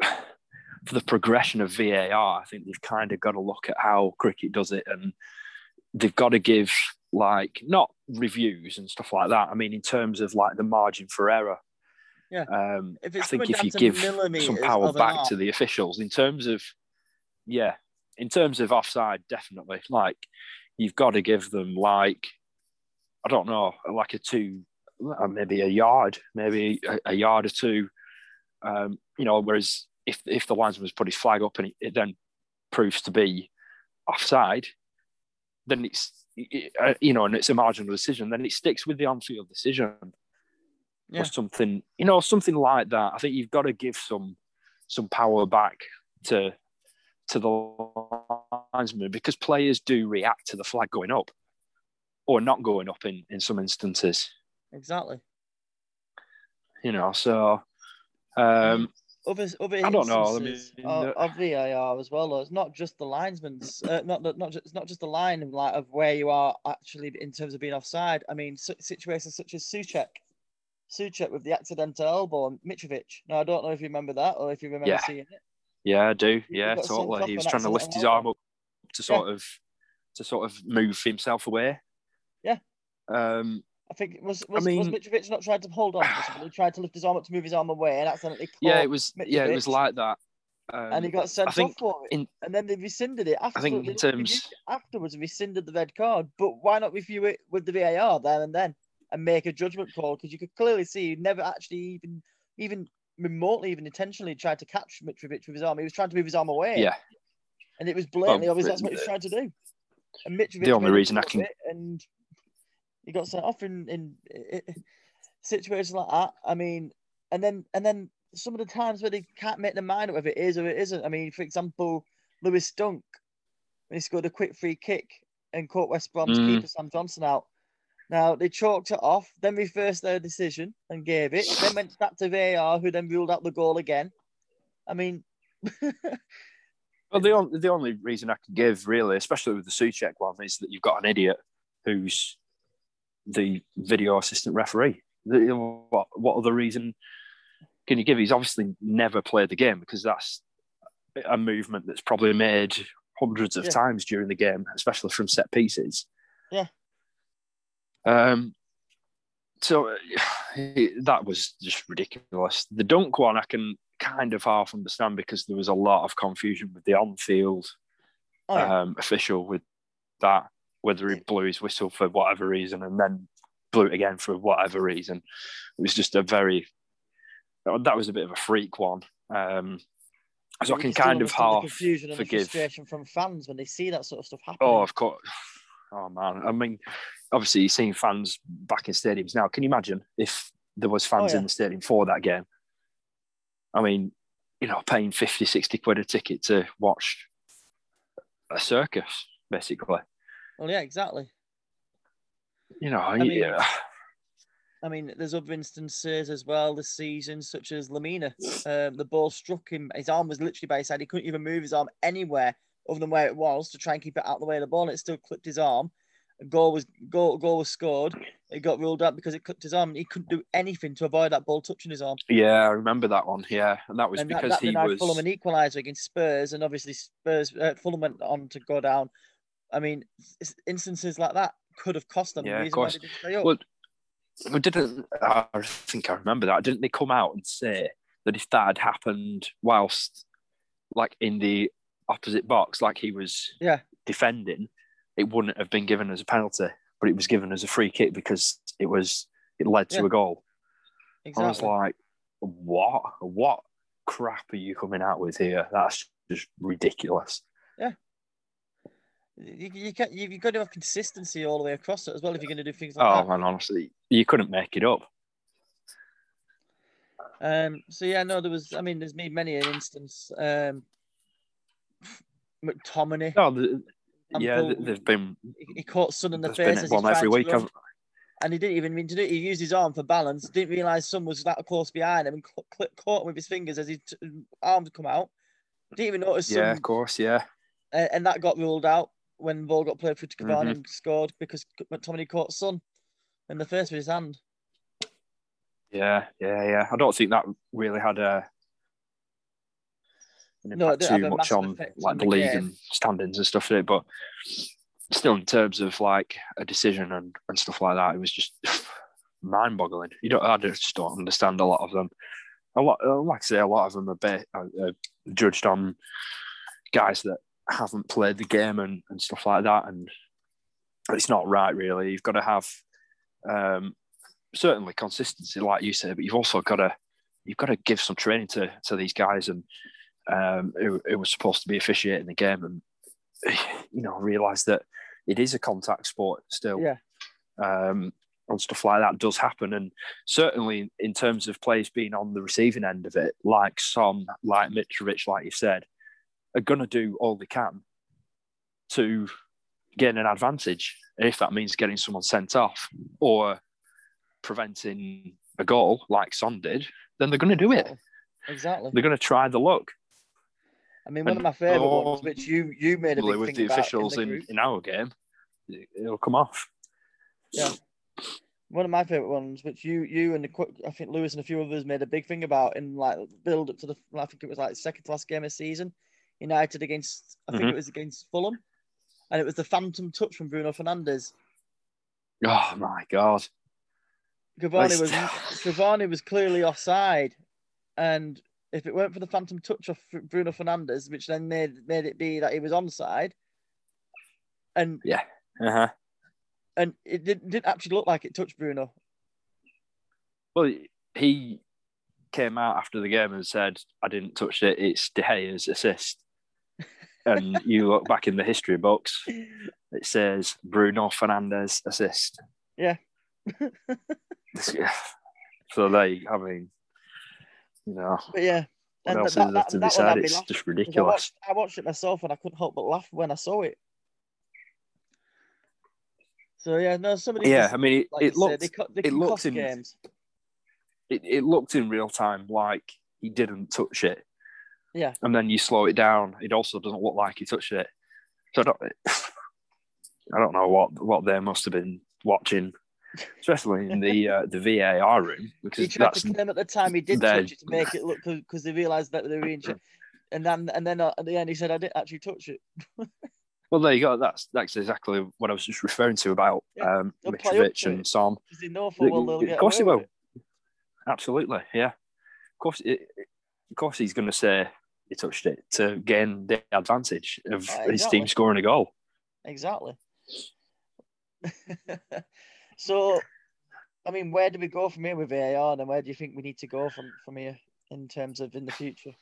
Speaker 2: for the progression of VAR, I think they've kind of got to look at how cricket does it, and they've got to give like not reviews and stuff like that. I mean, in terms of like the margin for error.
Speaker 1: Yeah.
Speaker 2: Um, I think if you give some power back to the officials in terms of, yeah, in terms of offside, definitely. Like you've got to give them like, I don't know, like a two, uh, maybe a yard, maybe a, a yard or two. Um, you know, whereas if if the linesman's put his flag up and it, it then proves to be offside, then it's it- uh, you know, and it's a marginal decision. Then it sticks with the on-field decision
Speaker 1: Yeah.
Speaker 2: or something, you know, something like that. I think you've got to give some some power back to to the linesman because players do react to the flag going up or not going up in in some instances.
Speaker 1: Exactly.
Speaker 2: You know, so um,
Speaker 1: Other other
Speaker 2: I don't know, I
Speaker 1: instances
Speaker 2: mean,
Speaker 1: of, of VAR as well. Though. It's not just the linesman's, uh, not not just it's not just the line of like of where you are actually in terms of being offside. I mean, situations such as Soucek, Soucek with the accidental elbow on Mitrovic. Now I don't know if you remember that or if you remember
Speaker 2: Yeah.
Speaker 1: seeing it.
Speaker 2: Yeah, I do. Yeah, totally. He was trying to lift his arm up to sort of to sort of move himself away.
Speaker 1: Yeah.
Speaker 2: Um,
Speaker 1: I think was was, was
Speaker 2: mean-
Speaker 1: Mitrovic not tried to hold on? He tried to lift his arm up to move his arm away and accidentally
Speaker 2: yeah, it was. Yeah, it was like that. Um,
Speaker 1: and he got sent off for it.
Speaker 2: in-
Speaker 1: and then they rescinded it after.
Speaker 2: think in terms-
Speaker 1: afterwards, rescinded the red card. But why not review it with the VAR there and then and make a judgment call? Because you could clearly see he never actually even even remotely even intentionally tried to catch Mitrovic with his arm. He was trying to move his arm away.
Speaker 2: yeah,
Speaker 1: and it was blatantly
Speaker 2: Well,
Speaker 1: obvious that's what he was trying to do. And Mitrovic
Speaker 2: The only reason I can-
Speaker 1: and he got sent off in in, in situations like that. I mean, and then and then some of the times where they can't make their mind up if it is or it isn't. I mean, for example, Lewis Dunk when he scored a quick free kick and caught West Brom's
Speaker 2: Mm.
Speaker 1: keeper Sam Johnstone out. Now they chalked it off, then reversed their decision and gave it. Then went back to VAR, who then ruled out the goal again. I mean,
Speaker 2: Well, the only the only reason I can give really, especially with the Soucek one, is that you've got an idiot who's the video assistant referee. What what other reason can you give? He's obviously never played the game because that's a movement that's probably made hundreds of
Speaker 1: Yeah.
Speaker 2: times during the game, especially from set pieces.
Speaker 1: Yeah.
Speaker 2: Um. So that was just ridiculous. The dunk one, I can kind of half understand because there was a lot of confusion with the on-field
Speaker 1: oh, yeah.
Speaker 2: um, official with that, whether he blew his whistle for whatever reason and then blew it again for whatever reason. It was just a very, that was a bit of a freak one. Um, So I can kind of half
Speaker 1: confusion and
Speaker 2: forgive.
Speaker 1: frustration from fans when they see that sort of stuff happening.
Speaker 2: Oh, of course. Oh man, I mean, obviously you're seeing fans back in stadiums now. Can you imagine if there was fans
Speaker 1: Oh, yeah.
Speaker 2: in the stadium for that game? I mean, you know, paying 50, 60 quid a ticket to watch a circus, basically.
Speaker 1: Well, yeah, exactly.
Speaker 2: You know,
Speaker 1: mean,
Speaker 2: yeah.
Speaker 1: I mean, there's other instances as well this season, such as Lemina. Um, the ball struck him. His arm was literally by his side. He couldn't even move his arm anywhere other than where it was to try and keep it out of the way of the ball. And it still clipped his arm. A goal was goal, goal was scored. It got ruled out because it clipped his arm. He couldn't do anything to avoid that ball touching his arm.
Speaker 2: yeah, I remember that one. Yeah, and that was
Speaker 1: and
Speaker 2: because
Speaker 1: that
Speaker 2: he was.
Speaker 1: Fulham an equaliser against Spurs, and obviously Spurs uh, Fulham went on to go down. I mean, instances like that could have cost them. the
Speaker 2: Yeah, of
Speaker 1: reason why
Speaker 2: course.
Speaker 1: they didn't stay up.
Speaker 2: Well, well, didn't I think I remember that? Didn't they come out and say that if that had happened whilst, like in the opposite box, like he was
Speaker 1: Yeah.
Speaker 2: defending, it wouldn't have been given as a penalty, but it was given as a free kick because it was it led to
Speaker 1: Yeah.
Speaker 2: a goal. I was like, what? What crap are you coming out with here? That's just ridiculous. Yeah.
Speaker 1: You, you can't, you, you've got to have consistency all the way across it as well if you're going to do things like
Speaker 2: Oh
Speaker 1: that.
Speaker 2: Oh, man, honestly, you couldn't make it up.
Speaker 1: Um, so yeah, no, there was. I mean, there's been many an instance. Um, McTominay,
Speaker 2: No, the, yeah,
Speaker 1: Ample-
Speaker 2: they've been
Speaker 1: he, caught Son in the face
Speaker 2: one every week.
Speaker 1: and he didn't even mean to do it. He used his arm for balance. Didn't realize Son was that close behind him and cl- caught him with his fingers as his t- arms come out. Didn't even notice.
Speaker 2: Yeah, of course, yeah.
Speaker 1: uh, and that got ruled out when ball got played through to Cavani
Speaker 2: Mhm.
Speaker 1: and scored because McTominay caught Son in the face with his hand.
Speaker 2: Yeah, yeah, yeah. I don't think that really had a
Speaker 1: No,
Speaker 2: too much on like the league
Speaker 1: game.
Speaker 2: and standings and stuff, it? But still, in terms of like a decision and, and stuff like that, it was just mind-boggling. You don't, I just don't understand a lot of them. A lot, uh, like I say, a lot of them are, ba- are, are judged on guys that haven't played the game and, and stuff like that, and it's not right, really. You've got to have um, certainly consistency, like you said, but you've also got to you've got to give some training to to these guys and um, who, who was supposed to be officiating the game, and you know realize that it is a contact sport still.
Speaker 1: Yeah.
Speaker 2: Um, and stuff like that does happen, and certainly in terms of players being on the receiving end of it, like Son, like Mitrovic, like you said, are going to do all they can to gain an advantage. And if that means getting someone sent off or preventing a goal like Son did, then they're going to do it.
Speaker 1: Exactly.
Speaker 2: They're going to try the luck.
Speaker 1: I mean, one of my favourite ones, which you you made a big
Speaker 2: with the officials
Speaker 1: in,
Speaker 2: in,
Speaker 1: the group.
Speaker 2: in our game, it- it'll come off.
Speaker 1: Yeah. One of my favourite ones, which you you and the, I think Lewis and a few others made a big thing about in like build up to the I think it was like second to last game of season, United against I think
Speaker 2: Mhm.
Speaker 1: it was against Fulham, and it was the phantom touch from Bruno Fernandes.
Speaker 2: Oh my god!
Speaker 1: Cavani was Cavani was clearly offside, and if it weren't for the phantom touch of Bruno Fernandes, which then made made it be that he was onside, and
Speaker 2: Uh-huh.
Speaker 1: and it didn't, didn't actually look like it touched Bruno.
Speaker 2: Well, he came out after the game and said, "I didn't touch it. It's De Gea's assist." and you look back in the history books, it says Bruno Fernandes assist.
Speaker 1: Yeah.
Speaker 2: so they, I mean, you know,
Speaker 1: But yeah,
Speaker 2: what
Speaker 1: and
Speaker 2: else
Speaker 1: that,
Speaker 2: is there
Speaker 1: that,
Speaker 2: to be said? It's
Speaker 1: laughing,
Speaker 2: just
Speaker 1: 'cause I
Speaker 2: ridiculous.
Speaker 1: watched, I watched it myself and I couldn't help but laugh when I saw it. So yeah, no, somebody.
Speaker 2: Yeah,
Speaker 1: just-
Speaker 2: I mean, it,
Speaker 1: like
Speaker 2: it
Speaker 1: you said,
Speaker 2: looked
Speaker 1: they, they
Speaker 2: it looked in-
Speaker 1: games.
Speaker 2: it, it looked in real time like he didn't touch it.
Speaker 1: Yeah.
Speaker 2: And then you slow it down, it also doesn't look like he touched it. So I don't, I don't know what what they must have been watching, especially in the uh, the VAR room
Speaker 1: He
Speaker 2: because
Speaker 1: tried
Speaker 2: that's
Speaker 1: to claim at the time he did touch it to make it look because they realised that they were in. And then and then uh, at the end he said I didn't actually touch it.
Speaker 2: well. There you go. That's that's exactly what I was just referring to about
Speaker 1: Yeah,
Speaker 2: um,
Speaker 1: they'll play up
Speaker 2: Mitrovic and
Speaker 1: it.
Speaker 2: Son.
Speaker 1: Because they know for well they'll
Speaker 2: Of course he will.
Speaker 1: it.
Speaker 2: Absolutely, yeah. Of course, it, of course, he's going to say he touched it to gain the advantage of
Speaker 1: Ah,
Speaker 2: his team scoring a goal.
Speaker 1: Exactly. so, I mean, where do we go from here with VAR, and where do you think we need to go from from here in terms of in the future?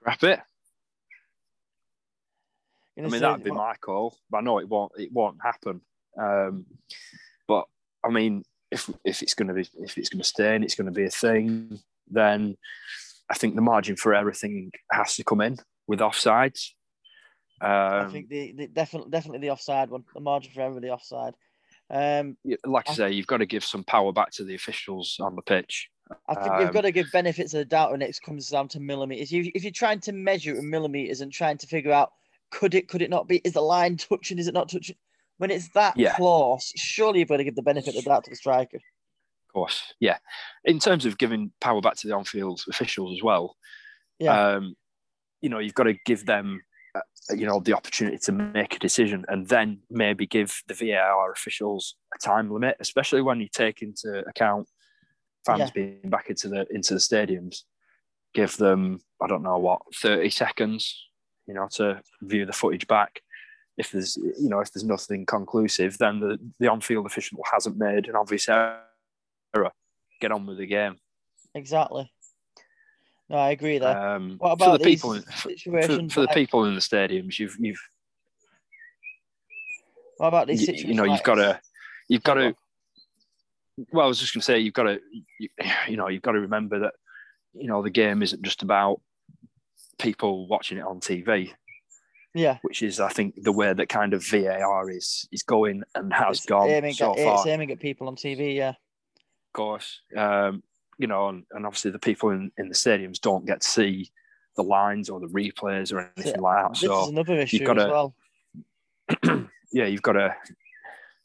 Speaker 2: scrap it. I mean, that'd be
Speaker 1: what-
Speaker 2: my call. but I know it won't. It won't happen. Um, but I mean, if if it's going to be if it's going to stay and it's going to be a thing, then I think the margin for everything has to come in with offsides. Um,
Speaker 1: I think the, the definitely definitely the offside one, the margin for everybody offside. Um,
Speaker 2: like I
Speaker 1: I-
Speaker 2: say, you've got to give some power back to the officials on the pitch.
Speaker 1: I think you've
Speaker 2: Um,
Speaker 1: got to give benefits of the doubt when it comes down to millimeters. You, if you're trying to measure it in millimeters and trying to figure out could it, could it not be? Is the line touching? Is it not touching? When it's that
Speaker 2: Yeah.
Speaker 1: close, surely you've got to give the benefit of the doubt to the striker.
Speaker 2: Of course, yeah. In terms of giving power back to the on-field officials as well,
Speaker 1: Yeah.
Speaker 2: um, you know, you've got to give them, Uh, you know, the opportunity to make a decision, and then maybe give the VAR officials a time limit, especially when you take into account fans
Speaker 1: Yeah.
Speaker 2: being back into the into the stadiums. Give them, I don't know what, thirty seconds, you know, to view the footage back. If there's, you know, if there's nothing conclusive, then the the on-field official hasn't made an obvious error. Get on with the game.
Speaker 1: Exactly. No, I agree there.
Speaker 2: Um,
Speaker 1: what
Speaker 2: for
Speaker 1: about
Speaker 2: the
Speaker 1: these
Speaker 2: people, in, for, for,
Speaker 1: situations?
Speaker 2: for the people in the stadiums, you've you've
Speaker 1: What about these situations?
Speaker 2: you know
Speaker 1: like-
Speaker 2: you've got to you've got to. Well, I was just going to say you've got to you, you know you've got to remember that you know the game isn't just about people watching it on TV,
Speaker 1: Yeah.
Speaker 2: which is I think the way that kind of VAR is is going and has
Speaker 1: It's
Speaker 2: gone
Speaker 1: aiming,
Speaker 2: so
Speaker 1: at,
Speaker 2: far.
Speaker 1: it's aiming at people on TV. Yeah.
Speaker 2: of course. Um, you know, and, and obviously the people in, in the stadiums don't get to see the lines or the replays or anything like that.
Speaker 1: This
Speaker 2: So
Speaker 1: is another issue
Speaker 2: gotta-
Speaker 1: well.
Speaker 2: yeah, you've got to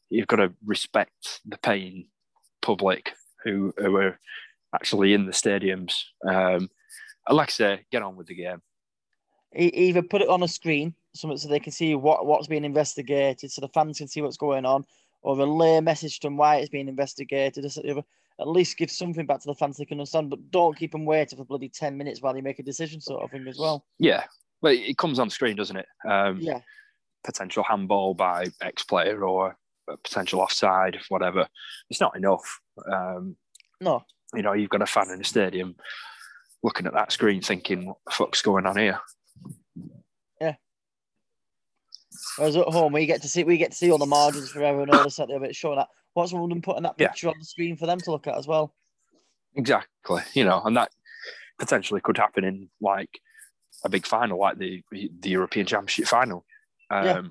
Speaker 2: you've got to respect the paying public who who are actually in the stadiums. Um, like I say, get on with the game.
Speaker 1: Either put it on a screen so, they can see what, what's being investigated, so the fans can see what's going on, or relay a message to them why it's being investigated. this, that, the other. At least give something back to the fans they can understand, but don't keep them waiting for bloody 10 minutes while they make a decision, sort of thing, as well.
Speaker 2: Yeah, well, it comes on screen, doesn't it? Um,
Speaker 1: Yeah,
Speaker 2: Potential handball by X player or a potential offside, whatever. It's not enough. Um,
Speaker 1: no,
Speaker 2: you know, you've got a fan in the stadium looking at that screen, thinking, "What the fuck's going on here?" Yeah.
Speaker 1: Whereas at home, we get to see we get to see all the margins forever and all this that the other. It's showing that what's wrong with them putting that
Speaker 2: Yeah.
Speaker 1: picture on the screen for them to look at as well.
Speaker 2: Exactly. You know, and that potentially could happen in like a big final, like the the European Championship final. Um,
Speaker 1: Yeah.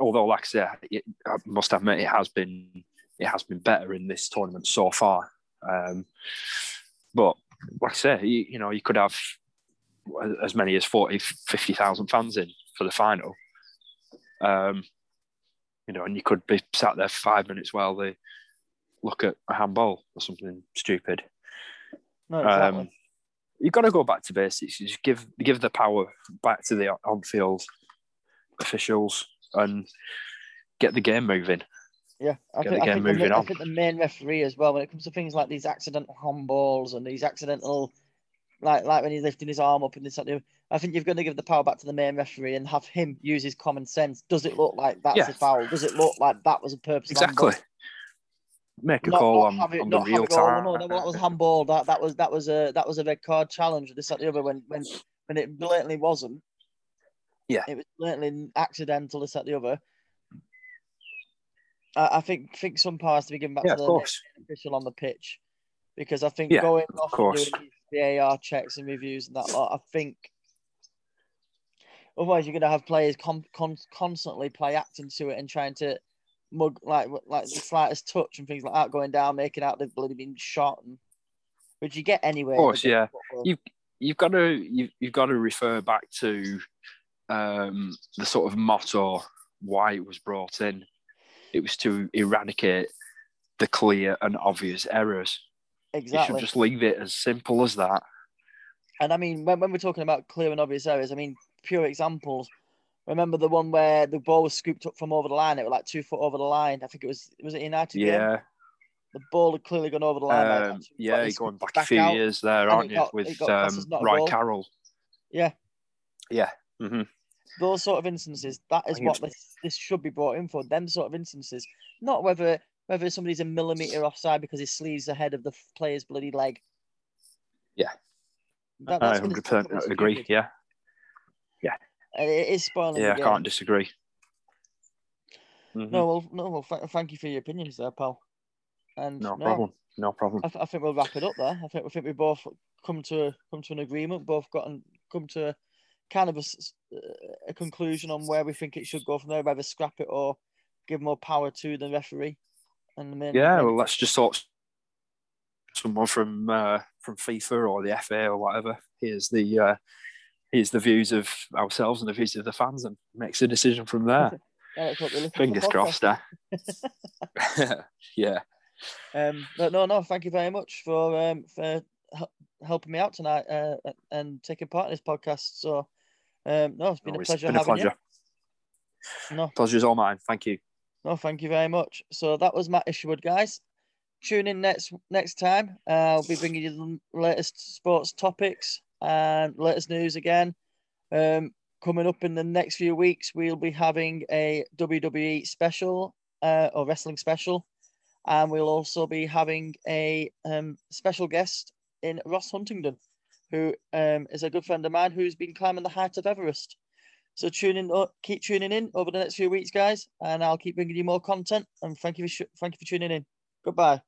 Speaker 2: Although, like I say, it, I must admit, it has been it has been better in this tournament so far. Um, but like I say, you, you know, you could have as many as 40, 50,000 fans in for the final. Um, you know, and you could be sat there five minutes while they look at a handball or something stupid.
Speaker 1: No, exactly.
Speaker 2: Um, you've got to go back to basics. You just give give the power back to the on-field officials and get the game moving.
Speaker 1: Yeah, I
Speaker 2: Get
Speaker 1: think,
Speaker 2: the
Speaker 1: I,
Speaker 2: game
Speaker 1: think the,
Speaker 2: moving
Speaker 1: ma- I think the main referee as well when it comes to things like these accidental handballs and these accidental, like like when he's lifting his arm up and this. the I think you've got to give the power back to the main referee and have him use his common sense. Does it look like that's
Speaker 2: Yeah.
Speaker 1: a foul? Does it look like that was a purpose?
Speaker 2: Exactly. Make a
Speaker 1: Not,
Speaker 2: call
Speaker 1: not
Speaker 2: on,
Speaker 1: have it,
Speaker 2: on the
Speaker 1: not have
Speaker 2: real
Speaker 1: "Oh,
Speaker 2: time.
Speaker 1: no, that, was handball. That that was that was a that was a red card challenge. This that, the other when when when it blatantly wasn't.
Speaker 2: Yeah.
Speaker 1: it was blatantly accidental. This that, the other. I, I think think some power has to be given back
Speaker 2: yeah,
Speaker 1: to the official on the pitch because I think
Speaker 2: Yeah,
Speaker 1: going off
Speaker 2: course.
Speaker 1: doing VAR checks and reviews and that lot, I think otherwise you're going to have players con- con- constantly play acting to it and trying to mug like like the slightest touch and things like that going down, making out they've bloody been shot, and, which you get anyway.
Speaker 2: Of course, yeah.
Speaker 1: football.
Speaker 2: You- You've got to you've, you've got to refer back to um, the sort of motto why it was brought in. It was to eradicate the clear and obvious errors. You
Speaker 1: exactly.
Speaker 2: should just leave it as simple as that.
Speaker 1: And I mean, when, when we're talking about clear and obvious areas, I mean, pure examples. Remember the one where the ball was scooped up from over the line? It was like two foot over the line. I think it was was it United? game?
Speaker 2: Yeah,
Speaker 1: The ball had clearly gone over the line.
Speaker 2: um, yeah. You're going
Speaker 1: it
Speaker 2: back a few
Speaker 1: out.
Speaker 2: years there, aren't you?
Speaker 1: got-
Speaker 2: With
Speaker 1: it
Speaker 2: um,
Speaker 1: as not a
Speaker 2: Roy
Speaker 1: goal.
Speaker 2: Carroll.
Speaker 1: Yeah.
Speaker 2: Yeah. hmm
Speaker 1: Those sort of instances, that is what this, this should be brought in for. Them sort of instances, not whether whether somebody's a millimeter offside because his sleeves ahead of the player's bloody leg.
Speaker 2: Yeah.
Speaker 1: That,
Speaker 2: I
Speaker 1: that's when
Speaker 2: 100%
Speaker 1: properly
Speaker 2: agree.
Speaker 1: stupid.
Speaker 2: Yeah,
Speaker 1: And It is spoiling.
Speaker 2: yeah,
Speaker 1: the
Speaker 2: I can't disagree. Mhm.
Speaker 1: No, well, no, well. Th- thank you for your opinions there, pal. And
Speaker 2: no problem. No problem.
Speaker 1: I, th- I think we'll wrap it up there. I think I think we both come to come to an agreement. Both got and come to kind of a, s- a conclusion on where we think it should go from there. Whether scrap it or give more power to the referee. And the main,
Speaker 2: Yeah, well, let's just sort someone from uh, from FIFA or the FA or whatever. Here's the uh, here's the views of ourselves and the views of the fans, and makes a decision from there.
Speaker 1: Yeah, let's hope they listen to the
Speaker 2: Fingers crossed. Eh? yeah,
Speaker 1: Um, but no, no, thank you very much for um for helping me out tonight uh, and taking part in this podcast. So, um, no, it's been a
Speaker 2: it's
Speaker 1: pleasure
Speaker 2: been a pleasure.
Speaker 1: you. No,
Speaker 2: Pleasure's all mine. Thank you.
Speaker 1: No, thank you very much. So that was Matt Isherwood, guys. Tune in next next time. Uh, I'll be bringing you the latest sports topics and latest news again. Um, coming up in the next few weeks, we'll be having a WWE special uh, or wrestling special, and we'll also be having a um, special guest in Ross Huntington, who um, is a good friend of mine who's been climbing the height of Everest. So tune in, keep tuning in over the next few weeks, guys, and I'll keep bringing you more content. And thank you for thank you for tuning in. Goodbye.